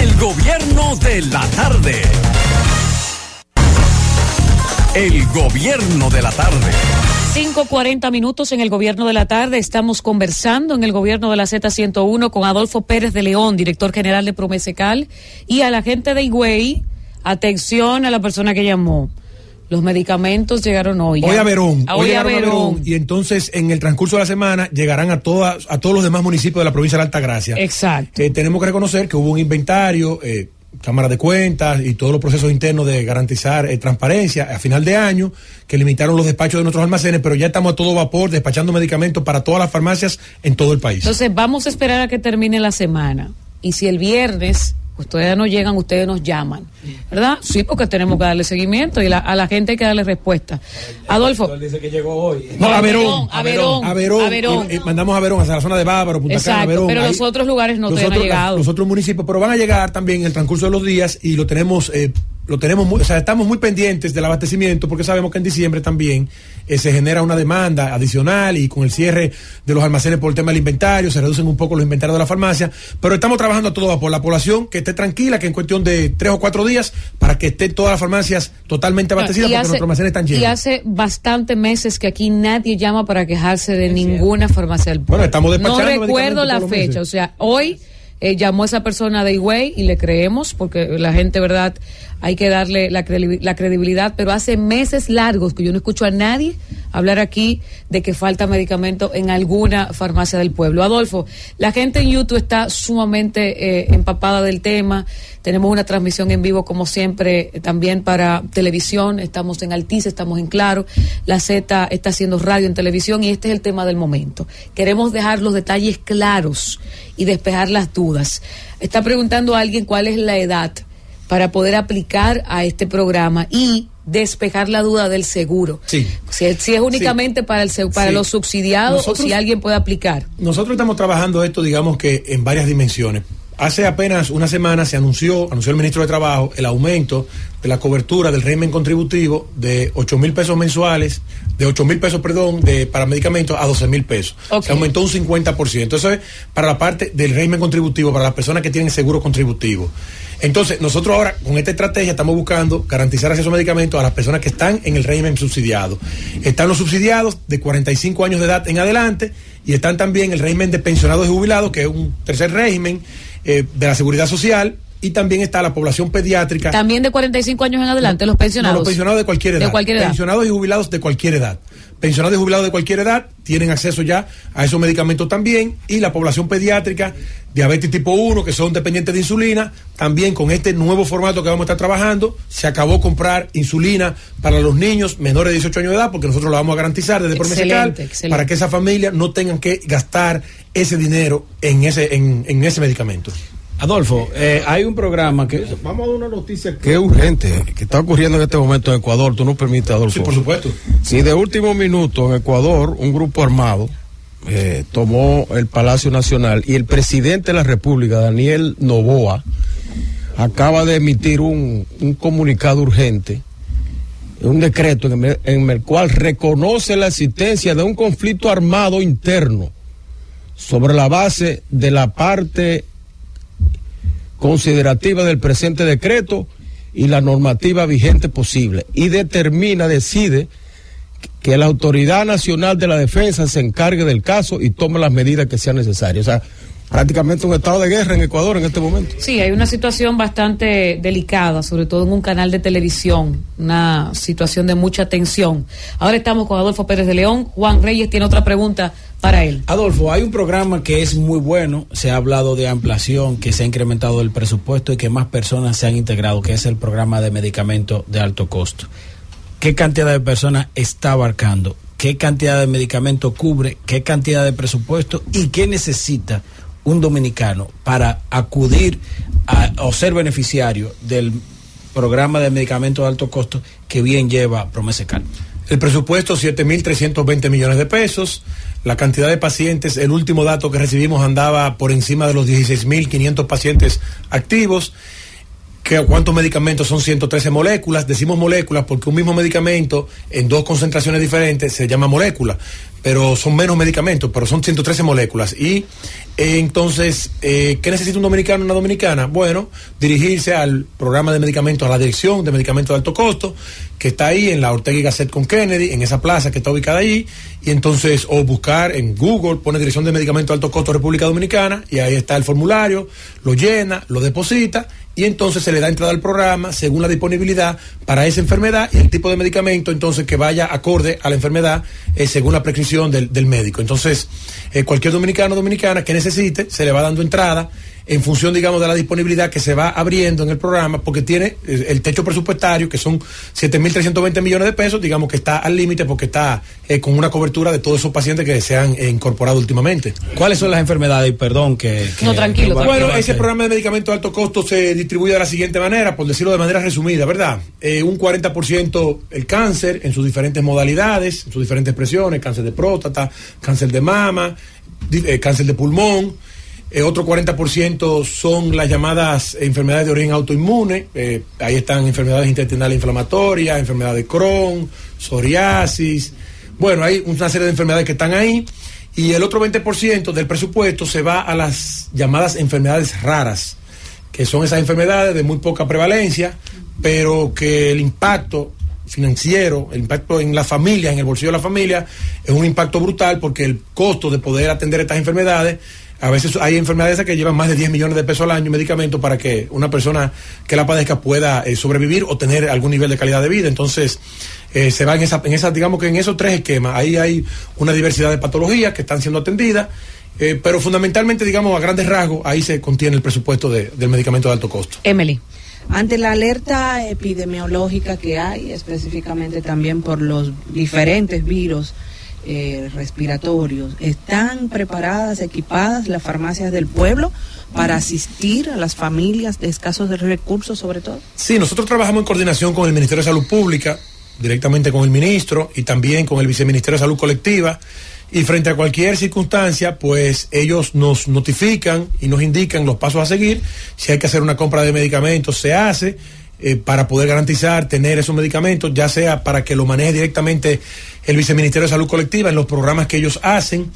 S1: El gobierno de la tarde. El gobierno de la tarde.
S6: 5.40 minutos en el gobierno de la tarde. Estamos conversando en el gobierno de la Z101 con Adolfo Pérez de León, director general de Promesecal, y a la gente de Higüey. Atención a la persona que llamó. Los medicamentos llegaron hoy.
S3: Hoy a Verón.
S6: Ah, Hoy, a Verón.
S3: Y entonces en el transcurso de la semana llegarán a todas, a todos los demás municipios de la provincia de Altagracia.
S6: Exacto.
S3: Eh, tenemos que reconocer que hubo un inventario, eh, Cámara de Cuentas y todos los procesos internos de garantizar eh, transparencia a final de año, que limitaron los despachos de nuestros almacenes, pero ya estamos a todo vapor despachando medicamentos para todas las farmacias en todo el país.
S6: Entonces vamos a esperar a que termine la semana. Y si el viernes todavía no llegan, ustedes nos llaman. ¿Verdad? Sí, porque tenemos que darle seguimiento y la- a la gente hay que darle respuesta. Adolfo.
S5: dice que llegó hoy.
S3: No, a Verón,
S6: a Verón,
S3: a Verón,
S6: a Verón.
S3: y- y mandamos a Verón, hacia la zona de Bávaro, Punta Cana,
S6: Exacto,
S3: Verón.
S6: pero
S3: ahí-
S6: los otros lugares no
S3: los
S6: te han llegado.
S3: Los otros municipios, pero van a llegar también en el transcurso de los días y lo tenemos, eh, lo tenemos, muy- o sea, estamos muy pendientes del abastecimiento porque sabemos que en diciembre también eh, se genera una demanda adicional y con el cierre de los almacenes por el tema del inventario se reducen un poco los inventarios de la farmacia, pero estamos trabajando a todo vapor. La población que esté tranquila, que en cuestión de tres o cuatro días, para que estén todas las farmacias totalmente abastecidas
S6: Y
S3: porque
S6: hace-
S3: nuestros almacenes están
S6: Y
S3: llenos.
S6: hace bastante meses que aquí nadie llama para quejarse de ninguna farmacia del pueblo.
S3: Bueno, estamos
S6: No
S3: despachando
S6: recuerdo
S3: medicamentos
S6: la fecha,
S3: meses.
S6: o sea, hoy eh, llamó esa persona de Higüey y le creemos porque la gente, ¿verdad? Hay que darle la, credibi- la credibilidad, pero hace meses largos que yo no escucho a nadie hablar aquí de que falta medicamento en alguna farmacia del pueblo. Adolfo, la gente en YouTube está sumamente eh, empapada del tema. Tenemos una transmisión en vivo, como siempre, eh, también para televisión. Estamos en Altice, estamos en Claro. La Z está haciendo radio en televisión y este es el tema del momento. Queremos dejar los detalles claros y despejar las dudas. Está preguntando a alguien cuál es la edad para poder aplicar a este programa y despejar la duda del seguro.
S3: Sí.
S6: Si, si es únicamente para el para
S3: Sí.
S6: los subsidiados
S3: Nosotros-
S6: o si alguien puede aplicar.
S3: Nosotros estamos trabajando esto, digamos que en varias dimensiones. Hace apenas una semana se anunció, anunció el ministro de Trabajo, el aumento de la cobertura del régimen contributivo de 8 mil pesos mensuales, de 8 mil pesos, perdón, de, para medicamentos a 12 mil pesos. Se aumentó un 50%. Eso es para la parte del régimen contributivo, para las personas que tienen seguro contributivo. Entonces, nosotros ahora con esta estrategia estamos buscando garantizar acceso a medicamentos a las personas que están en el régimen subsidiado. Están los subsidiados de 45 años de edad en adelante y están también el régimen de pensionados y jubilados, que es un tercer régimen eh, de la seguridad social. Y también está la población pediátrica.
S6: También de 45 años en adelante, los pensionados.
S3: No, los pensionados de cualquier edad.
S6: De cualquier edad.
S3: Pensionados y jubilados de cualquier edad. Pensionados y jubilados de cualquier edad tienen acceso ya a esos medicamentos también. Y la población pediátrica, diabetes tipo 1, que son dependientes de insulina, también con este nuevo formato que vamos a estar trabajando, se acabó comprar insulina para los niños menores de 18 años de edad, porque nosotros lo vamos a garantizar desde
S6: excelente.
S3: para que esas familias no tengan que gastar ese dinero en ese, en, en ese medicamento.
S5: Adolfo, eh, hay un programa que...
S4: Vamos a dar una noticia que es urgente, que está ocurriendo en este momento en Ecuador. Tú no permites, Adolfo.
S3: Sí, por supuesto.
S4: Si de último minuto en Ecuador un grupo armado eh, tomó el Palacio Nacional y el presidente de la República, Daniel Novoa, acaba de emitir un, un comunicado urgente, un decreto en el, en el cual reconoce la existencia de un conflicto armado interno sobre la base de la parte considerativa del presente decreto y la normativa vigente posible y determina, decide que la Autoridad Nacional de la Defensa se encargue del caso y tome las medidas que sean necesarias. O sea, prácticamente un estado de guerra en Ecuador en este momento.
S6: Sí, hay una situación bastante delicada, sobre todo en un canal de televisión, una situación de mucha tensión. Ahora estamos con Adolfo Pérez de León. Juan Reyes tiene otra pregunta para él.
S5: Adolfo, hay un programa que es muy bueno, se ha hablado de ampliación, que se ha incrementado el presupuesto y que más personas se han integrado, que es el programa de medicamentos de alto costo. ¿Qué cantidad de personas está abarcando? ¿Qué cantidad de medicamento cubre? ¿Qué cantidad de presupuesto? ¿Y qué necesita un dominicano para acudir a, o ser beneficiario del programa de medicamentos de alto costo que bien lleva Promesecal?
S3: El presupuesto 7.320 millones de pesos. La cantidad de pacientes, el último dato que recibimos andaba por encima de los 16.500 pacientes activos. ¿Qué- ¿Cuántos medicamentos? Son 113 moléculas. Decimos moléculas porque un mismo medicamento en dos concentraciones diferentes se llama molécula, pero son menos medicamentos, pero son 113 moléculas. Y eh, entonces, eh, ¿qué necesita un dominicano o una dominicana? Bueno, dirigirse al programa de medicamentos, a la dirección de medicamentos de alto costo, que está ahí en la Ortega y Gasset con Kennedy, en esa plaza que está ubicada ahí, y entonces, o buscar en Google, pone dirección de medicamentos de alto costo República Dominicana, y ahí está el formulario, lo llena, lo deposita, y entonces se le da entrada al programa según la disponibilidad para esa enfermedad y el tipo de medicamento entonces que vaya acorde a la enfermedad eh, según la prescripción del, del médico. Entonces, eh, cualquier dominicano o dominicana que necesite, se le va dando entrada en función, digamos, de la disponibilidad que se va abriendo en el programa, porque tiene eh, el techo presupuestario, que son 7.320 millones de pesos, digamos que está al límite porque está eh, con una cobertura de todos esos pacientes que se han eh, incorporado últimamente.
S5: ¿Cuáles son las enfermedades? Y perdón que... que-
S6: No, tranquilo,
S5: que
S3: Bueno, ese programa de medicamentos de alto costo se distribuye de la siguiente manera, por decirlo de manera resumida, ¿verdad? Eh, un 40% el cáncer en sus diferentes modalidades, en sus diferentes expresiones, cáncer de próstata, cáncer de mama, eh, cáncer de pulmón. Eh, otro 40% son las llamadas enfermedades de origen autoinmune. eh, ahí están enfermedades intestinales inflamatorias, enfermedades de Crohn, psoriasis. Bueno, hay una serie de enfermedades que están ahí. Y el otro 20% del presupuesto se va a las llamadas enfermedades raras, que son esas enfermedades de muy poca prevalencia, pero que el impacto financiero, el impacto en la familia, en el bolsillo de la familia, es un impacto brutal porque el costo de poder atender estas enfermedades A veces hay enfermedades que llevan más de 10 millones de pesos al año en medicamentos para que una persona que la padezca pueda eh, sobrevivir o tener algún nivel de calidad de vida. Entonces, eh, se va en esa, en esa, digamos que en esos tres esquemas. Ahí hay una diversidad de patologías que están siendo atendidas. eh, pero fundamentalmente, digamos, a grandes rasgos, ahí se contiene el presupuesto de- del medicamento de alto costo.
S6: Emily.
S2: Ante la alerta epidemiológica que hay, específicamente también por los diferentes virus eh, respiratorios, ¿están preparadas, equipadas las farmacias del pueblo para asistir a las familias de escasos recursos sobre todo?
S3: Sí, nosotros trabajamos en coordinación con el Ministerio de Salud Pública, directamente con el ministro y también con el Viceministerio de Salud Colectiva. Y frente a cualquier circunstancia, pues ellos nos notifican y nos indican los pasos a seguir. Si hay que hacer una compra de medicamentos, se hace eh, para poder garantizar tener esos medicamentos, ya sea para que lo maneje directamente el Viceministerio de Salud Colectiva en los programas que ellos hacen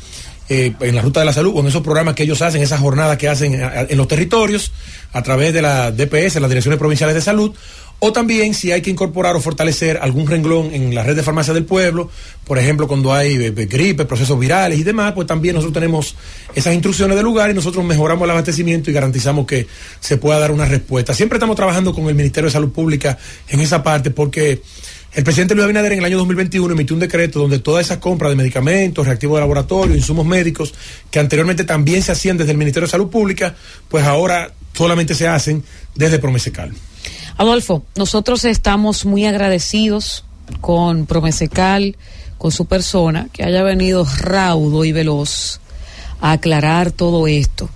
S3: eh, en la ruta de la salud o en esos programas que ellos hacen, esas jornadas que hacen en los territorios a través de la DPS, las Direcciones Provinciales de Salud, o también si hay que incorporar o fortalecer algún renglón en la red de farmacia del pueblo, por ejemplo, cuando hay eh, eh, gripe, procesos virales y demás, pues también nosotros tenemos esas instrucciones del lugar y nosotros mejoramos el abastecimiento y garantizamos que se pueda dar una respuesta. Siempre estamos trabajando con el Ministerio de Salud Pública en esa parte porque el presidente Luis Abinader en el año 2021 emitió un decreto donde todas esas compras de medicamentos, reactivos de laboratorio, insumos médicos, que anteriormente también se hacían desde el Ministerio de Salud Pública, pues ahora solamente se hacen desde Promesecal.
S6: Adolfo, nosotros estamos muy agradecidos con Promesecal, con su persona, que haya venido raudo y veloz a aclarar todo esto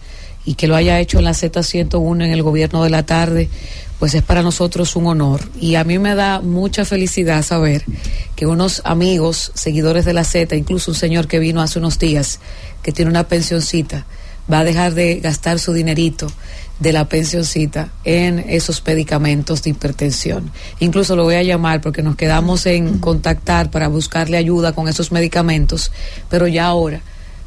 S6: y que lo haya hecho en la Z101 en el gobierno de la tarde, pues es para nosotros un honor. Y a mí me da mucha felicidad saber que unos amigos, seguidores de la Z, incluso un señor que vino hace unos días, que tiene una pensioncita, va a dejar de gastar su dinerito de la pensioncita en esos medicamentos de hipertensión. Incluso lo voy a llamar porque nos quedamos en contactar para buscarle ayuda con esos medicamentos, pero ya ahora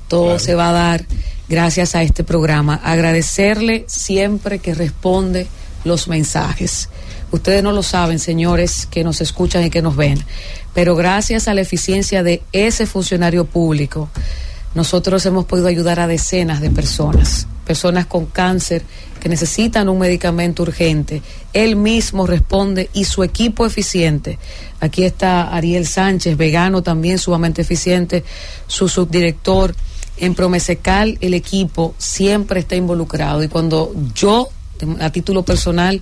S6: todo se va a dar gracias a este programa. Agradecerle siempre que responde los mensajes. Ustedes no lo saben, señores, que nos escuchan y que nos ven, pero gracias a la eficiencia de ese funcionario público, nosotros hemos podido ayudar a decenas de personas, personas con cáncer que necesitan un medicamento urgente. Él mismo responde y su equipo eficiente. Aquí está Ariel Sánchez, vegano también sumamente eficiente, su subdirector. En Promesecal el equipo siempre está involucrado y cuando yo, a título personal,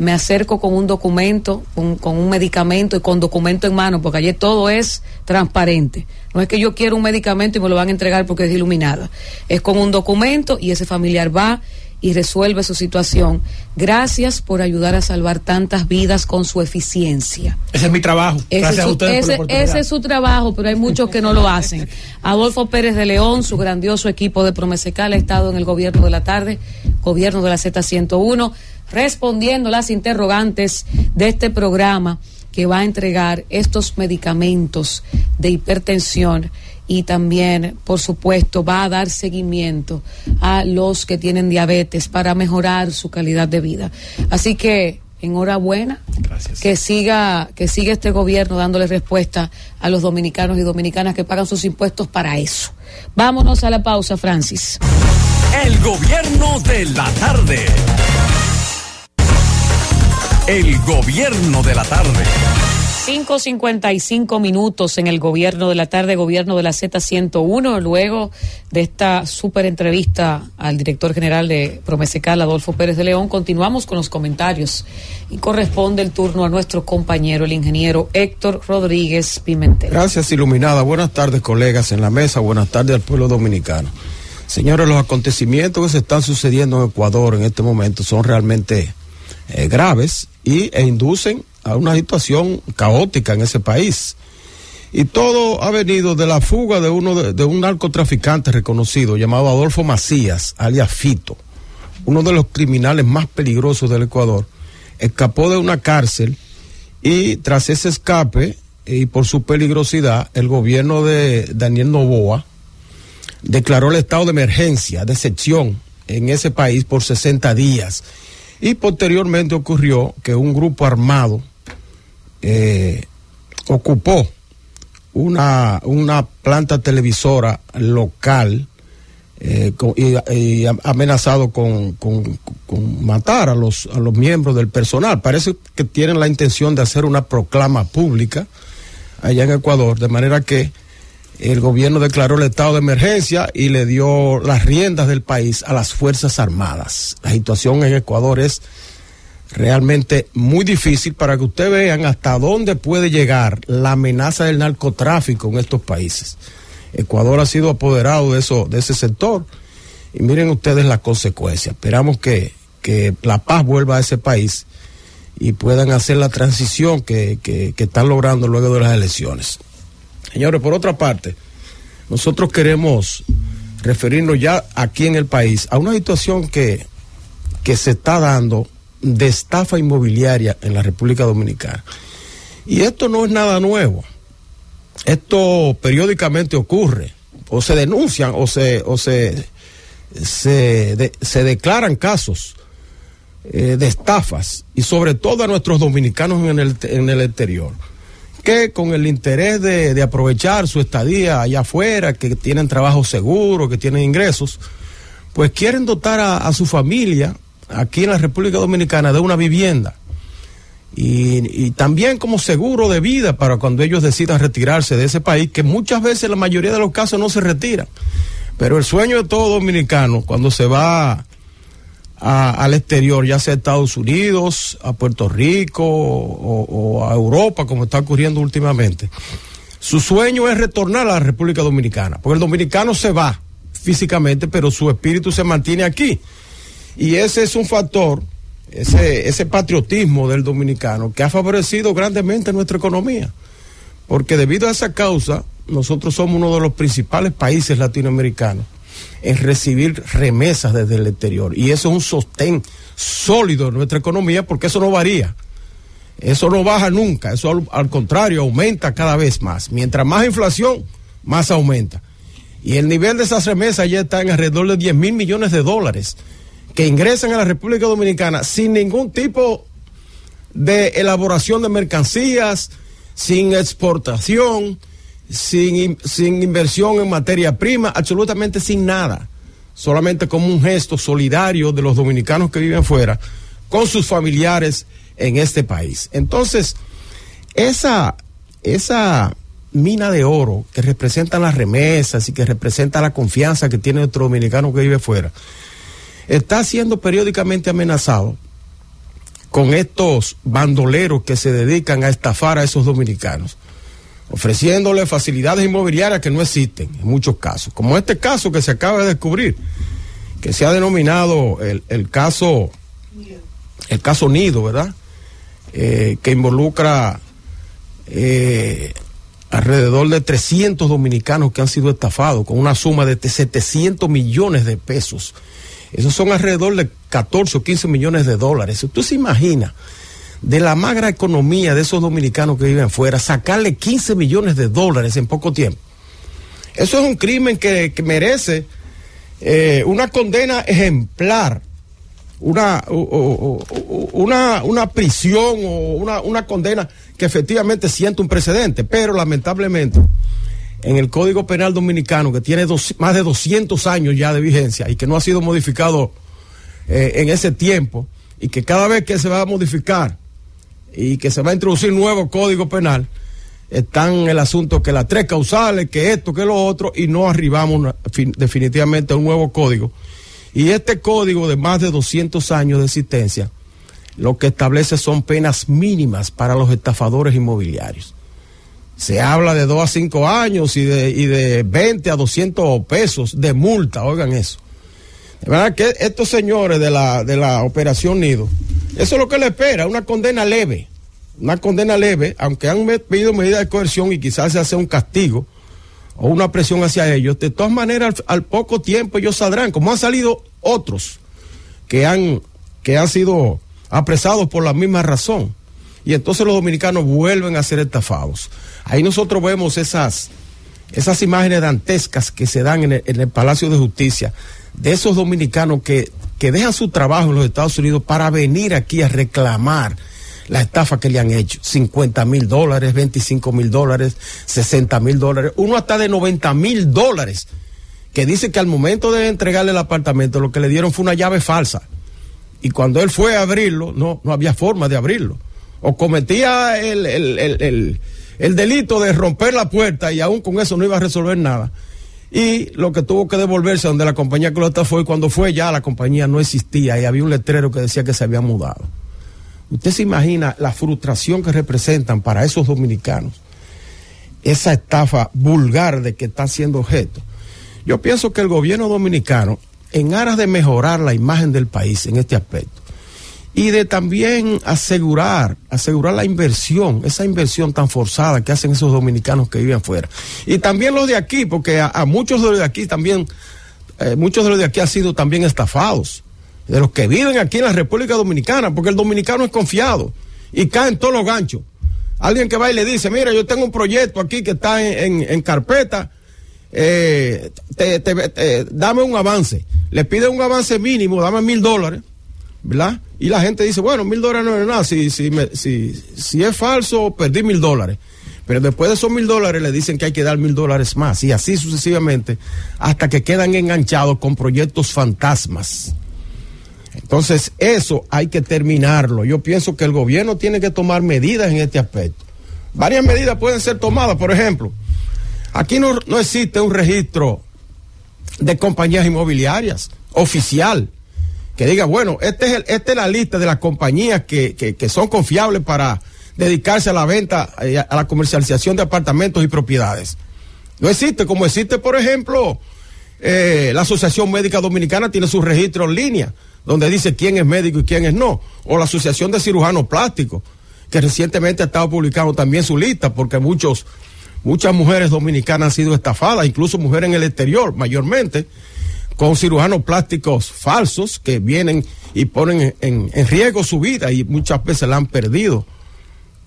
S6: me acerco con un documento, con, un medicamento y con documento en mano, porque allí todo es transparente. No es que yo quiero un medicamento y me lo van a entregar porque es iluminada. Es con un documento y ese familiar va y resuelve su situación. Gracias por ayudar a salvar tantas vidas con su eficiencia.
S3: Ese es mi trabajo.
S6: Ese,
S3: Gracias
S6: es
S3: a
S6: su,
S3: ustedes por la
S6: ese- ese es su trabajo, pero hay muchos que no lo hacen. Adolfo Pérez de León, su grandioso equipo de Promesecal ha estado en el gobierno de la tarde, gobierno de la Z101, respondiendo las interrogantes de este programa que va a entregar estos medicamentos de hipertensión y también, por supuesto, va a dar seguimiento a los que tienen diabetes para mejorar su calidad de vida. Así que, enhorabuena, que siga, que siga este gobierno dándole respuesta a los dominicanos y dominicanas que pagan sus impuestos para eso. Vámonos a la pausa, Francis.
S5: El gobierno de la tarde. El gobierno de la tarde.
S6: 5.55 minutos en el gobierno de la tarde, gobierno de la Z101, luego de esta súper entrevista al director general de Promesecal, Adolfo Pérez de León, continuamos con los comentarios y corresponde el turno a nuestro compañero, el ingeniero Héctor Rodríguez Pimentel.
S4: Gracias, Iluminada. Buenas tardes, colegas en la mesa. Buenas tardes al pueblo dominicano. Señores, los acontecimientos que se están sucediendo en Ecuador en este momento son realmente eh, graves y, e inducen a una situación caótica en ese país. Y todo ha venido de la fuga de uno de, un narcotraficante reconocido llamado Adolfo Macías, alias Fito, uno de los criminales más peligrosos del Ecuador. Escapó de una cárcel y tras ese escape y por su peligrosidad, el gobierno de Daniel Novoa declaró el estado de emergencia, de excepción en ese país por 60 días. Y posteriormente ocurrió que un grupo armado eh, ocupó una, una planta televisora local eh, y, y am- amenazado con, con- con matar a los, a los miembros del personal. Parece que tienen la intención de hacer una proclama pública allá en Ecuador, de manera que el gobierno declaró el estado de emergencia y le dio las riendas del país a las Fuerzas Armadas. La situación en Ecuador es realmente muy difícil para que ustedes vean hasta dónde puede llegar la amenaza del narcotráfico en estos países. Ecuador ha sido apoderado de, eso, de ese sector y miren ustedes las consecuencias. Esperamos que, que la paz vuelva a ese país y puedan hacer la transición que, que- están logrando luego de las elecciones. Señores, por otra parte, nosotros queremos referirnos ya aquí en el país a una situación que, que se está dando de estafa inmobiliaria en la República Dominicana. Y esto no es nada nuevo. Esto periódicamente ocurre, o se denuncian, o se, o se, se, se declaran casos eh, de estafas, y sobre todo a nuestros dominicanos en el, en el exterior, que con el interés de, de aprovechar su estadía allá afuera, que tienen trabajo seguro, que tienen ingresos, pues quieren dotar a, a su familia aquí en la República Dominicana de una vivienda. Y, también como seguro de vida para cuando ellos decidan retirarse de ese país, que muchas veces la mayoría de los casos no se retiran. Pero el sueño de todo dominicano cuando se va al exterior, ya sea a Estados Unidos, a Puerto Rico o, o a Europa, como está ocurriendo últimamente, su sueño es retornar a la República Dominicana, porque el dominicano se va físicamente, pero su espíritu se mantiene aquí. Y ese es un factor, ese, ese patriotismo del dominicano que ha favorecido grandemente nuestra economía. Porque debido a esa causa, nosotros somos uno de los principales países latinoamericanos en recibir remesas desde el exterior. Y eso es un sostén sólido de nuestra economía porque eso no varía. Eso no baja nunca, eso al, al contrario aumenta cada vez más. Mientras más inflación, más aumenta. Y el nivel de esas remesas ya está en alrededor de 10 mil millones de dólares que ingresan a la República Dominicana sin ningún tipo de elaboración de mercancías, sin exportación, sin, in- sin inversión en materia prima, absolutamente sin nada. Solamente como un gesto solidario de los dominicanos que viven fuera con sus familiares en este país. Entonces, esa, esa mina de oro que representa las remesas y que representa la confianza que tiene nuestro dominicano que vive fuera, está siendo periódicamente amenazado con estos bandoleros que se dedican a estafar a esos dominicanos, ofreciéndole facilidades inmobiliarias que no existen en muchos casos, como este caso que se acaba de descubrir, que se ha denominado el, el caso, el caso Nido, ¿verdad? Eh, que involucra eh, alrededor de 300 dominicanos que han sido estafados con una suma de 700 millones de pesos. Esos son alrededor de 14 o 15 millones de dólares. Usted se imagina de la magra economía de esos dominicanos que viven fuera, sacarle 15 millones de dólares en poco tiempo. Eso es un crimen que, merece eh, una condena ejemplar, una, una prisión o una, una condena que efectivamente siente un precedente, pero lamentablemente en el Código Penal Dominicano, que tiene más de 200 años ya de vigencia y que no ha sido modificado eh, en ese tiempo, y que cada vez que se va a modificar y que se va a introducir nuevo Código Penal, están el asunto que las tres causales, que esto, que lo otro, y no arribamos definitivamente a un nuevo código. Y este código de más de 200 años de existencia, lo que establece son penas mínimas para los estafadores inmobiliarios. Se habla de 2 a 5 años y de, y de 20 a 200 pesos de multa, oigan eso. De verdad que estos señores de la, de la Operación Nido, eso es lo que le espera, una condena leve, una condena leve, aunque han pedido medidas de coerción y quizás se hace un castigo o una presión hacia ellos, de todas maneras al, al poco tiempo ellos saldrán, como han salido otros que han, que han sido apresados por la misma razón. Y entonces los dominicanos vuelven a ser estafados. Ahí nosotros vemos esas, esas imágenes dantescas que se dan en el, Palacio de Justicia de esos dominicanos que, que dejan su trabajo en los Estados Unidos para venir aquí a reclamar la estafa que le han hecho. 50 mil dólares, 25 mil dólares, 60 mil dólares, uno hasta de 90 mil dólares que dice que al momento de entregarle el apartamento lo que le dieron fue una llave falsa. Y cuando él fue a abrirlo, no, no había forma de abrirlo. O cometía el, el, el, el, el delito de romper la puerta y aún con eso no iba a resolver nada. Y lo que tuvo que devolverse donde la compañía que y cuando fue ya la compañía no existía y había un letrero que decía que se había mudado. Usted se imagina la frustración que representan para esos dominicanos esa estafa vulgar de que está siendo objeto. Yo pienso que el gobierno dominicano, en aras de mejorar la imagen del país en este aspecto, y de también asegurar, asegurar la inversión, esa inversión tan forzada que hacen esos dominicanos que viven afuera. Y también los de aquí, porque a, muchos de los de aquí también, eh, muchos de los de aquí han sido también estafados, de los que viven aquí en la República Dominicana, porque el dominicano es confiado y cae en todos los ganchos. Alguien que va y le dice, mira, yo tengo un proyecto aquí que está en, en, carpeta, eh, dame un avance. Le pide un avance mínimo, dame mil dólares, ¿verdad? Y la gente dice, bueno, mil dólares no es nada, si, si, si, si es falso, perdí mil dólares. Pero después de esos mil dólares le dicen que hay que dar mil dólares más, y así sucesivamente, hasta que quedan enganchados con proyectos fantasmas. Entonces, eso hay que terminarlo. Yo pienso que el gobierno tiene que tomar medidas en este aspecto. Varias medidas pueden ser tomadas, por ejemplo, aquí no, no existe un registro de compañías inmobiliarias oficial que diga, bueno, este es el, esta es la lista de las compañías que, que, son confiables para dedicarse a la venta, eh, a la comercialización de apartamentos y propiedades. No existe, como existe, por ejemplo, eh, la Asociación Médica Dominicana tiene su registro en línea, donde dice quién es médico y quién es no, o la Asociación de Cirujanos Plásticos, que recientemente ha estado publicando también su lista, porque muchos, muchas mujeres dominicanas han sido estafadas, incluso mujeres en el exterior, mayormente, con cirujanos plásticos falsos que vienen y ponen en, en, riesgo su vida y muchas veces la han perdido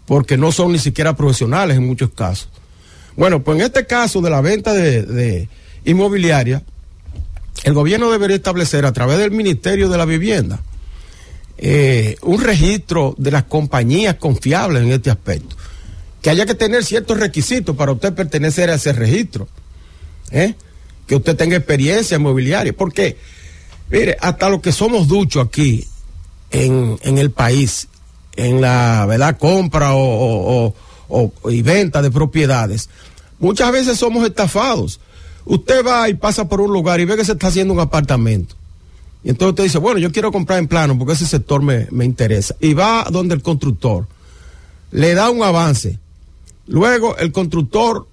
S4: porque no son ni siquiera profesionales en muchos casos. Bueno, pues en este caso de la venta de, de inmobiliaria, el gobierno debería establecer a través del Ministerio de la Vivienda eh, un registro de las compañías confiables en este aspecto. Que haya que tener ciertos requisitos para usted pertenecer a ese registro. ¿eh? Que usted tenga experiencia inmobiliaria, porque, mire, hasta lo que somos duchos aquí en, en el país, en la verdad compra o, o, o, y venta de propiedades, muchas veces somos estafados. Usted va y pasa por un lugar y ve que se está haciendo un apartamento. Y entonces usted dice, bueno, yo quiero comprar en plano porque ese sector me, me interesa. Y va donde el constructor, le da un avance. Luego el constructor,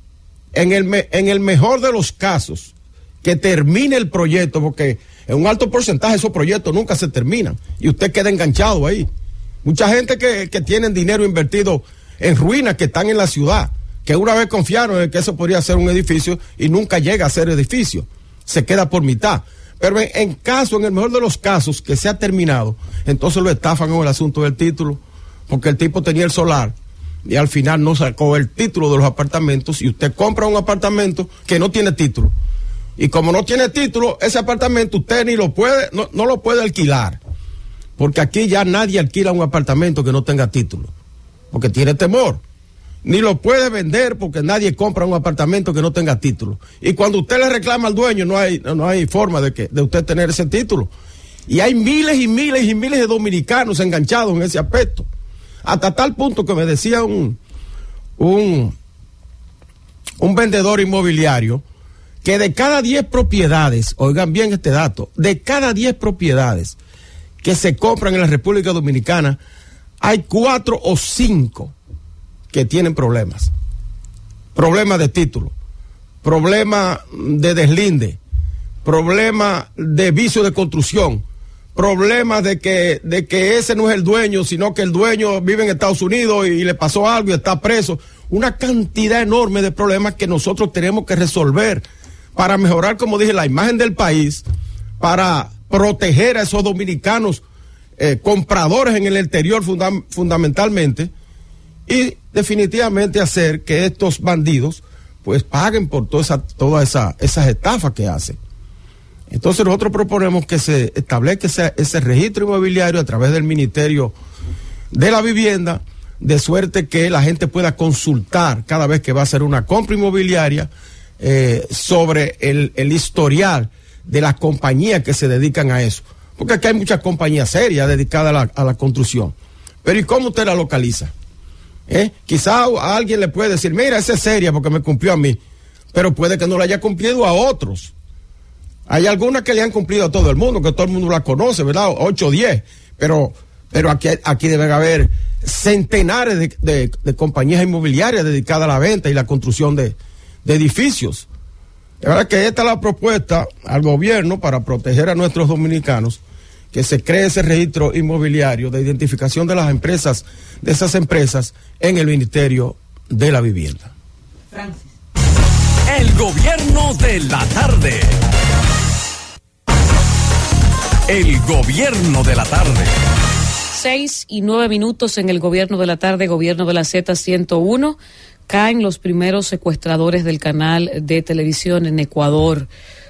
S4: en el, me, en el mejor de los casos, que termine el proyecto, porque en un alto porcentaje esos proyectos nunca se terminan y usted queda enganchado ahí. Mucha gente que, que tienen dinero invertido en ruinas que están en la ciudad, que una vez confiaron en que eso podría ser un edificio y nunca llega a ser edificio, se queda por mitad. Pero en, en caso, en el mejor de los casos, que se ha terminado, entonces lo estafan con el asunto del título, porque el tipo tenía el solar y al final no sacó el título de los apartamentos y usted compra un apartamento que no tiene título y como no tiene título, ese apartamento usted ni lo puede, no, no, lo puede alquilar. Porque aquí ya nadie alquila un apartamento que no tenga título. Porque tiene temor. Ni lo puede vender porque nadie compra un apartamento que no tenga título. Y cuando usted le reclama al dueño, no hay, no hay forma de que, de usted tener ese título. Y hay miles y miles y miles de dominicanos enganchados en ese aspecto. Hasta tal punto que me decía un, un, un vendedor inmobiliario que de cada 10 propiedades, oigan bien este dato, de cada 10 propiedades que se compran en la República Dominicana, hay 4 o 5 que tienen problemas. Problemas de título, problemas de deslinde, problemas de vicio de construcción, problemas de que, de que ese no es el dueño, sino que el dueño vive en Estados Unidos y, y le pasó algo y está preso. Una cantidad enorme de problemas que nosotros tenemos que resolver para mejorar, como dije, la imagen del país, para proteger a esos dominicanos eh, compradores en el exterior funda fundamentalmente y definitivamente hacer que estos bandidos pues paguen por toda esa, todas esa, esas estafas que hacen. Entonces nosotros proponemos que se establezca ese, ese registro inmobiliario a través del Ministerio de la Vivienda, de suerte que la gente pueda consultar cada vez que va a hacer una compra inmobiliaria eh, sobre el, el historial de las compañías que se dedican a eso. Porque aquí hay muchas compañías serias dedicadas a la, la construcción. Pero ¿y cómo usted la localiza? ¿Eh? Quizá a alguien le puede decir, mira, esa es seria porque me cumplió a mí, pero puede que no le haya cumplido a otros. Hay algunas que le han cumplido a todo el mundo, que todo el mundo la conoce, ¿verdad? 8 o 10, pero, pero aquí, aquí deben haber centenares de- de compañías inmobiliarias dedicadas a la venta y la construcción de, de edificios. De verdad que esta es la propuesta al gobierno para proteger a nuestros dominicanos, que se cree ese registro inmobiliario de identificación de las empresas, de esas empresas en el Ministerio de la Vivienda.
S1: El gobierno de la tarde. El gobierno de la tarde.
S6: Seis y nueve minutos en el gobierno de la tarde, gobierno de la Z101. Caen los primeros secuestradores del canal de televisión en Ecuador.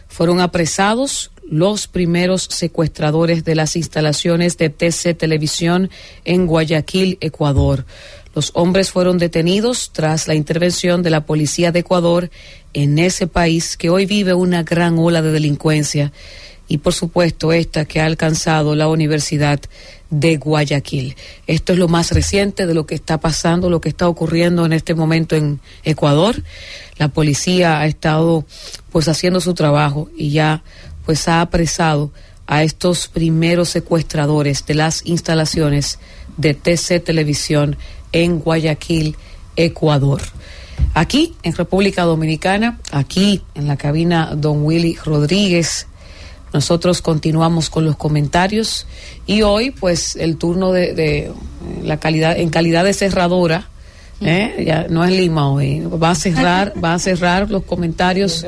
S6: Fueron apresados los primeros secuestradores de las instalaciones de TC Televisión en Guayaquil, Ecuador. Los hombres fueron detenidos tras la intervención de la policía de Ecuador en ese país que hoy vive una gran ola de delincuencia y por supuesto esta que ha alcanzado la Universidad de Guayaquil. Esto es lo más reciente de lo que está pasando, lo que está ocurriendo en este momento en Ecuador. La policía ha estado pues haciendo su trabajo y ya pues ha apresado a estos primeros secuestradores de las instalaciones de TC Televisión en Guayaquil, Ecuador. Aquí, en República Dominicana, aquí en la cabina Don Willy Rodríguez, nosotros continuamos con los comentarios y hoy, pues, el turno de, de la calidad, en calidad de cerradora, ¿eh? ya no es Lima hoy, va a cerrar, va a cerrar los comentarios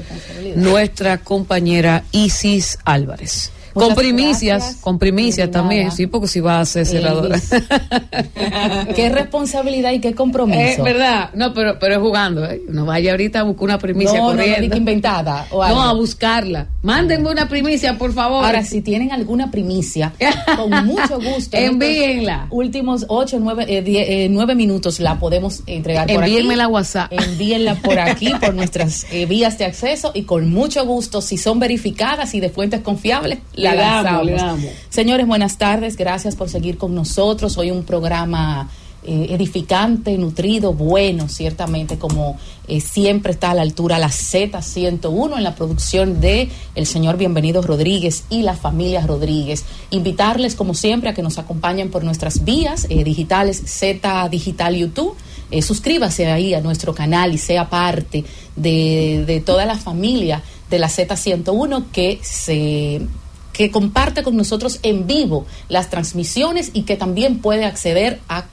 S6: nuestra compañera Isis Álvarez. Con primicias,
S20: gracias.
S6: con primicias
S20: De
S6: también,
S20: nada.
S6: sí, porque si va a ser cerradora.
S20: qué responsabilidad y qué
S6: Eh,
S20: compromiso.
S6: verdad, no, pero, pero es jugando. ¿eh? No vaya ahorita a buscar una primicia
S20: No, no, no,
S6: corriendo.
S20: que inventada o
S6: No, a buscarla. Mándenme una primicia, por favor.
S20: Ahora, si tienen alguna primicia, con mucho gusto.
S6: Envíenla.
S20: Últimos ocho, nueve, eh, die- eh, nueve minutos la podemos entregar por aquí.
S6: Envíenmela a WhatsApp.
S20: Envíenla por aquí, por nuestras eh, vías de acceso y con mucho gusto, si son verificadas y de fuentes confiables,
S6: Le damos,
S20: lanzamos.
S6: le damos.
S20: Señores, buenas tardes. Gracias por seguir con nosotros. Hoy un programa eh, edificante, nutrido, bueno, ciertamente, como eh, siempre está a la altura la Z101 en la producción de el señor Bienvenido Rodríguez y la familia Rodríguez. Invitarles, como siempre, a que nos acompañen por nuestras vías eh, digitales Z Digital YouTube. Suscríbase ahí a nuestro canal y sea parte de, de toda la familia de la Z101 que se que comparte con nosotros en vivo las transmisiones y que también puede acceder a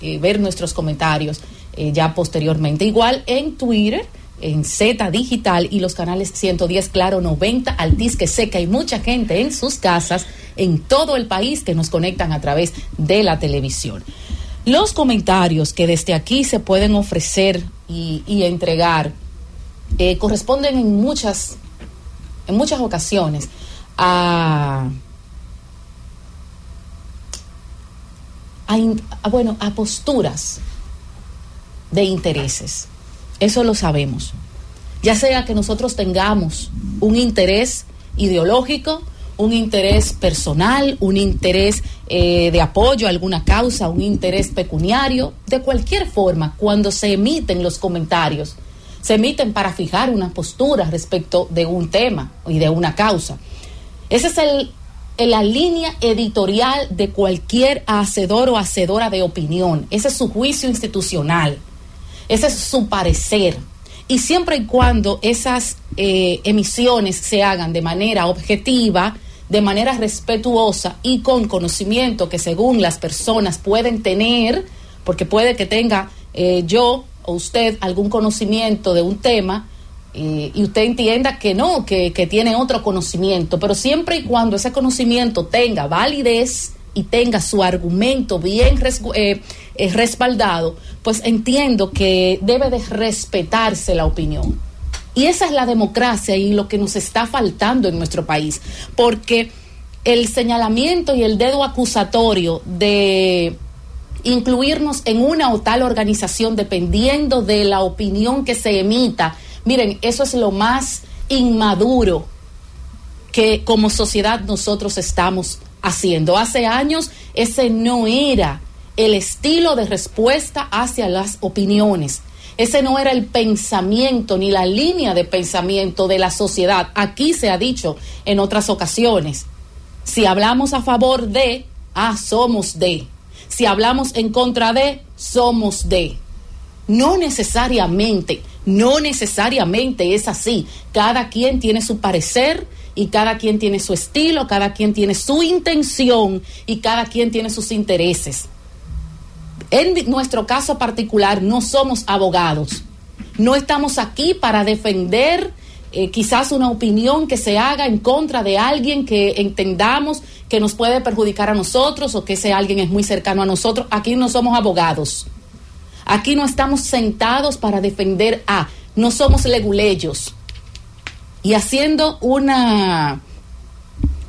S20: eh, ver nuestros comentarios eh, ya posteriormente. Igual en Twitter, en Z Digital y los canales 110, Claro 90, Altis, que sé que hay mucha gente en sus casas, en todo el país, que nos conectan a través de la televisión. Los comentarios que desde aquí se pueden ofrecer y, y entregar eh, corresponden en muchas, en muchas ocasiones a, a bueno, a posturas de intereses. Eso lo sabemos. Ya sea que nosotros tengamos un interés ideológico, un interés personal, un interés eh, de apoyo a alguna causa, un interés pecuniario, de cualquier forma, cuando se emiten los comentarios, se emiten para fijar una postura respecto de un tema y de una causa. Esa es el, la línea editorial de cualquier hacedor o hacedora de opinión. Ese es su juicio institucional. Ese es su parecer. Y siempre y cuando esas eh, emisiones se hagan de manera objetiva, de manera respetuosa y con conocimiento que según las personas pueden tener, porque puede que tenga eh, yo o usted algún conocimiento de un tema, eh, y usted entienda que no, que, tiene otro conocimiento, pero siempre y cuando ese conocimiento tenga validez y tenga su argumento bien eh, eh, respaldado, pues entiendo que debe de respetarse la opinión. Y esa es la democracia y lo que nos está faltando en nuestro país, porque el señalamiento y el dedo acusatorio de incluirnos en una o tal organización dependiendo de la opinión que se emita Miren, eso es lo más inmaduro que como sociedad nosotros estamos haciendo. Hace años ese no era el estilo de respuesta hacia las opiniones. Ese no era el pensamiento ni la línea de pensamiento de la sociedad. Aquí se ha dicho en otras ocasiones. Si hablamos a favor de, ah, somos de. Si hablamos en contra de, somos de. No necesariamente, no necesariamente es así. Cada quien tiene su parecer y cada quien tiene su estilo, cada quien tiene su intención y cada quien tiene sus intereses. En nuestro caso particular no somos abogados. No estamos aquí para defender eh, quizás una opinión que se haga en contra de alguien que entendamos que nos puede perjudicar a nosotros o que ese alguien es muy cercano a nosotros. Aquí no somos abogados. Aquí no estamos sentados para defender a, no somos leguleyos y haciendo una,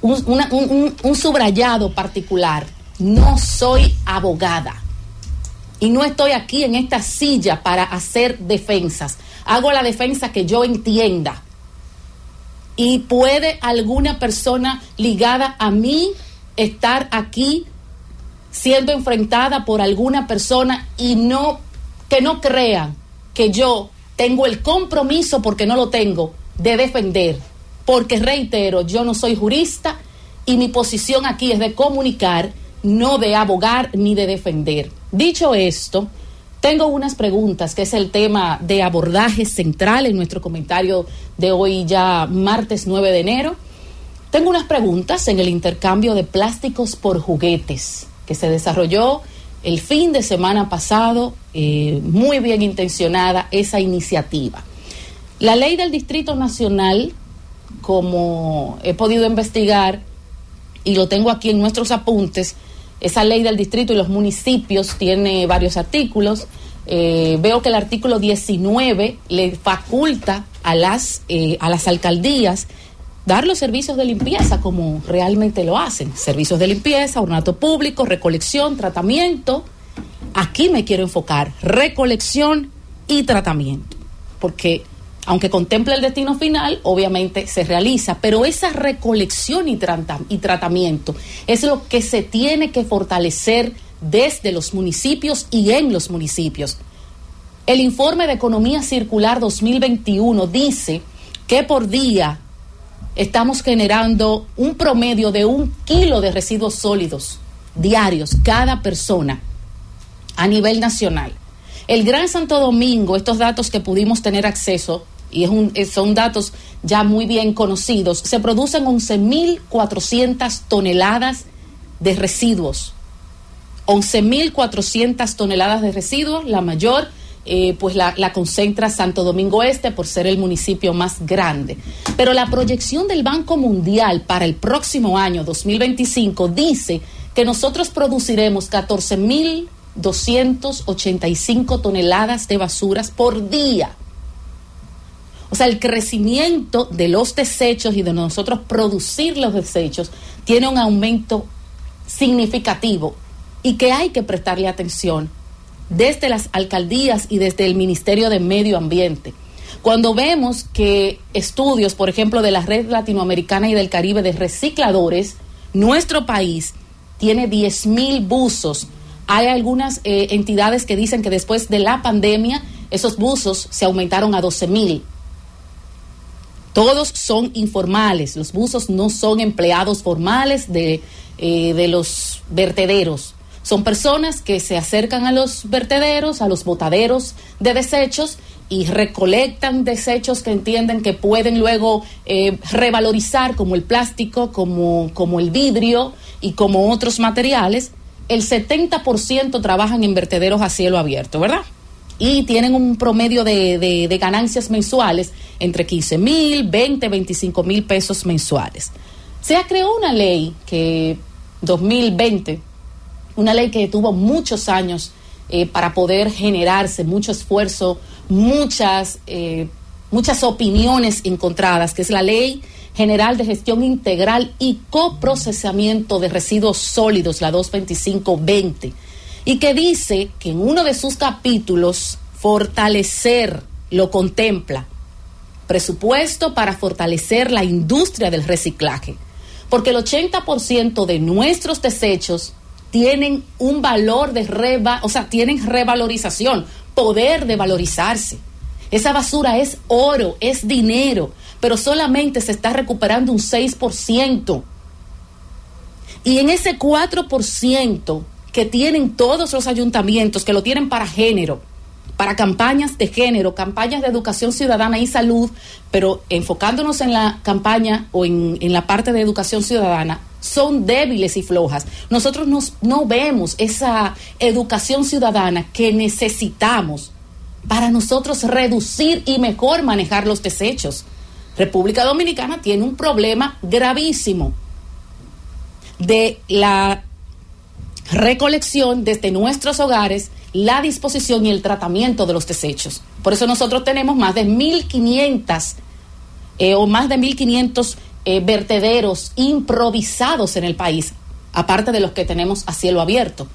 S20: un, un subrayado particular. No soy abogada y no estoy aquí en esta silla para hacer defensas. Hago la defensa que yo entienda. Y puede alguna persona ligada a mí estar aquí siendo enfrentada por alguna persona y no que no crean que yo tengo el compromiso porque no lo tengo de defender, porque reitero, yo no soy jurista y mi posición aquí es de comunicar, no de abogar ni de defender. Dicho esto, tengo unas preguntas, que es el tema de abordaje central en nuestro comentario de hoy ya martes 9 de enero. Tengo unas preguntas en el intercambio de plásticos por juguetes que se desarrolló el fin de semana pasado, eh, muy bien intencionada esa iniciativa. La ley del Distrito Nacional, como he podido investigar y lo tengo aquí en nuestros apuntes, esa ley del distrito y los municipios tiene varios artículos. Eh, veo que el artículo 19 le faculta a las, eh, a las alcaldías dar los servicios de limpieza como realmente lo hacen. Servicios de limpieza, ornato público, recolección, tratamiento. Aquí me quiero enfocar, recolección y tratamiento. Porque aunque contempla el destino final, obviamente se realiza, pero esa recolección y, tratamiento es lo que se tiene que fortalecer desde los municipios y en los municipios. El informe de Economía Circular 2021 dice que por día estamos generando un promedio de un kilo de residuos sólidos diarios cada persona a nivel nacional. El Gran Santo Domingo, estos datos que pudimos tener acceso, y un, son datos ya muy bien conocidos, se producen 11.400 toneladas de residuos. 11.400 toneladas de residuos, la mayor eh, pues la, la, concentra Santo Domingo Este por ser el municipio más grande. Pero la proyección del Banco Mundial para el próximo año 2025 dice que nosotros produciremos 14.285 toneladas de basuras por día. O sea, el crecimiento de los desechos y de nosotros producir los desechos tiene un aumento significativo y que hay que prestarle atención desde las alcaldías y desde el Ministerio de Medio Ambiente. Cuando vemos que estudios, por ejemplo, de la Red Latinoamericana y del Caribe de recicladores, nuestro país tiene 10 mil buzos. Hay algunas eh, entidades que dicen que después de la pandemia esos buzos se aumentaron a 12 mil. Todos son informales, los buzos no son empleados formales de, eh, de los vertederos. Son personas que se acercan a los vertederos, a los botaderos de desechos y recolectan desechos que entienden que pueden luego eh, revalorizar como el plástico, como, como el vidrio y como otros materiales. El 70% trabajan en vertederos a cielo abierto, ¿verdad? y tienen un promedio de, de, ganancias mensuales entre 15 mil, 20, 25 mil pesos mensuales. Se ha creado una ley que 2020, una ley que tuvo muchos años eh, para poder generarse, mucho esfuerzo, muchas, eh, muchas opiniones encontradas, que es la ley General de Gestión Integral y Coprocesamiento de Residuos Sólidos, la 22520 y que dice que en uno de sus capítulos fortalecer lo contempla presupuesto para fortalecer la industria del reciclaje, porque el 80% de nuestros desechos tienen un valor de reva, o sea, tienen revalorización, poder de valorizarse. Esa basura es oro, es dinero, pero solamente se está recuperando un 6%. Y en ese 4% que tienen todos los ayuntamientos, que lo tienen para género, para campañas de género, campañas de educación ciudadana y salud, pero enfocándonos en la campaña o en, en la parte de educación ciudadana, son débiles y flojas. Nosotros nos, no vemos esa educación ciudadana que necesitamos para nosotros reducir y mejor manejar los desechos. República Dominicana tiene un problema gravísimo de la recolección desde nuestros hogares, la disposición y el tratamiento de los desechos. Por eso nosotros tenemos más de 1.500 eh, o más de 1.500 eh, vertederos improvisados en el país, aparte de los que tenemos a cielo abierto.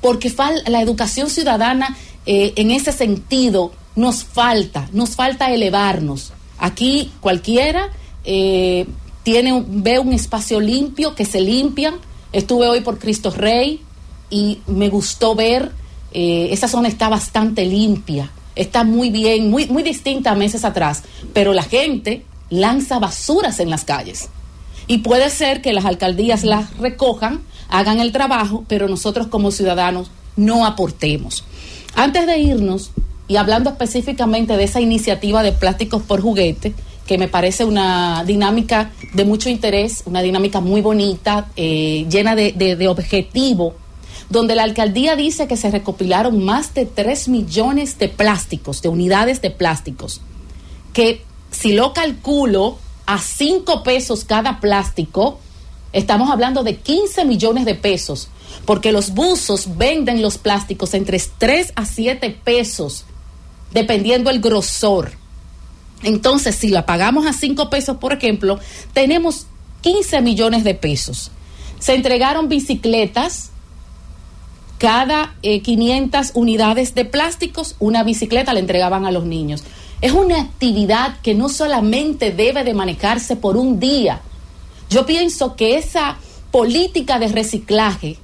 S20: Porque la educación ciudadana eh, en ese sentido nos falta, nos falta elevarnos. Aquí cualquiera eh, tiene, ve un espacio limpio, que se limpian. Estuve hoy por Cristo Rey y me gustó ver, esa zona está bastante limpia, está muy bien, muy, muy distinta a meses atrás, pero la gente lanza basuras en las calles. Y puede ser que las alcaldías las recojan, hagan el trabajo, pero nosotros como ciudadanos no aportemos. Antes de irnos, y hablando específicamente de esa iniciativa de plásticos por juguete, que me parece una dinámica de mucho interés, una dinámica muy bonita, eh, llena de, de, objetivo, donde la alcaldía dice que se recopilaron más de 3 millones de plásticos, de unidades de plásticos, que si lo calculo a 5 pesos cada plástico, estamos hablando de 15 millones de pesos, porque los buzos venden los plásticos entre 3 a 7 pesos, dependiendo el grosor. Entonces, si la pagamos a 5 pesos, por ejemplo, tenemos 15 millones de pesos. Se entregaron bicicletas, cada eh, 500 unidades de plásticos, una bicicleta le entregaban a los niños. Es una actividad que no solamente debe de manejarse por un día. Yo pienso que esa política de reciclaje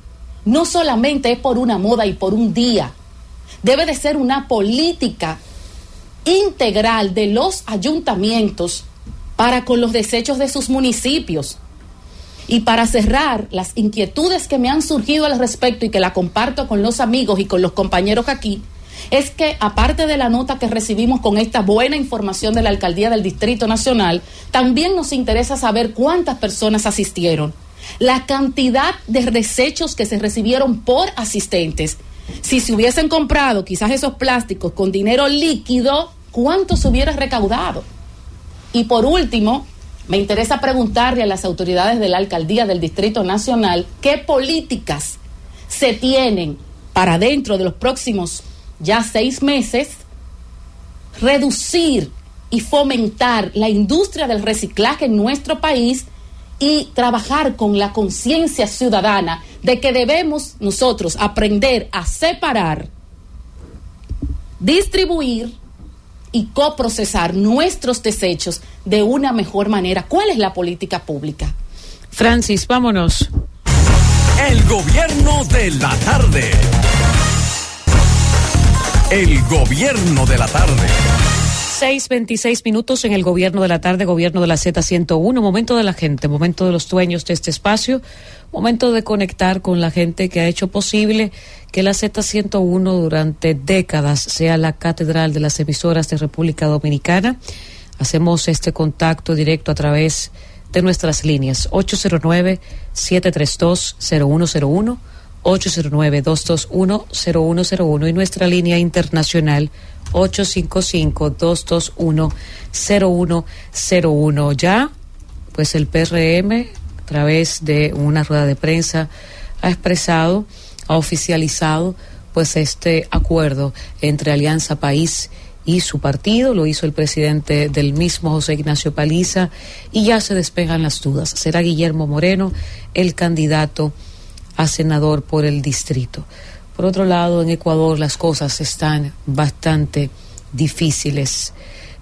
S20: no solamente es por una moda y por un día, debe de ser una política integral de los ayuntamientos para con los desechos de sus municipios. Y para cerrar las inquietudes que me han surgido al respecto y que la comparto con los amigos y con los compañeros aquí, es que aparte de la nota que recibimos con esta buena información de la Alcaldía del Distrito Nacional, también nos interesa saber cuántas personas asistieron, la cantidad de desechos que se recibieron por asistentes. Si se hubiesen comprado quizás esos plásticos con dinero líquido, ¿cuánto se hubiera recaudado? Y por último, me interesa preguntarle a las autoridades de la Alcaldía del Distrito Nacional qué políticas se tienen para dentro de los próximos ya seis meses reducir y fomentar la industria del reciclaje en nuestro país y trabajar con la conciencia ciudadana de que debemos nosotros aprender a separar, distribuir y coprocesar nuestros desechos de una mejor manera. ¿Cuál es la política pública?
S6: Francis, vámonos.
S1: El gobierno de la tarde. El gobierno de la tarde.
S6: 6.26 minutos en el gobierno de la tarde, gobierno de la Z101, momento de la gente, momento de los dueños de este espacio, momento de conectar con la gente que ha hecho posible que la Z101 durante décadas sea la catedral de las emisoras de República Dominicana. Hacemos este contacto directo a través de nuestras líneas 809-732-0101. 809-221-0101 y nuestra línea internacional 855-221-0101. Ya, pues el PRM, a través de una rueda de prensa, ha expresado, ha oficializado, pues este acuerdo entre Alianza País y su partido, lo hizo el presidente del mismo José Ignacio Paliza, y ya se despejan las dudas. Será Guillermo Moreno el candidato a senador por el distrito. Por otro lado, en Ecuador las cosas están bastante difíciles.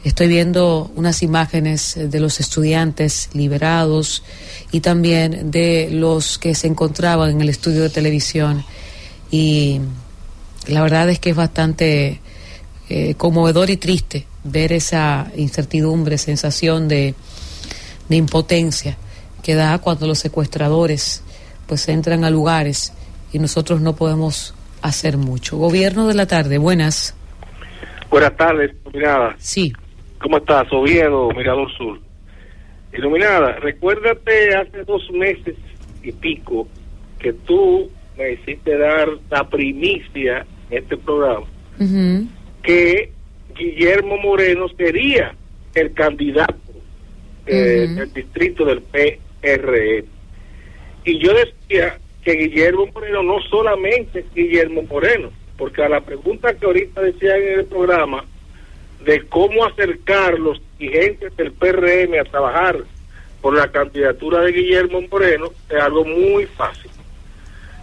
S6: Estoy viendo unas imágenes de los estudiantes liberados y también de los que se encontraban en el estudio de televisión. Y la verdad es que es bastante eh, conmovedor y triste ver esa incertidumbre, sensación de, de impotencia que da cuando los secuestradores pues entran a lugares y nosotros no podemos hacer mucho. Gobierno de la tarde, buenas.
S21: Buenas tardes, iluminada.
S6: Sí.
S21: ¿Cómo estás? Oviedo, Mirador Sur. Iluminada, recuérdate hace dos meses y pico que tú me hiciste dar la primicia en este programa que Guillermo Moreno sería el candidato eh, del distrito del PRE. Y yo decía que Guillermo Moreno no solamente Guillermo Moreno, porque a la pregunta que ahorita decía en el programa de cómo acercar los dirigentes del PRM a trabajar por la candidatura de Guillermo Moreno es algo muy fácil.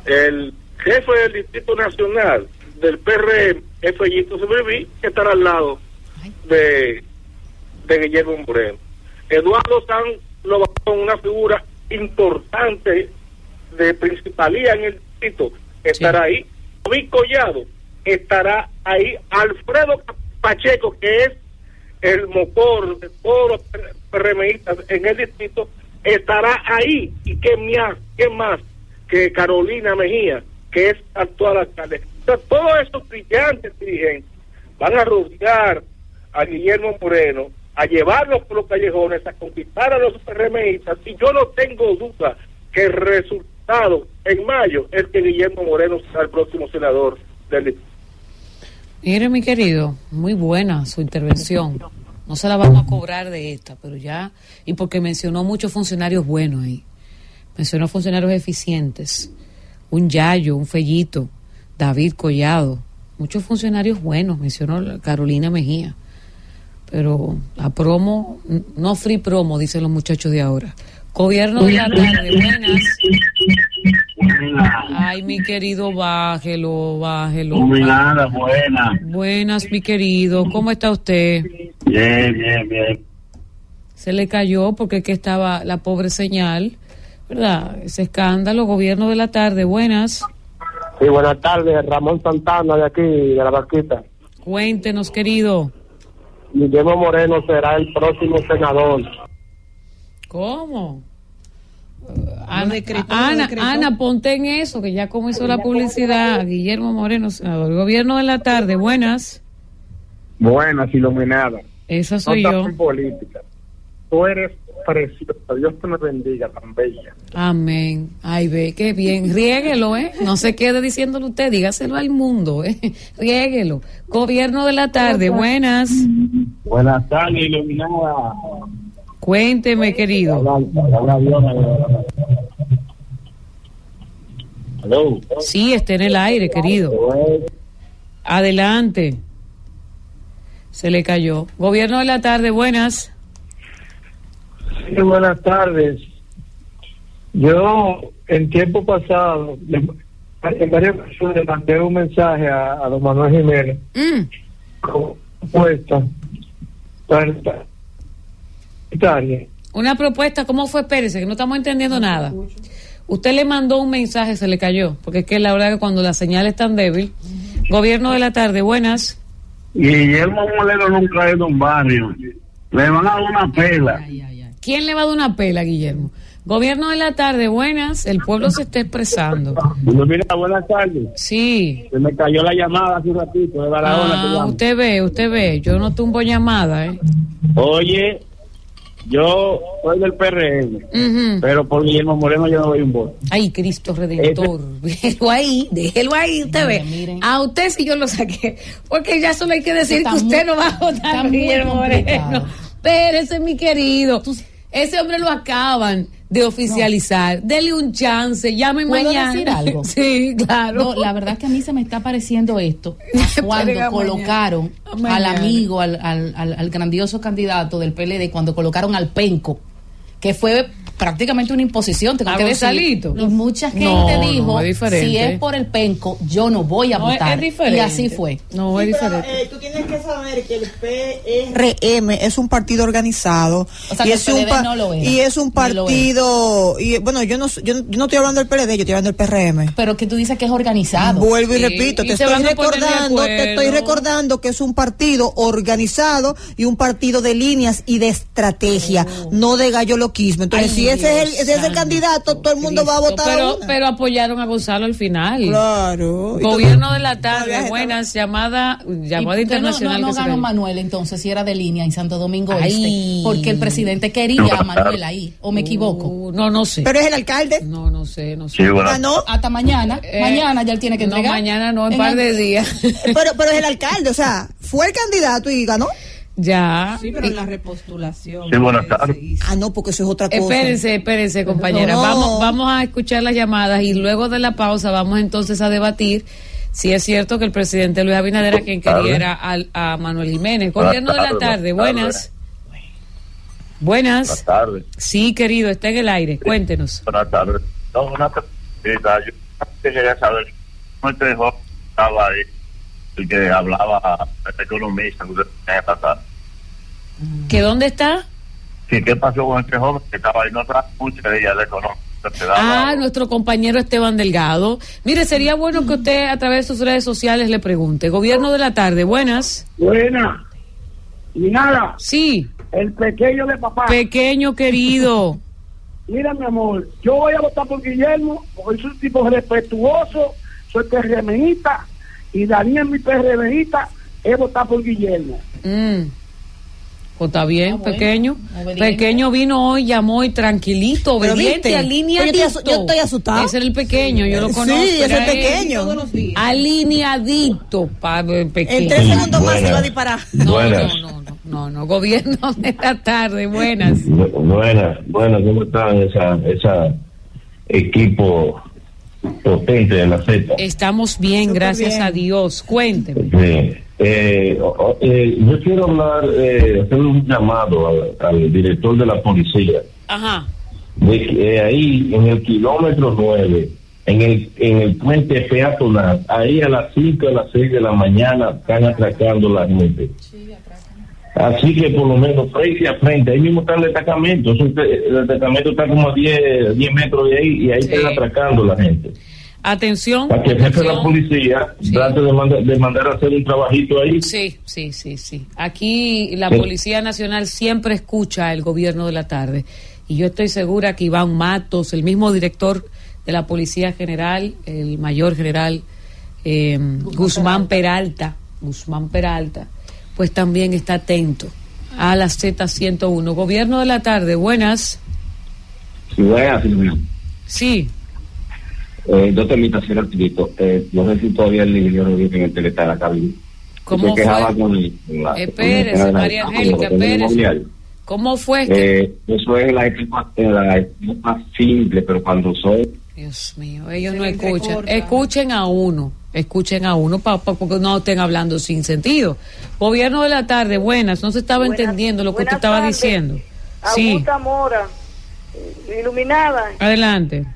S21: El jefe del Distrito Nacional del PRM es Fellito Sobreví, que estará al lado de, Guillermo Moreno. Eduardo San lo va con una figura importante de principalía en el distrito, estará ahí. David Collado estará ahí. Alfredo Pacheco, que es el motor de todos los PRMistas en el distrito, estará ahí. ¿Y qué más, qué más que Carolina Mejía, que es actual alcalde? Sea, todos esos brillantes dirigentes van a rodear a Guillermo Moreno, a llevarlos por los callejones, a conquistar a los PRMistas. Y yo no tengo duda que el resultado en mayo es que Guillermo Moreno será el próximo senador del.
S6: Mire, mi querido, muy buena su intervención. No se la vamos a cobrar de esta, pero ya, y porque mencionó muchos funcionarios buenos ahí. Mencionó funcionarios eficientes. Un Yayo, un Fellito, David Collado. Muchos funcionarios buenos, mencionó Carolina Mejía. Pero a promo, no free promo, dicen los muchachos de ahora. Gobierno de la tarde, buenas. Ay, mi querido, bájelo, bájelo.
S16: Iluminada, buena.
S6: Buenas, mi querido. ¿Cómo está usted?
S16: Bien, bien, bien.
S6: Se le cayó porque que estaba la pobre señal, ¿verdad? Ese escándalo, gobierno de la tarde. Buenas.
S22: Sí, buenas tardes. Ramón Santana de aquí, de la Barquita.
S6: Cuéntenos, querido.
S22: Guillermo Moreno será el próximo senador.
S6: ¿Cómo? Ana, Ana, Ana, ponte en eso, que ya como hizo la publicidad, Guillermo Moreno, senador. Gobierno de la tarde, buenas.
S22: Buenas, iluminada.
S6: Esa soy
S22: no
S6: yo.
S22: en política. Tú eres preciosa. Dios te me bendiga, tan bella.
S6: Amén. Ay, ve, qué bien. Riéguelo, ¿eh? No se quede diciéndolo usted, dígaselo al mundo, ¿eh? Riéguelo. Gobierno de la tarde, buenas.
S16: Buenas tardes, iluminada.
S6: Cuénteme, querido. Sí, está en el aire, querido. Adelante. Se le cayó. Gobierno de la tarde, buenas.
S22: Sí, buenas tardes. Yo, en tiempo pasado, en varias ocasiones le mandé un mensaje a, a don Manuel Jiménez con propuesta para
S6: Una propuesta, ¿cómo fue? Espérese, que no estamos entendiendo nada. Usted le mandó un mensaje, se le cayó, porque es que la verdad que cuando la señal es tan débil. Gobierno de la tarde, buenas.
S16: Guillermo Moreno nunca ha ido a un barrio. Le van a dar una pela.
S6: ¿Quién le va a dar una pela, Guillermo? Gobierno de la tarde, buenas. El pueblo se está expresando.
S16: Mira, buenas tardes.
S6: Sí.
S16: Se me cayó la llamada hace un ratito de Barahona.
S6: Ah, usted ve, usted ve. Yo no tumbo llamada, ¿eh?
S16: Oye, yo soy del PRM, pero por Guillermo Moreno yo no doy un voto.
S6: Ay, Cristo Redentor. Déjelo ahí, déjelo ahí, usted ve. A usted sí yo lo saqué. Porque ya solo hay que decir que usted
S20: muy-
S6: no va a votar por Guillermo. Moreno. Espérese, mi querido. Ese hombre lo acaban de oficializar. Dele un chance, llame
S20: ¿Puedo
S6: mañana.
S20: decir algo?
S6: Sí, claro.
S20: No, la verdad que a mí se me está pareciendo esto cuando colocaron
S6: mañana.
S20: al amigo, al, al, al- al grandioso candidato del PLD, cuando colocaron al penco, que fue prácticamente una imposición. Tengo
S6: ¿A
S20: que decir. Y mucha gente
S6: No, no,
S20: dijo,
S6: es
S20: si es por el penco, yo no voy a
S6: No, es-
S20: votar.
S6: es diferente.
S20: Y así fue.
S6: No, es diferente.
S17: eh, tú tienes que saber que el PRM es un partido organizado
S20: O sea,
S17: y
S20: que
S17: es
S20: el
S17: un
S20: PLD
S17: pa-
S20: no lo era,
S17: y es un partido y bueno yo no yo, yo no estoy hablando del PLD yo estoy hablando del PRM
S20: Pero que tú dices que es organizado.
S17: Vuelvo y
S20: Sí,
S17: repito,
S20: y
S17: te estoy recordando, te estoy recordando que es un partido organizado y un partido de líneas y de estrategia, no de gallo loquismo. Entonces,
S6: Ay,
S17: si ese es el,
S6: Dios
S17: ese es el candidato, todo el mundo va a votar a
S6: Pero,
S17: una.
S6: pero apoyaron a Gonzalo al final.
S17: Claro.
S6: Gobierno de la tarde, buenas, llamada,
S20: ¿Y
S6: llamada
S20: por qué
S6: internacional.
S20: No, no,
S6: se
S20: ganó. Manuel entonces si era de línea en Santo Domingo
S6: Ay.
S20: Este, porque el presidente quería a Manuel ahí, o me equivoco.
S6: Uh, no, no sé.
S17: Pero es el alcalde.
S6: No, no sé, no sé.
S16: Sí, bueno.
S17: Ganó.
S20: Hasta mañana,
S6: Eh,
S20: mañana ya él tiene que
S6: no,
S20: entregar.
S6: mañana no, en
S20: En
S6: par
S20: el-
S6: de días.
S17: Pero, pero es el alcalde, o sea, fue el candidato y ganó.
S6: Ya.
S2: Sí, pero en la repostulación.
S16: Sí, buenas tardes.
S17: Ah, no, porque eso es otra cosa.
S6: Espérense, espérense, compañera.
S17: No.
S6: Vamos, vamos a escuchar las llamadas y luego de la pausa vamos entonces a debatir si es cierto que el presidente Luis Abinader a quien quería al- a Manuel Jiménez.
S16: Buenas
S6: Gobierno de la
S16: tardes,
S6: tarde,
S16: buenas
S6: buenas.
S16: Buenas
S6: Buenas.
S16: tardes.
S6: Sí, querido, está en el aire. Cuéntenos.
S16: Buenas tardes. No, una pregunta. Yo quería saber cómo este joven estaba ahí, el que hablaba, el economista, que pasar.
S6: ¿Que dónde está?
S16: Sí, ¿Qué pasó con este joven que estaba ahí? No trajo mucha de ella de economista. se daba-
S6: Ah, nuestro compañero Esteban Delgado. Mire, sería bueno que usted a través de sus redes sociales le pregunte. Gobierno de la tarde, buenas.
S22: Buena. Y nada,
S6: Sí,
S22: el pequeño de papá.
S6: pequeño querido.
S22: Mira, mi amor, yo voy a votar por Guillermo, porque soy un tipo respetuoso, soy PRMista, y Daniel, mi PRMista, es votar por Guillermo.
S6: Mm. Pues está bien,
S20: Ah, bueno.
S6: pequeño.
S20: Obediente.
S6: Pequeño vino hoy, llamó y tranquilo,
S17: Pero
S6: obediente,
S17: viste,
S6: alineadito.
S17: yo estoy asu- yo estoy asustada.
S6: Ese era el pequeño, yo lo
S17: Sí,
S6: conozco.
S17: ese es
S6: él.
S17: pequeño.
S2: Todos los días.
S6: Alineadito, pa, eh, pequeño.
S17: En tres segundos más se va a disparar.
S6: No,
S16: Buenas.
S6: no, no, no, no, no, gobierno de la tarde, buenas.
S16: Bu- Buenas, buenas, ¿cómo están esa, esa equipo potente de la Z?
S6: Estamos bien, gracias
S17: bien.
S6: a Dios. Cuénteme.
S16: Sí. Eh, eh, yo quiero hablar, eh, hacer un llamado al, al director de la policía,
S6: Ajá.
S16: de que eh, ahí en el kilómetro 9, en el, en el puente peatonal, ahí a las 5 a las 6 de la mañana están atracando la gente. Así que por lo menos frente a frente, ahí mismo está el destacamento, el destacamento está como a 10, 10 metros de ahí y ahí
S6: Sí.
S16: están atracando la gente.
S6: Atención.
S16: Para que el jefe de la policía
S6: Sí.
S16: trate de, mandar- de mandar a hacer un trabajito ahí.
S6: Sí, sí, sí, sí. Aquí la
S16: Sí.
S6: Policía Nacional siempre escucha el gobierno de la tarde. Y yo estoy segura que Iván Matos, el mismo director de la Policía General, el mayor general eh, Guzmán Peralta, Guzmán Peralta, pues también está atento a la Z101. Gobierno de la tarde, buenas.
S23: Sí, buenas, Silvia.
S6: Sí,
S23: Eh, dos temitas así rapidito. Eh, no sé si todavía el ingeniero vive en el teléfono de la cabina.
S6: ¿Cómo
S23: Se
S6: fue?
S23: con la-
S6: Espérese,
S23: con la-
S6: María Angélica, espérese. ¿cómo fue?
S23: Eh, eso es la etapa, eh, la etapa simple, pero cuando son
S6: Dios mío, ellos no escuchan. Escuchen a uno, escuchen a uno pa, pa- porque no estén hablando sin sentido. Gobierno de la tarde, buenas, no se estaba
S11: Buenas-
S6: entendiendo lo que usted estaba diciendo. Sí,
S11: Augusta Mora, eh, iluminada,
S6: adelante.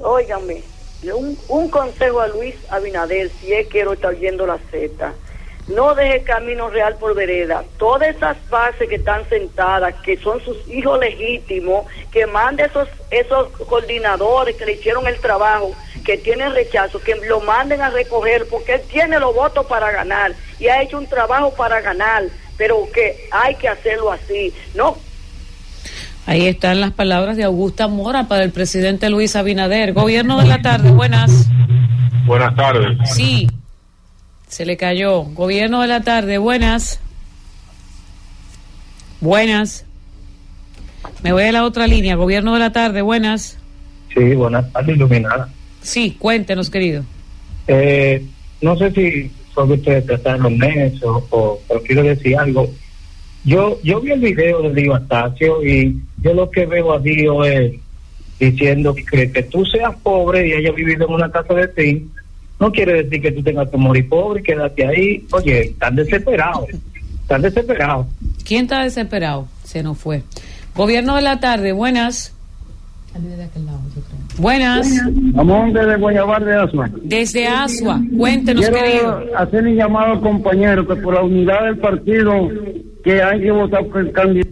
S11: óigame, un, un consejo a Luis Abinader, si es que lo está oyendo la Z. No deje camino real por vereda. Todas esas bases que están sentadas, que son sus hijos legítimos, que mande esos, esos coordinadores que le hicieron el trabajo, que tienen rechazo, que lo manden a recoger, porque él tiene los votos para ganar y ha hecho un trabajo para ganar, pero que hay que hacerlo así. No
S6: Ahí están las palabras de Augusta Mora para el presidente Luis Abinader. Gobierno de la tarde, buenas.
S16: Buenas tardes.
S6: Sí, se le cayó. Gobierno de la tarde, buenas. Buenas. Me voy a la otra línea. Gobierno de la tarde, buenas.
S22: Sí, buenas tardes, iluminada.
S6: Sí, cuéntenos, querido.
S22: Eh, no sé si que ustedes trataron eso o, o quiero decir algo. Yo yo vi el video de Dio Astacio y yo lo que veo a Dio es diciendo que, que tú seas pobre y hayas vivido en una casa de ti, no quiere decir que tú tengas que morir pobre y quedarte ahí. Oye, están desesperados, están desesperados.
S6: ¿Quién está desesperado? Se nos fue. Gobierno de la tarde, buenas. Buenas.
S22: Ramón desde Guayabar de Asua.
S6: Desde Asua. Cuéntenos,
S22: Quiero
S6: querido.
S22: hacer mi llamado al compañero que por la unidad del partido que hay que votar por el candidato.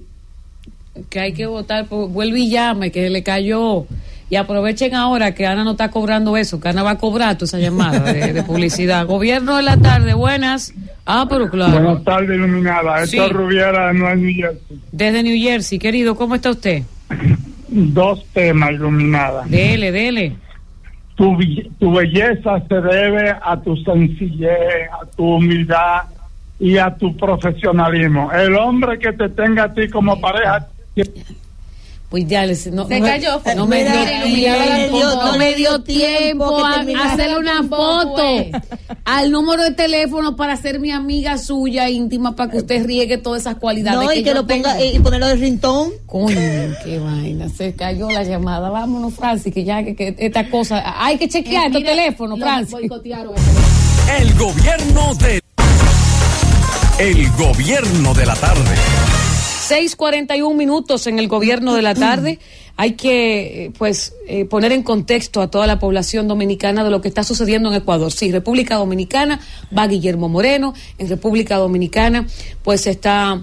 S6: Que hay que votar. Por, vuelve y llame, que le cayó. Y aprovechen ahora que Ana no está cobrando eso, que Ana va a cobrar toda esa llamada de, de publicidad. Gobierno de la tarde, buenas. Ah, pero claro.
S22: Buenas tardes, iluminada.
S6: Sí.
S22: Esto es Rubiera de Nueva New Jersey.
S6: Desde New Jersey, querido, ¿cómo está usted?
S22: Dos temas, iluminada.
S6: Dele, dele.
S22: Tu, tu belleza se debe a tu sencillez, a tu humildad y a tu profesionalismo. El hombre que te tenga a ti como pareja
S6: Pues ya les, no,
S24: Se
S6: no-
S24: cayó.
S6: No me dio, no me dio tiempo a hacerle una foto
S24: eh.
S6: al número de teléfono para ser mi amiga suya íntima para que usted riegue todas esas cualidades.
S17: No, y que
S6: yo
S17: lo ponga
S6: tengo.
S17: y ponerlo de rintón.
S6: Coño, qué vaina. Se cayó la llamada. Vámonos, Francis, que ya que, que esta cosa. Hay que chequear estos teléfonos, Francis.
S1: El gobierno de... El gobierno de la tarde.
S6: 6:41 minutos en el gobierno de la tarde. Hay que, eh, pues, eh, poner en contexto a toda la población dominicana de lo que está sucediendo en Ecuador. Sí, República Dominicana va Guillermo Moreno. En República Dominicana, pues, está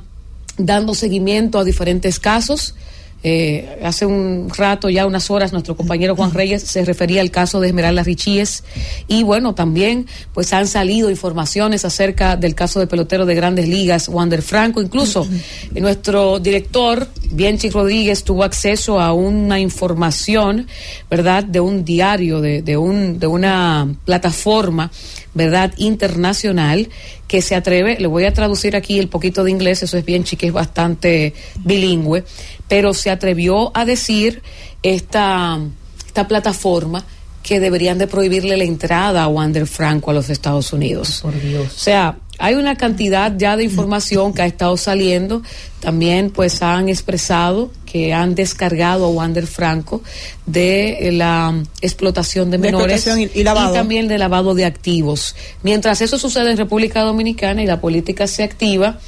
S6: dando seguimiento a diferentes casos. Eh, hace un rato, ya unas horas, nuestro compañero Juan Reyes se refería al caso de Esmeralda Richíes y bueno, también pues han salido informaciones acerca del caso de pelotero de grandes ligas, Wander Franco, incluso eh, nuestro director, Bienchi Rodríguez, tuvo acceso a una información, ¿verdad?, de un diario, de, de, un, de una plataforma, ¿verdad?, internacional que se atreve, le voy a traducir aquí el poquito de inglés, eso es bien que es bastante bilingüe, pero se atrevió a decir esta, esta plataforma que deberían de prohibirle la entrada a Wander Franco a los Estados Unidos.
S20: Por Dios.
S6: O sea, hay una cantidad ya de información que ha estado saliendo. También pues han expresado que han descargado a Wander Franco de eh, la explotación de
S17: De
S6: menores
S17: explotación y- y lavado.
S6: también de lavado de activos. Mientras eso sucede en República Dominicana y la política se activa,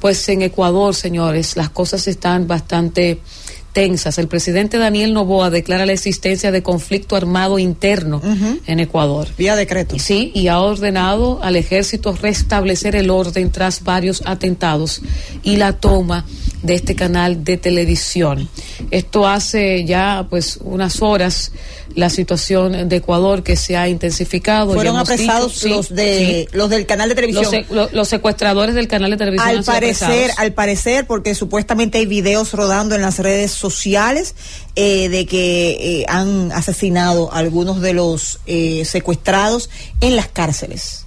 S6: pues en Ecuador, señores, las cosas están bastante tensas. El presidente Daniel Novoa declara la existencia de conflicto armado interno en Ecuador.
S17: Vía decreto.
S6: Sí, y ha ordenado al ejército restablecer el orden tras varios atentados y la toma de este canal de televisión. Esto hace ya pues unas horas la situación de Ecuador que se ha intensificado.
S17: Fueron apresados
S6: dicho, sí,
S17: los de
S6: sí.
S17: los del canal de televisión.
S6: Los, se- lo- los secuestradores del canal de televisión
S17: al
S6: han
S17: parecer,
S6: apresados.
S17: al parecer, porque supuestamente hay videos rodando en las redes sociales eh, de que eh, han asesinado a algunos de los eh, secuestrados en las cárceles.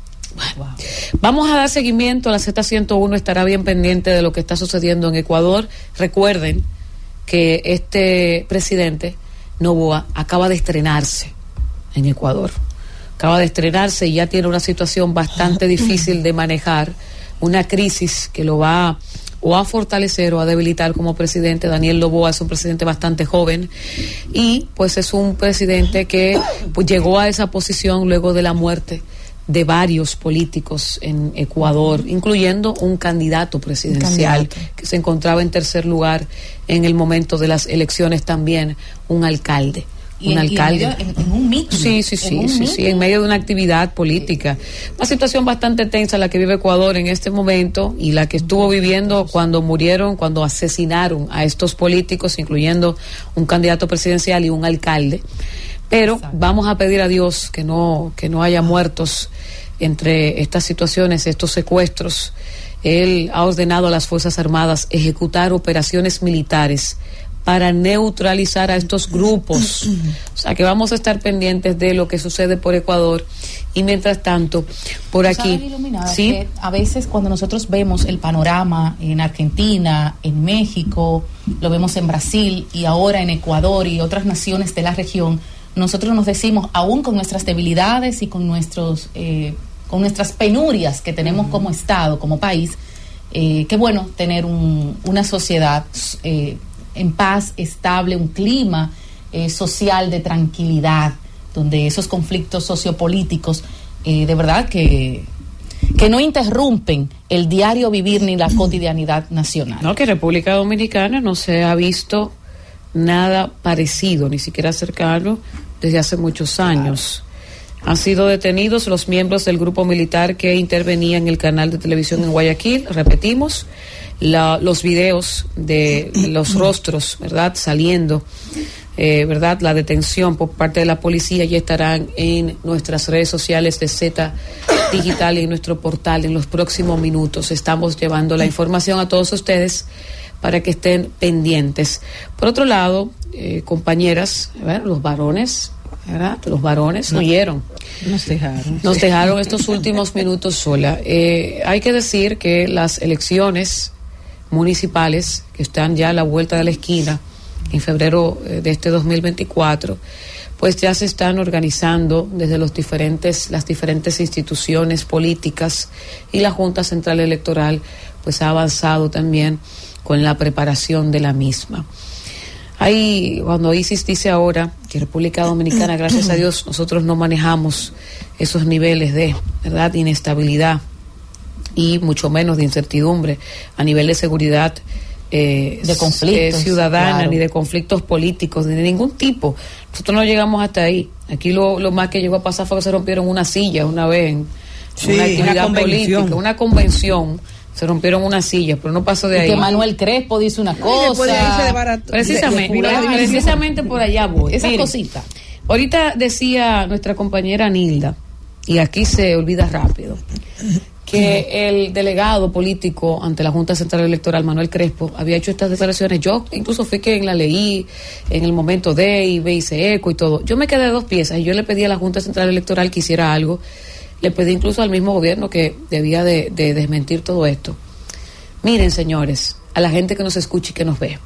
S6: Vamos a dar seguimiento a la Z101, estará bien pendiente de lo que está sucediendo en Ecuador. Recuerden que este presidente, Novoa, acaba de estrenarse en Ecuador. Acaba de estrenarse y ya tiene una situación bastante difícil de manejar, una crisis que lo va o a fortalecer o a debilitar como presidente. Daniel Novoa es un presidente bastante joven y pues es un presidente que pues, llegó a esa posición luego de la muerte de varios políticos en Ecuador, incluyendo un candidato presidencial
S17: candidato.
S6: que se encontraba en tercer lugar en el momento de las elecciones también, un alcalde.
S20: Y
S6: un
S20: en- y en
S6: alcalde.
S20: medio- en- en un meeting.
S6: Sí, sí, sí, sí, sí, en medio de una actividad política. Una situación bastante tensa la que vive Ecuador en este momento y la que estuvo viviendo cuando murieron, cuando asesinaron a estos políticos, incluyendo un candidato presidencial y un alcalde. Pero vamos a pedir a Dios que no, que no haya muertos entre estas situaciones, estos secuestros. Él ha ordenado a las Fuerzas Armadas ejecutar operaciones militares para neutralizar a estos grupos. O sea que vamos a estar pendientes de lo que sucede por Ecuador y mientras tanto por aquí. Sí.
S20: que a veces cuando nosotros vemos el panorama en Argentina, en México, lo vemos en Brasil y ahora en Ecuador y otras naciones de la región, nosotros nos decimos, aún con nuestras debilidades y con nuestros eh, con nuestras penurias que tenemos como Estado, como país, eh, qué bueno tener un- una sociedad eh, en paz, estable, un clima eh, social de tranquilidad, donde esos conflictos sociopolíticos de verdad que, que no interrumpen el diario vivir ni la cotidianidad nacional.
S6: No, que República Dominicana no se ha visto nada parecido, ni siquiera cercano, desde hace muchos años. Han sido detenidos los miembros del grupo militar que intervenía en el canal de televisión en Guayaquil, repetimos, la- los videos de los rostros, ¿verdad? Saliendo, eh, ¿verdad? La detención por parte de la policía ya estarán en nuestras redes sociales de Z Digital y en nuestro portal en los próximos minutos. Estamos llevando la información a todos ustedes para que estén pendientes. Por otro lado, eh, compañeras, ¿verdad? los varones, ¿verdad? Los varones
S2: No.
S6: huyeron.
S2: Nos dejaron.
S6: Nos dejaron estos últimos minutos sola. Eh, hay que decir que las elecciones municipales, que están ya a la vuelta de la esquina, en febrero eh, de este 2024, pues ya se están organizando desde los diferentes, las diferentes instituciones políticas y la Junta Central Electoral, pues ha avanzado también con la preparación de la misma. Hay, cuando ISIS dice ahora que República Dominicana, gracias a Dios, nosotros no manejamos esos niveles de verdad inestabilidad y mucho menos de incertidumbre a nivel de seguridad eh,
S20: De conflictos,
S6: eh, ciudadana
S20: claro.
S6: ni de conflictos políticos ni de ningún tipo. Nosotros no llegamos hasta ahí. Aquí lo, lo más que llegó a pasar fue que se rompieron una silla una vez en
S2: Sí,
S6: una actividad política, una convención. Se rompieron una silla, pero no pasó de
S20: Y
S6: ahí.
S20: que Manuel Crespo dice una
S2: después de ahí se
S20: cosa.
S2: desbarató.
S6: Precisamente,
S20: De- de fulano.
S6: precisamente por allá voy.
S20: Esa
S6: Miren,
S20: cosita.
S6: Ahorita decía nuestra compañera Nilda, y aquí se olvida rápido, que el delegado político ante la Junta Central Electoral, Manuel Crespo, había hecho estas declaraciones. Yo incluso fui quien la leí en el momento de y me hice eco y todo. Yo me quedé de dos piezas y yo le pedí a la Junta Central Electoral que hiciera algo. Le pedí incluso al mismo gobierno que debía de, de desmentir todo esto. Miren, señores, a la gente que nos escucha y que nos ve.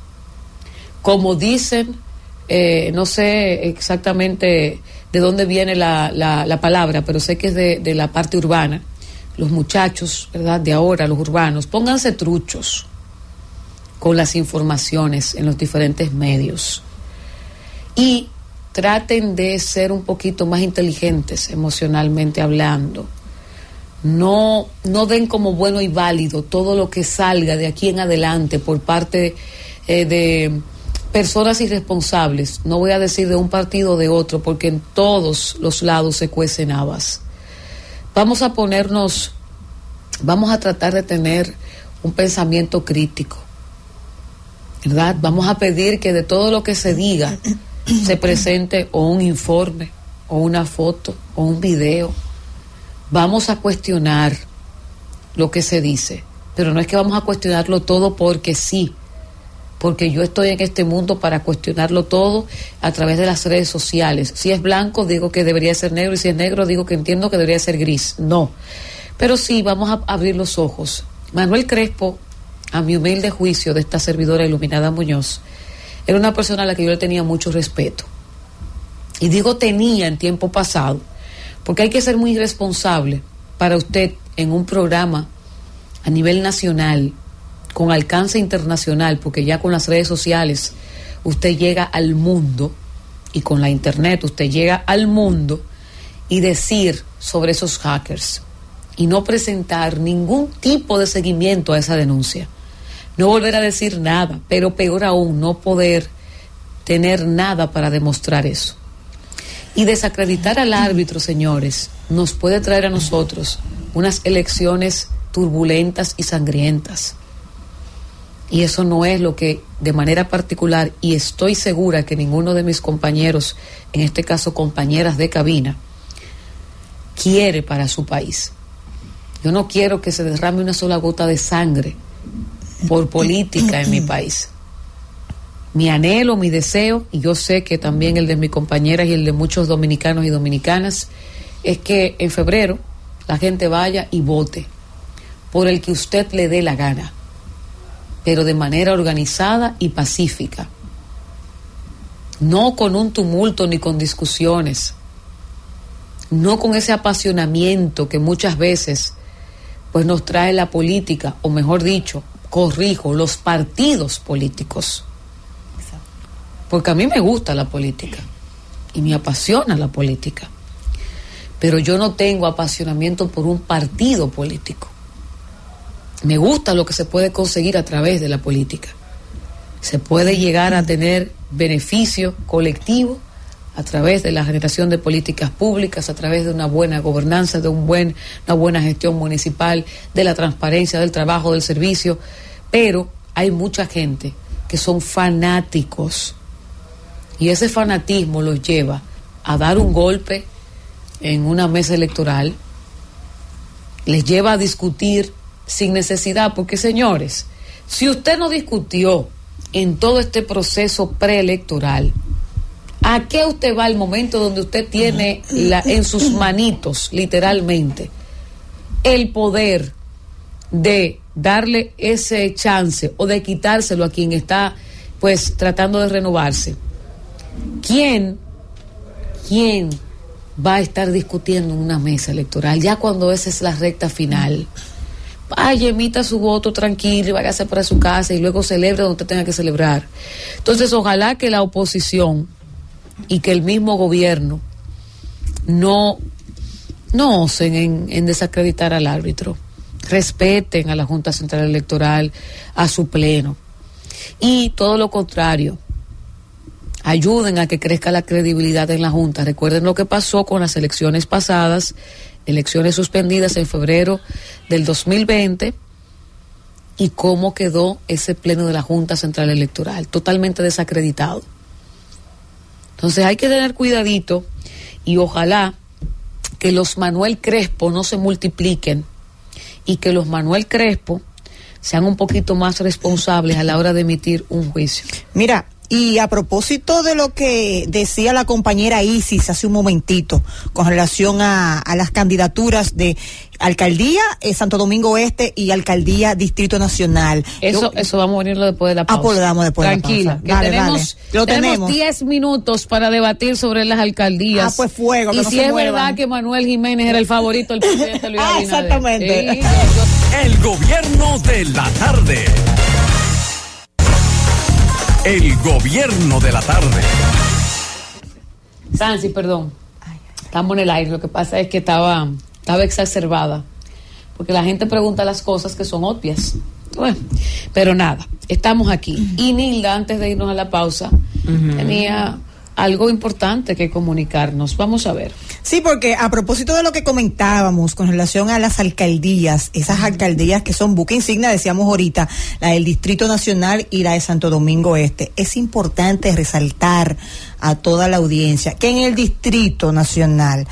S6: Como dicen, eh, no sé exactamente de dónde viene la, la- la palabra, pero sé que es de, de la parte urbana. Los muchachos, ¿verdad? De ahora, los urbanos, pónganse truchos con las informaciones en los diferentes medios. Y traten de ser un poquito más inteligentes emocionalmente hablando. No, no den como bueno y válido todo lo que salga de aquí en adelante por parte eh, de personas irresponsables. No voy a decir de un partido o de otro, porque en todos los lados se cuecen habas. Vamos a ponernos, vamos a tratar de tener un pensamiento crítico. ¿Verdad? Vamos a pedir que de todo lo que se diga se presente o un informe, o una foto, o un video. Vamos a cuestionar lo que se dice, pero no es que vamos a cuestionarlo todo porque sí, porque yo estoy en este mundo para cuestionarlo todo a través de las redes sociales. Si es blanco, digo que debería ser negro, y si es negro, digo que entiendo que debería ser gris. No. Pero sí, vamos a abrir los ojos. Manuel Crespo, a mi humilde juicio de esta servidora iluminada Muñoz, era una persona a la que yo le tenía mucho respeto. Y digo tenía en tiempo pasado, porque hay que ser muy responsable para usted en un programa a nivel nacional, con alcance internacional, porque ya con las redes sociales usted llega al mundo y con la internet usted llega al mundo y decir sobre esos hackers y no presentar ningún tipo de seguimiento a esa denuncia. No volver a decir nada, pero peor aún, no poder tener nada para demostrar eso. Y desacreditar al árbitro, señores, nos puede traer a nosotros unas elecciones turbulentas y sangrientas. Y eso no es lo que de manera particular, y estoy segura que ninguno de mis compañeros, en este caso compañeras de cabina, quiere para su país. Yo no quiero que se derrame una sola gota de sangre por política en mi país. Mi anhelo, mi deseo, y yo sé que también el de mis compañeras y el de muchos dominicanos y dominicanas, es que en febrero la gente vaya y vote por el que usted le dé la gana, pero de manera organizada y pacífica. No con un tumulto ni con discusiones, no con ese apasionamiento que muchas veces pues nos trae la política, o mejor dicho, corrijo, los partidos políticos. Porque a mí me gusta la política y me apasiona la política. Pero yo no tengo apasionamiento por un partido político. Me gusta lo que se puede conseguir a través de la política. Se puede llegar a tener beneficio colectivo a través de la generación de políticas públicas, a través de una buena gobernanza, de un buen, una buena gestión municipal, de la transparencia del trabajo, del servicio, pero hay mucha gente que son fanáticos y ese fanatismo los lleva a dar un golpe en una mesa electoral, les lleva a discutir sin necesidad, porque señores, si usted no discutió en todo este proceso preelectoral, ¿a qué usted va al momento donde usted tiene en sus manitos, literalmente, el poder de darle ese chance o de quitárselo a quien está pues tratando de renovarse? ¿Quién, quién va a estar discutiendo en una mesa electoral ya cuando esa es la recta final? vaya, emita su voto tranquilo y váyase para su casa y luego celebre donde usted tenga que celebrar. Entonces, ojalá que la oposición y que el mismo gobierno no, no osen en, en desacreditar al árbitro, respeten a la Junta Central Electoral, a su pleno y todo lo contrario. Ayuden a que crezca la credibilidad en la Junta. Recuerden lo que pasó con las elecciones pasadas elecciones suspendidas en febrero del 2020 y cómo quedó ese pleno de la Junta Central Electoral, totalmente desacreditado. Entonces hay que tener cuidadito y ojalá que los Manuel Crespo no se multipliquen y que los Manuel Crespo sean un poquito más responsables a la hora de emitir un juicio.
S17: Mira, y a propósito de lo que decía la compañera Isis hace un momentito con relación a, a las candidaturas de alcaldía eh, Santo Domingo Este y alcaldía Distrito Nacional.
S6: Eso,
S17: Yo-
S6: eso vamos a venirlo después de la pausa.
S17: Ah, pues lo damos después de la
S6: Tranquila,
S17: pausa.
S6: que
S17: Dale,
S6: tenemos,
S17: dale. Lo
S6: tenemos
S17: tenemos.
S6: 10 minutos para debatir sobre las alcaldías.
S17: Ah, pues fuego, que
S6: Y
S17: no
S6: si
S17: se
S6: es
S17: muevan.
S6: verdad que Manuel Jiménez era el favorito del presidente Luis
S17: Ah,
S6: Abinader.
S17: exactamente.
S6: Sí,
S1: El gobierno de la tarde. El gobierno de la tarde.
S6: Sansi, perdón. Estamos en el aire. Lo que pasa es que estaba, estaba exacerbada. Porque la gente pregunta las cosas que son obvias. Bueno, pero nada, estamos aquí. Y Nilda, antes de irnos a la pausa, tenía algo importante que comunicarnos. Vamos a ver.
S17: Sí, porque a propósito de lo que comentábamos con relación a las alcaldías, esas alcaldías que son buque insignia, decíamos ahorita, la del Distrito Nacional y la de Santo Domingo Este, es importante resaltar a toda la audiencia que en el Distrito Nacional,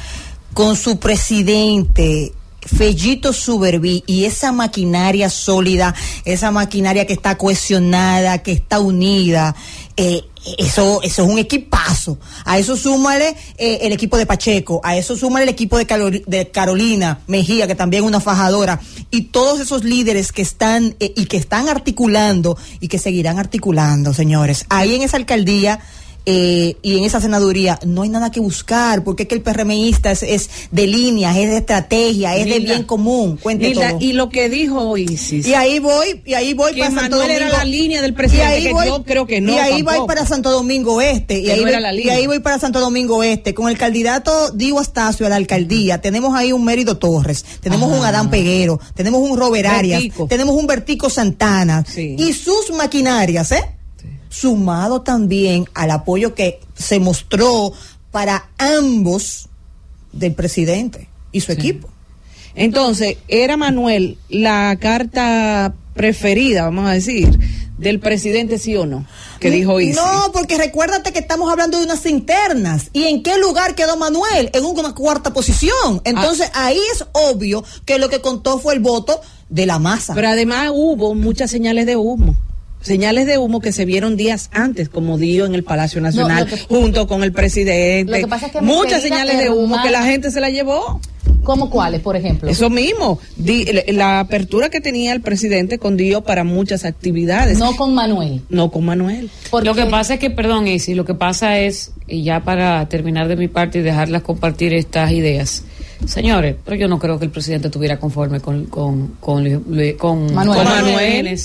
S17: con su presidente, Fellito Suberví y esa maquinaria sólida, esa maquinaria que está cohesionada, que está unida, eh, eso, eso es un equipazo. A eso súmale eh, el equipo de Pacheco, a eso súmale el equipo de, de Carolina Mejía, que también es una fajadora, y todos esos líderes que están eh, y que están articulando y que seguirán articulando, señores. Ahí en esa alcaldía eh, y en esa senaduría no hay nada que buscar, porque es que el PRMista es, es de líneas, es de estrategia, es de bien común. Cuente todo.
S2: y lo que dijo Isis.
S17: Y ahí voy, y ahí voy
S2: Que
S17: para Santo
S2: Manuel era
S17: Domingo.
S2: la línea del presidente,
S17: Y ahí
S2: que
S17: voy-
S2: yo creo que no,
S17: Y ahí voy
S2: tampoco.
S17: para Santo Domingo Este. Y ahí,
S2: no
S17: voy,
S2: la
S17: y ahí voy para Santo Domingo Este. Con el candidato Diego Astacio a la alcaldía. Tenemos ahí un Mérido Torres. Tenemos
S2: Ajá.
S17: un Adán Peguero. Tenemos un Robert Arias.
S2: Bertico.
S17: Tenemos un Bertico Santana.
S2: Sí.
S17: Y sus maquinarias, ¿eh? Sumado también al apoyo que se mostró para ambos del presidente y su equipo.
S2: Entonces, ¿era Manuel la carta preferida, vamos a decir, del presidente, sí o no? Que dijo.
S17: No, porque recuérdate que estamos hablando de unas internas. ¿Y en qué lugar quedó Manuel? En una cuarta posición. Entonces
S2: Ah.
S17: ahí es obvio que lo que contó fue el voto de la masa.
S2: Pero además hubo muchas señales de humo. Señales de humo que se vieron días antes, como dio en el Palacio Nacional,
S20: que-
S2: junto con el presidente.
S20: Lo que pasa es que mi
S2: muchas señales de humo que la gente se la llevó.
S20: ¿Cómo cuáles, por ejemplo?
S2: Eso mismo, di- la, apertura que tenía el presidente con Dio para muchas actividades.
S20: No con Manuel.
S2: No con Manuel.
S6: Lo que pasa es que, perdón, Isi, lo que pasa es, y ya para terminar de mi parte y dejarlas compartir estas ideas, señores, pero yo no creo que el presidente estuviera conforme con, con, con, con
S20: Manuel.
S6: con
S20: Manuel.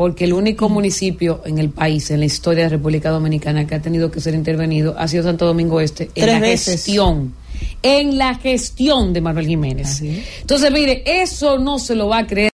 S6: Porque el único municipio en el país, en la historia de República Dominicana, que ha tenido que ser intervenido ha sido Santo Domingo Este en
S17: Tres
S6: la
S17: veces.
S6: gestión. En la gestión de Manuel Jiménez. Entonces, mire, eso no se lo va a creer.